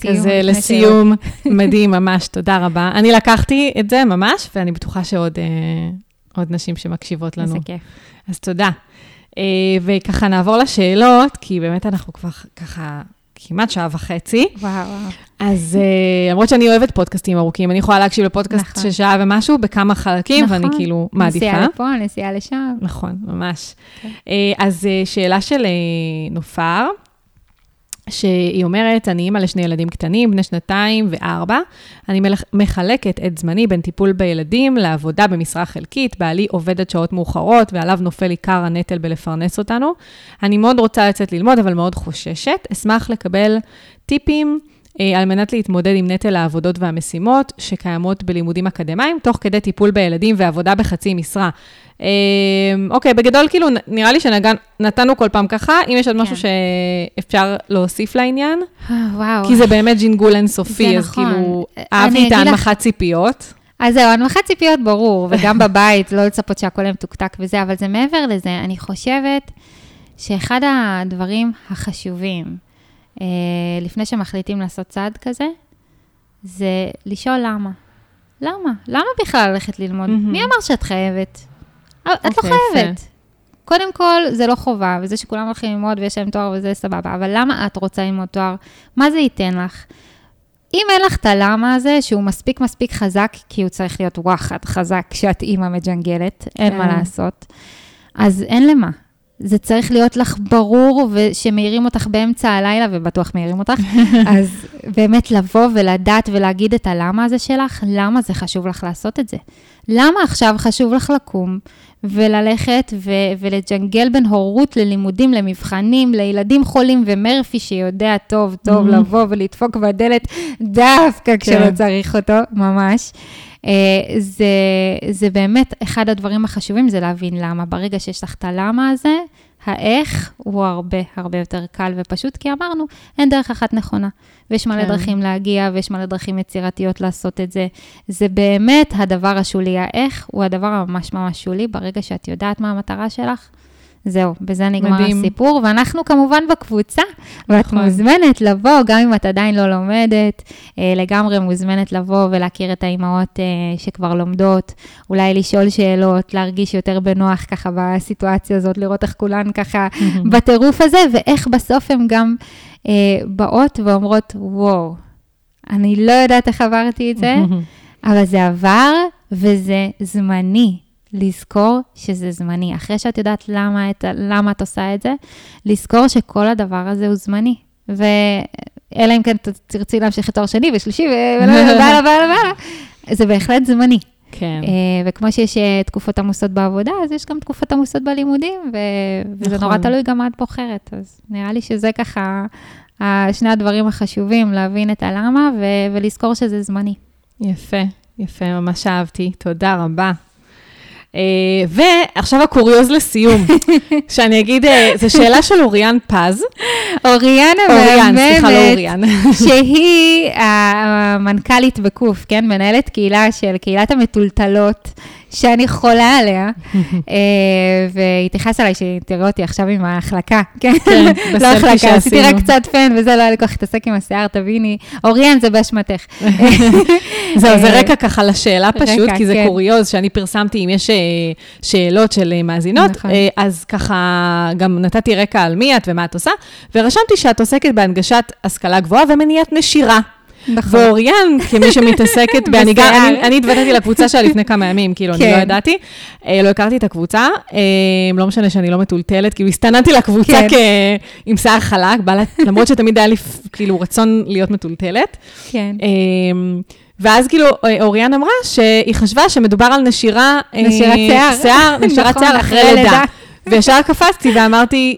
כזה לסיום, מדהים, ממש, תודה רבה. אני לקחתי את זה ממש, ואני בטוחה שעוד אה, נשים שמקשיבות לנו. איזה כיף. אז תודה. וככה נעבור לשאלות, כי באמת אנחנו כבר ככה כמעט שעה וחצי. וואו. אז uh, למרות שאני אוהבת פודקאסטים ארוכים, אני יכולה להקשיב לפודקאסט נכון. של שעה ומשהו בכמה חלקים, נכון. ואני כאילו מעדיפה. נסיעה לפה, נסיעה לשם. נכון, ממש. Okay. כן. Uh, אז uh, שאלה של נופר. שהיא אומרת, אני אימא לשני ילדים קטנים, בני שנתיים וארבע. אני מחלקת את זמני בין טיפול בילדים לעבודה במשרה חלקית. בעלי עובד עד שעות מאוחרות, ועליו נופל עיקר הנטל בלפרנס אותנו. אני מאוד רוצה לצאת ללמוד, אבל מאוד חוששת. אשמח לקבל טיפים. אה, על מנת להתמודד עם נטל העבודות והמשימות שקיימות בלימודים אקדמיים, תוך כדי טיפול בילדים ועבודה בחצי משרה. אה, אוקיי, בגדול, כאילו, נראה לי שנתנו כל פעם ככה, אם יש עוד משהו כן. שאפשר להוסיף לעניין. וואו. כי זה באמת ג'ינגול אינסופי, אז נכון. כאילו, אהבתי את ההנמכת ציפיות. אז זהו, הנמכת ציפיות ברור, וגם בבית, לא לצפות שהכל יהיה מתוקתק וזה, אבל זה מעבר לזה, אני חושבת שאחד הדברים החשובים, לפני שמחליטים לעשות צעד כזה, זה לשאול למה. למה? למה בכלל ללכת ללמוד? Mm-hmm. מי אמר שאת חייבת? Okay, את לא אוקיי, חייבת. קודם כל, זה לא חובה, וזה שכולם הולכים ללמוד ויש להם תואר וזה סבבה, אבל למה את רוצה ללמוד תואר? מה זה ייתן לך? אם אין לך את הלמה הזה, שהוא מספיק מספיק חזק, כי הוא צריך להיות וואחד חזק כשאת אימא מג'נגלת, אין מה כן. לעשות, אז אין למה. זה צריך להיות לך ברור, ושמעירים אותך באמצע הלילה, ובטוח מעירים אותך, אז באמת לבוא ולדעת ולהגיד את הלמה הזה שלך, למה זה חשוב לך לעשות את זה. למה עכשיו חשוב לך לקום וללכת ו- ולג'נגל בין הורות ללימודים, למבחנים, לילדים חולים, ומרפי שיודע טוב טוב mm-hmm. לבוא ולדפוק בדלת דווקא כשלא כן. צריך אותו, ממש. Uh, זה, זה באמת אחד הדברים החשובים, זה להבין למה. ברגע שיש לך את הלמה הזה, האיך הוא הרבה הרבה יותר קל ופשוט, כי אמרנו, אין דרך אחת נכונה. ויש מלא כן. דרכים להגיע, ויש מלא דרכים יצירתיות לעשות את זה. זה באמת הדבר השולי. האיך הוא הדבר הממש ממש שולי, ברגע שאת יודעת מה המטרה שלך. זהו, בזה נגמר מדהים. הסיפור, ואנחנו כמובן בקבוצה, ואת נכון. מוזמנת לבוא, גם אם את עדיין לא לומדת, אה, לגמרי מוזמנת לבוא ולהכיר את האימהות אה, שכבר לומדות, אולי לשאול שאלות, להרגיש יותר בנוח ככה בסיטואציה הזאת, לראות איך כולן ככה בטירוף הזה, ואיך בסוף הן גם אה, באות ואומרות, וואו, אני לא יודעת איך עברתי את זה, אבל זה עבר וזה זמני. לזכור שזה זמני. אחרי שאת יודעת למה את, למה את עושה את זה, לזכור שכל הדבר הזה הוא זמני. ואלא אם כן תרצי להמשיך את תואר שני ושלישי, והלאה והלאה והלאה, זה בהחלט זמני. כן. Uh, וכמו שיש uh, תקופות עמוסות בעבודה, אז יש גם תקופות עמוסות בלימודים, ו- נכון. וזה נורא תלוי גם מה את בוחרת. אז נראה לי שזה ככה שני הדברים החשובים, להבין את הלמה ו- ולזכור שזה זמני. יפה. יפה, ממש אהבתי, תודה רבה. Uh, ועכשיו הקוריוז לסיום, שאני אגיד, uh, זו שאלה של אוריאן פז. אוריאן המהממת, שהיא המנכ"לית בקוף, כן? מנהלת קהילה של קהילת המטולטלות. שאני חולה עליה, אה, והיא תכעס עליי שתראו אותי עכשיו עם ההחלקה, כן? כן, לא החלקה, עשיתי רק קצת פן, וזה לא היה לי כוח להתעסק עם השיער, תביני. אוריאן, זה באשמתך. זהו, זה רקע ככה לשאלה פשוט, כי זה כן. קוריוז שאני פרסמתי, אם יש אה, שאלות של אה, מאזינות, נכון. אז ככה גם נתתי רקע על מי את ומה את עושה, ורשמתי שאת עוסקת בהנגשת השכלה גבוהה ומניעת נשירה. נכון. ואוריאן, כמי שמתעסקת, ואני גם, אני, אני התוודעתי לקבוצה שלה לפני כמה ימים, כאילו, כן. אני לא כן. ידעתי, אה, לא הכרתי את הקבוצה, אה, לא משנה שאני לא מטולטלת, כאילו, הסתננתי לקבוצה כן. כ... עם שיער חלק, למרות שתמיד היה לי, כאילו, רצון להיות מטולטלת. כן. אה, ואז כאילו אוריאן אמרה שהיא חשבה שמדובר על נשירה... נשירת שיער. שיער, נשירת נכון, שיער אחרי לידה. וישר קפצתי ואמרתי,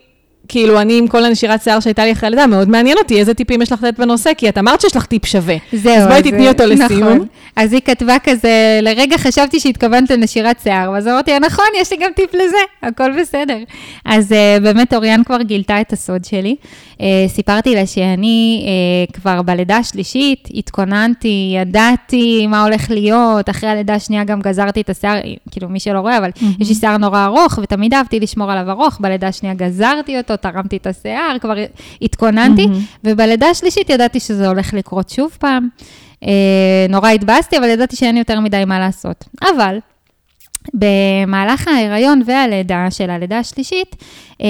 כאילו, אני עם כל הנשירת שיער שהייתה לי אחרי לידה, מאוד מעניין אותי איזה טיפים יש לך לתת בנושא, כי את אמרת שיש לך טיפ שווה. זהו. אז בואי תתני אותו לסיום. נכון. אז היא כתבה כזה, לרגע חשבתי שהתכוונת לנשירת שיער, ואז אמרתי, נכון, יש לי גם טיפ לזה, הכל בסדר. אז uh, באמת אוריאן כבר גילתה את הסוד שלי. Uh, סיפרתי לה שאני uh, כבר בלידה השלישית, התכוננתי, ידעתי מה הולך להיות, אחרי הלידה השנייה גם גזרתי את השיער, כאילו, מי שלא רואה, אבל mm-hmm. יש לי שיער נורא ארוך, ותמיד אהבתי לשמור עליו ארוך, בלידה השנייה גזרתי אותו. אותו, תרמתי את השיער, כבר התכוננתי, mm-hmm. ובלידה השלישית ידעתי שזה הולך לקרות שוב פעם. אה, נורא התבאסתי, אבל ידעתי שאין יותר מדי מה לעשות. אבל במהלך ההיריון והלידה של הלידה השלישית, אה,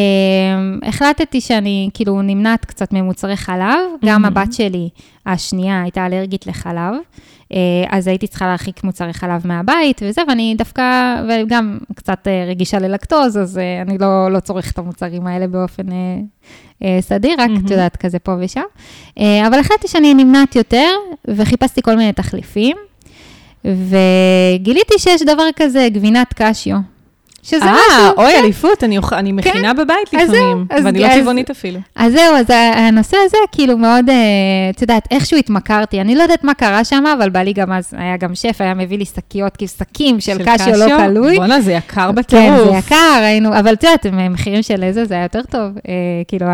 החלטתי שאני כאילו נמנעת קצת ממוצרי חלב, mm-hmm. גם הבת שלי השנייה הייתה אלרגית לחלב. אה, אז הייתי צריכה להרחיק מוצרי חלב מהבית וזה, ואני דווקא, וגם קצת אה, רגישה ללקטוז, אז אה, אני לא, לא צורכת את המוצרים האלה באופן סדיר, רק, את יודעת, כזה פה ושם. אבל החלטתי שאני נמנעת יותר, וחיפשתי כל מיני תחליפים, וגיליתי שיש דבר כזה, גבינת קשיו. שזה 아, משהו... אה, אוי, כן. אליפות, אני, אני כן. מכינה בבית לפעמים, אז ואני לא אז, לא טבעונית אפילו. אז זהו, אז הנושא הזה כאילו מאוד, אה, את יודעת, איכשהו התמכרתי, אני לא יודעת מה קרה שם, אבל בעלי גם אז, היה גם שף, היה מביא לי שקיות, כאילו שקים של, של קשיו לא קלוי. בואנה, זה יקר בטירוף. כן, זה יקר, היינו, אבל את יודעת, מחירים של איזה, זה היה יותר טוב, אה, כאילו,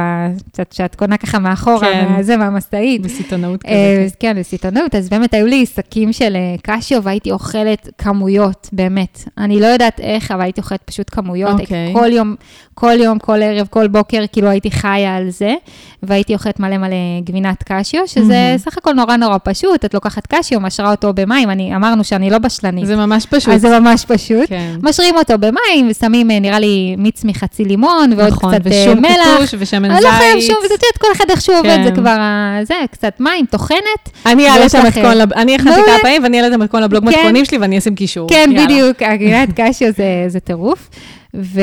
קצת שאת קונה ככה מאחורה, כן. זה, מהמשאית. בסיטונאות כזה. כן, בסיטונאות, אז באמת היו לי שקים של קשיו, והייתי אוכלת כמויות, באמת. אני לא יודעת איך, אבל הייתי אוכלת פשוט כמויות, okay. הייתי אוקיי. כל יום, כל יום, כל ערב, כל בוקר, כאילו הייתי חיה על זה, והייתי אוכלת מלא מלא גבינת קשיו, שזה mm-hmm. סך הכל נורא נורא פשוט, את לוקחת קשיו, משרה אותו במים, אני, אמרנו שאני לא בשלנית. זה ממש פשוט. אז זה ממש פשוט. כן. משרים אותו במים, ושמים, אה, נראה לי, מיץ מחצי לימון, ועוד נכון, קצת אה, מלח. נכון, ושום קטוש ושמן זית. לא חייב שום, יודעת, כל אחד איך שהוא כן. עובד, זה כבר, זה, קצת מים, טוחנת. אני אעלה את המתכון, אני הכנתי כמה פעמים, ואני אעלה את המתכון לבלוג כן. מתכונים שלי, ואני אשים קישור. כן, בדיוק, הגבינת קשיו זה טירוף. ו...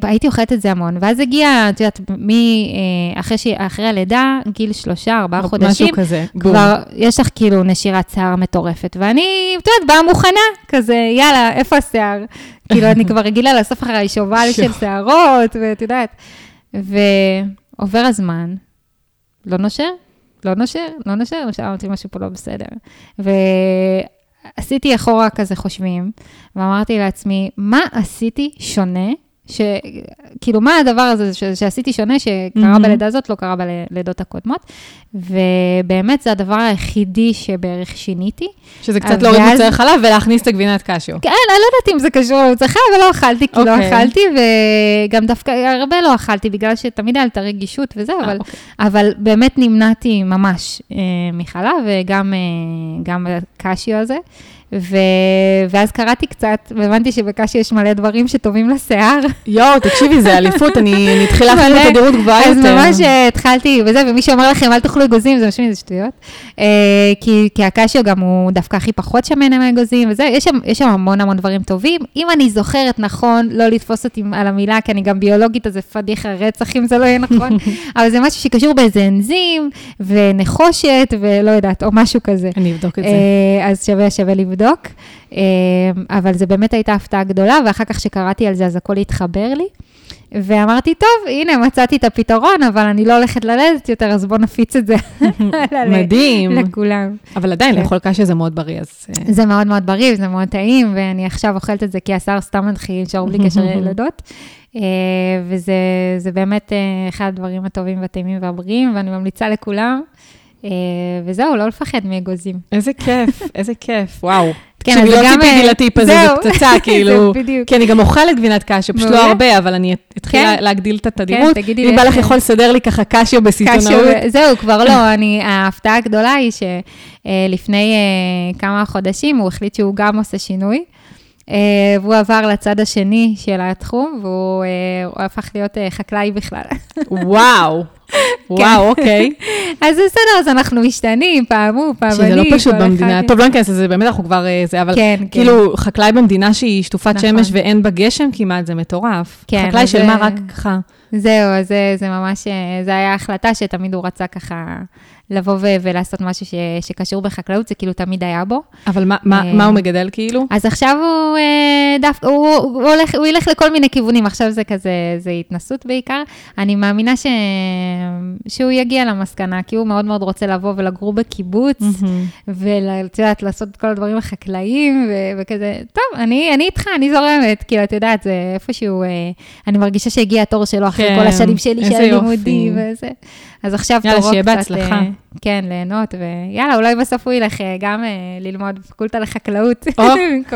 והייתי אוכלת את זה המון. ואז הגיע, את יודעת, מ... אה, אחרי, ש... אחרי הלידה, גיל שלושה, ארבעה חודשים, משהו כזה, כבר בום. יש לך כאילו נשירת שיער מטורפת. ואני, את יודעת, באה מוכנה, כזה, יאללה, איפה השיער? כאילו, אני כבר רגילה לאסוף אחריי שובל של שערות, ואת יודעת. ועובר הזמן, לא נושר, לא נושר, לא נושר, אמרתי משהו פה לא בסדר. עשיתי אחורה כזה חושבים, ואמרתי לעצמי, מה עשיתי שונה ש... כאילו, מה הדבר הזה ש... שעשיתי שונה, שקרה mm-hmm. בלידה הזאת, לא קרה בלידות הקודמות, ובאמת זה הדבר היחידי שבערך שיניתי. שזה קצת להוריד ואז... מוצרי חלב ולהכניס את הגבינת קשיו. כן, אני לא יודעת אם זה קשור למוצרי חלב, אבל לא אכלתי, כי okay. לא אוקיי. אכלתי, וגם דווקא הרבה לא אכלתי, בגלל שתמיד היה לי את הרגישות וזה, אבל, okay. אוקיי. אבל באמת נמנעתי ממש אה, מחלב, וגם אה, בקשיו הזה. ו... ואז קראתי קצת, והבנתי שבקשי יש מלא דברים שטובים לשיער. יואו, תקשיבי, זה אליפות, אני אתחיל להכין בתדירות גבוהה יותר. אז ממש אה, התחלתי וזה, ומי שאומר לכם, אל תאכלו אגוזים, זה משמעי, זה שטויות. אה, כי, כי הקשיו גם הוא דווקא הכי פחות שמן מאגוזים, וזה, יש שם, יש שם המון המון דברים טובים. אם אני זוכרת נכון, לא לתפוס אותי על המילה, כי אני גם ביולוגית, אז זה פדיחה רצח אם זה לא יהיה נכון, אבל זה משהו שקשור באיזה אנזים, ונחושת, ולא יודעת, או משהו כזה. אני אבדוק את זה. אה, אז שווה, שווה לבדוק. אמ, אבל זו באמת הייתה הפתעה גדולה, ואחר כך שקראתי על זה, אז הכל התחבר לי. ואמרתי, טוב, הנה, מצאתי את הפתרון, אבל אני לא הולכת ללדת יותר, אז בואו נפיץ את זה. מדהים. לכולם. אבל עדיין, כן. לאכול קשה זה מאוד בריא, אז... אה. זה מאוד מאוד בריא, זה מאוד טעים, ואני עכשיו אוכלת את זה כי השר סתם מתחיל, נשארו בלי קשר לילדות. אה, וזה באמת אה, אחד הדברים הטובים והטעימים והבריאים, ואני ממליצה לכולם. וזהו, לא לפחד מאגוזים. איזה כיף, איזה כיף, וואו. כן, אז לא גם... ציפיתי אה, לטיפ הזה, זה פצצה, כאילו. בדיוק. כי אני גם אוכלת גבינת קשיו, פשוט לא הרבה, אבל אני אתחיל כן. להגדיל את התדירות. כן, תגידי לי. אם בא לך יכול לסדר לי ככה קשיו בסיטונאות. זהו, כבר לא. אני, ההפתעה הגדולה היא שלפני אה, כמה חודשים הוא החליט שהוא גם עושה שינוי. Uh, והוא עבר לצד השני של התחום, והוא uh, הפך להיות uh, חקלאי בכלל. וואו, וואו, אוקיי. אז בסדר, אז אנחנו משתנים, פעם הוא, פעם אני. שזה לא פשוט במדינה. טוב, לא ניכנס לזה, באמת אנחנו כבר זה, אבל כן, כאילו, כן. חקלאי במדינה שהיא שטופת נכון. שמש ואין בה גשם כמעט, זה מטורף. כן. חקלאי של מה, רק ככה. זהו, זה, זה ממש, זה היה החלטה שתמיד הוא רצה ככה לבוא ו- ולעשות משהו ש- שקשור בחקלאות, זה כאילו תמיד היה בו. אבל מה, מה, מה הוא מגדל כאילו? אז עכשיו הוא אה, דווקא, הוא, הוא, הולך, הוא ילך לכל מיני כיוונים, עכשיו זה כזה, זה התנסות בעיקר. אני מאמינה ש... שהוא יגיע למסקנה, כי הוא מאוד מאוד רוצה לבוא ולגור בקיבוץ, mm-hmm. ואת יודעת, לעשות את כל הדברים החקלאיים, ו- וכזה, טוב, אני, אני איתך, אני זורמת, כאילו, את יודעת, זה איפשהו, אה, אני מרגישה שהגיע התור שלו אחרי כן, כל השנים שלי של לימודים וזה. אז עכשיו תורו קצת... יאללה, שיהיה בהצלחה. אה, כן, ליהנות, ויאללה, אולי בסוף הוא ילך אה, גם אה, ללמוד בפקולטה לחקלאות.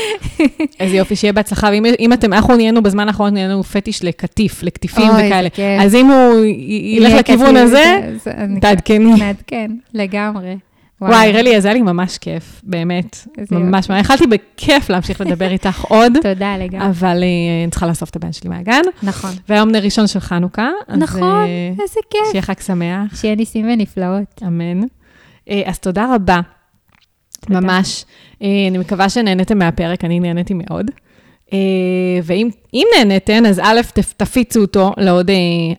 איזה יופי, שיהיה בהצלחה. ואם אתם, אנחנו נהיינו בזמן האחרון, נהיינו פטיש לקטיף, לקטיפים וכאלה. אז אם הוא ילך לכיוון הזה, תעדכני. נעדכן, לגמרי. וואי, רלי, אז היה לי ממש כיף, באמת. ממש, ממש. יכלתי בכיף להמשיך לדבר איתך עוד. תודה לגמרי. אבל אה, אני צריכה לאסוף את הבן שלי מהגן. נכון. והיום נר ראשון של חנוכה. נכון, אה, איזה כיף. שיהיה חג שמח. שיהיה ניסים ונפלאות. אמן. אה, אז תודה רבה. ממש. אני מקווה שנהניתם מהפרק, אני נהניתי מאוד. ואם נהניתן, אז א', תפיצו אותו לעוד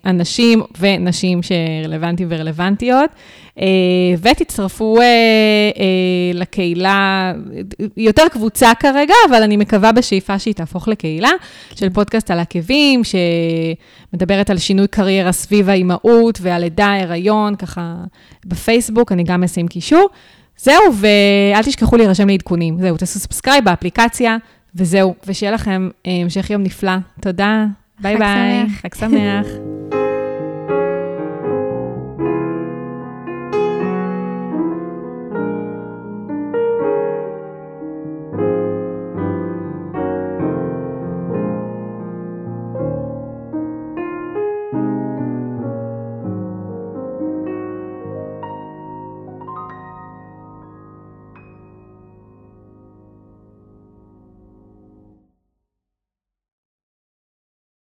אנשים ונשים שרלוונטיים ורלוונטיות. אה, ותצטרפו אה, אה, לקהילה, יותר קבוצה כרגע, אבל אני מקווה בשאיפה שהיא תהפוך לקהילה של פודקאסט על עקבים, שמדברת על שינוי קריירה סביב האימהות ועל לידה, הריון, ככה בפייסבוק, אני גם אשים קישור. זהו, ואל תשכחו להירשם לעדכונים. זהו, תעשו subscribe באפליקציה, וזהו, ושיהיה לכם המשך יום נפלא. תודה, ביי ביי. חג שמח. חג שמח.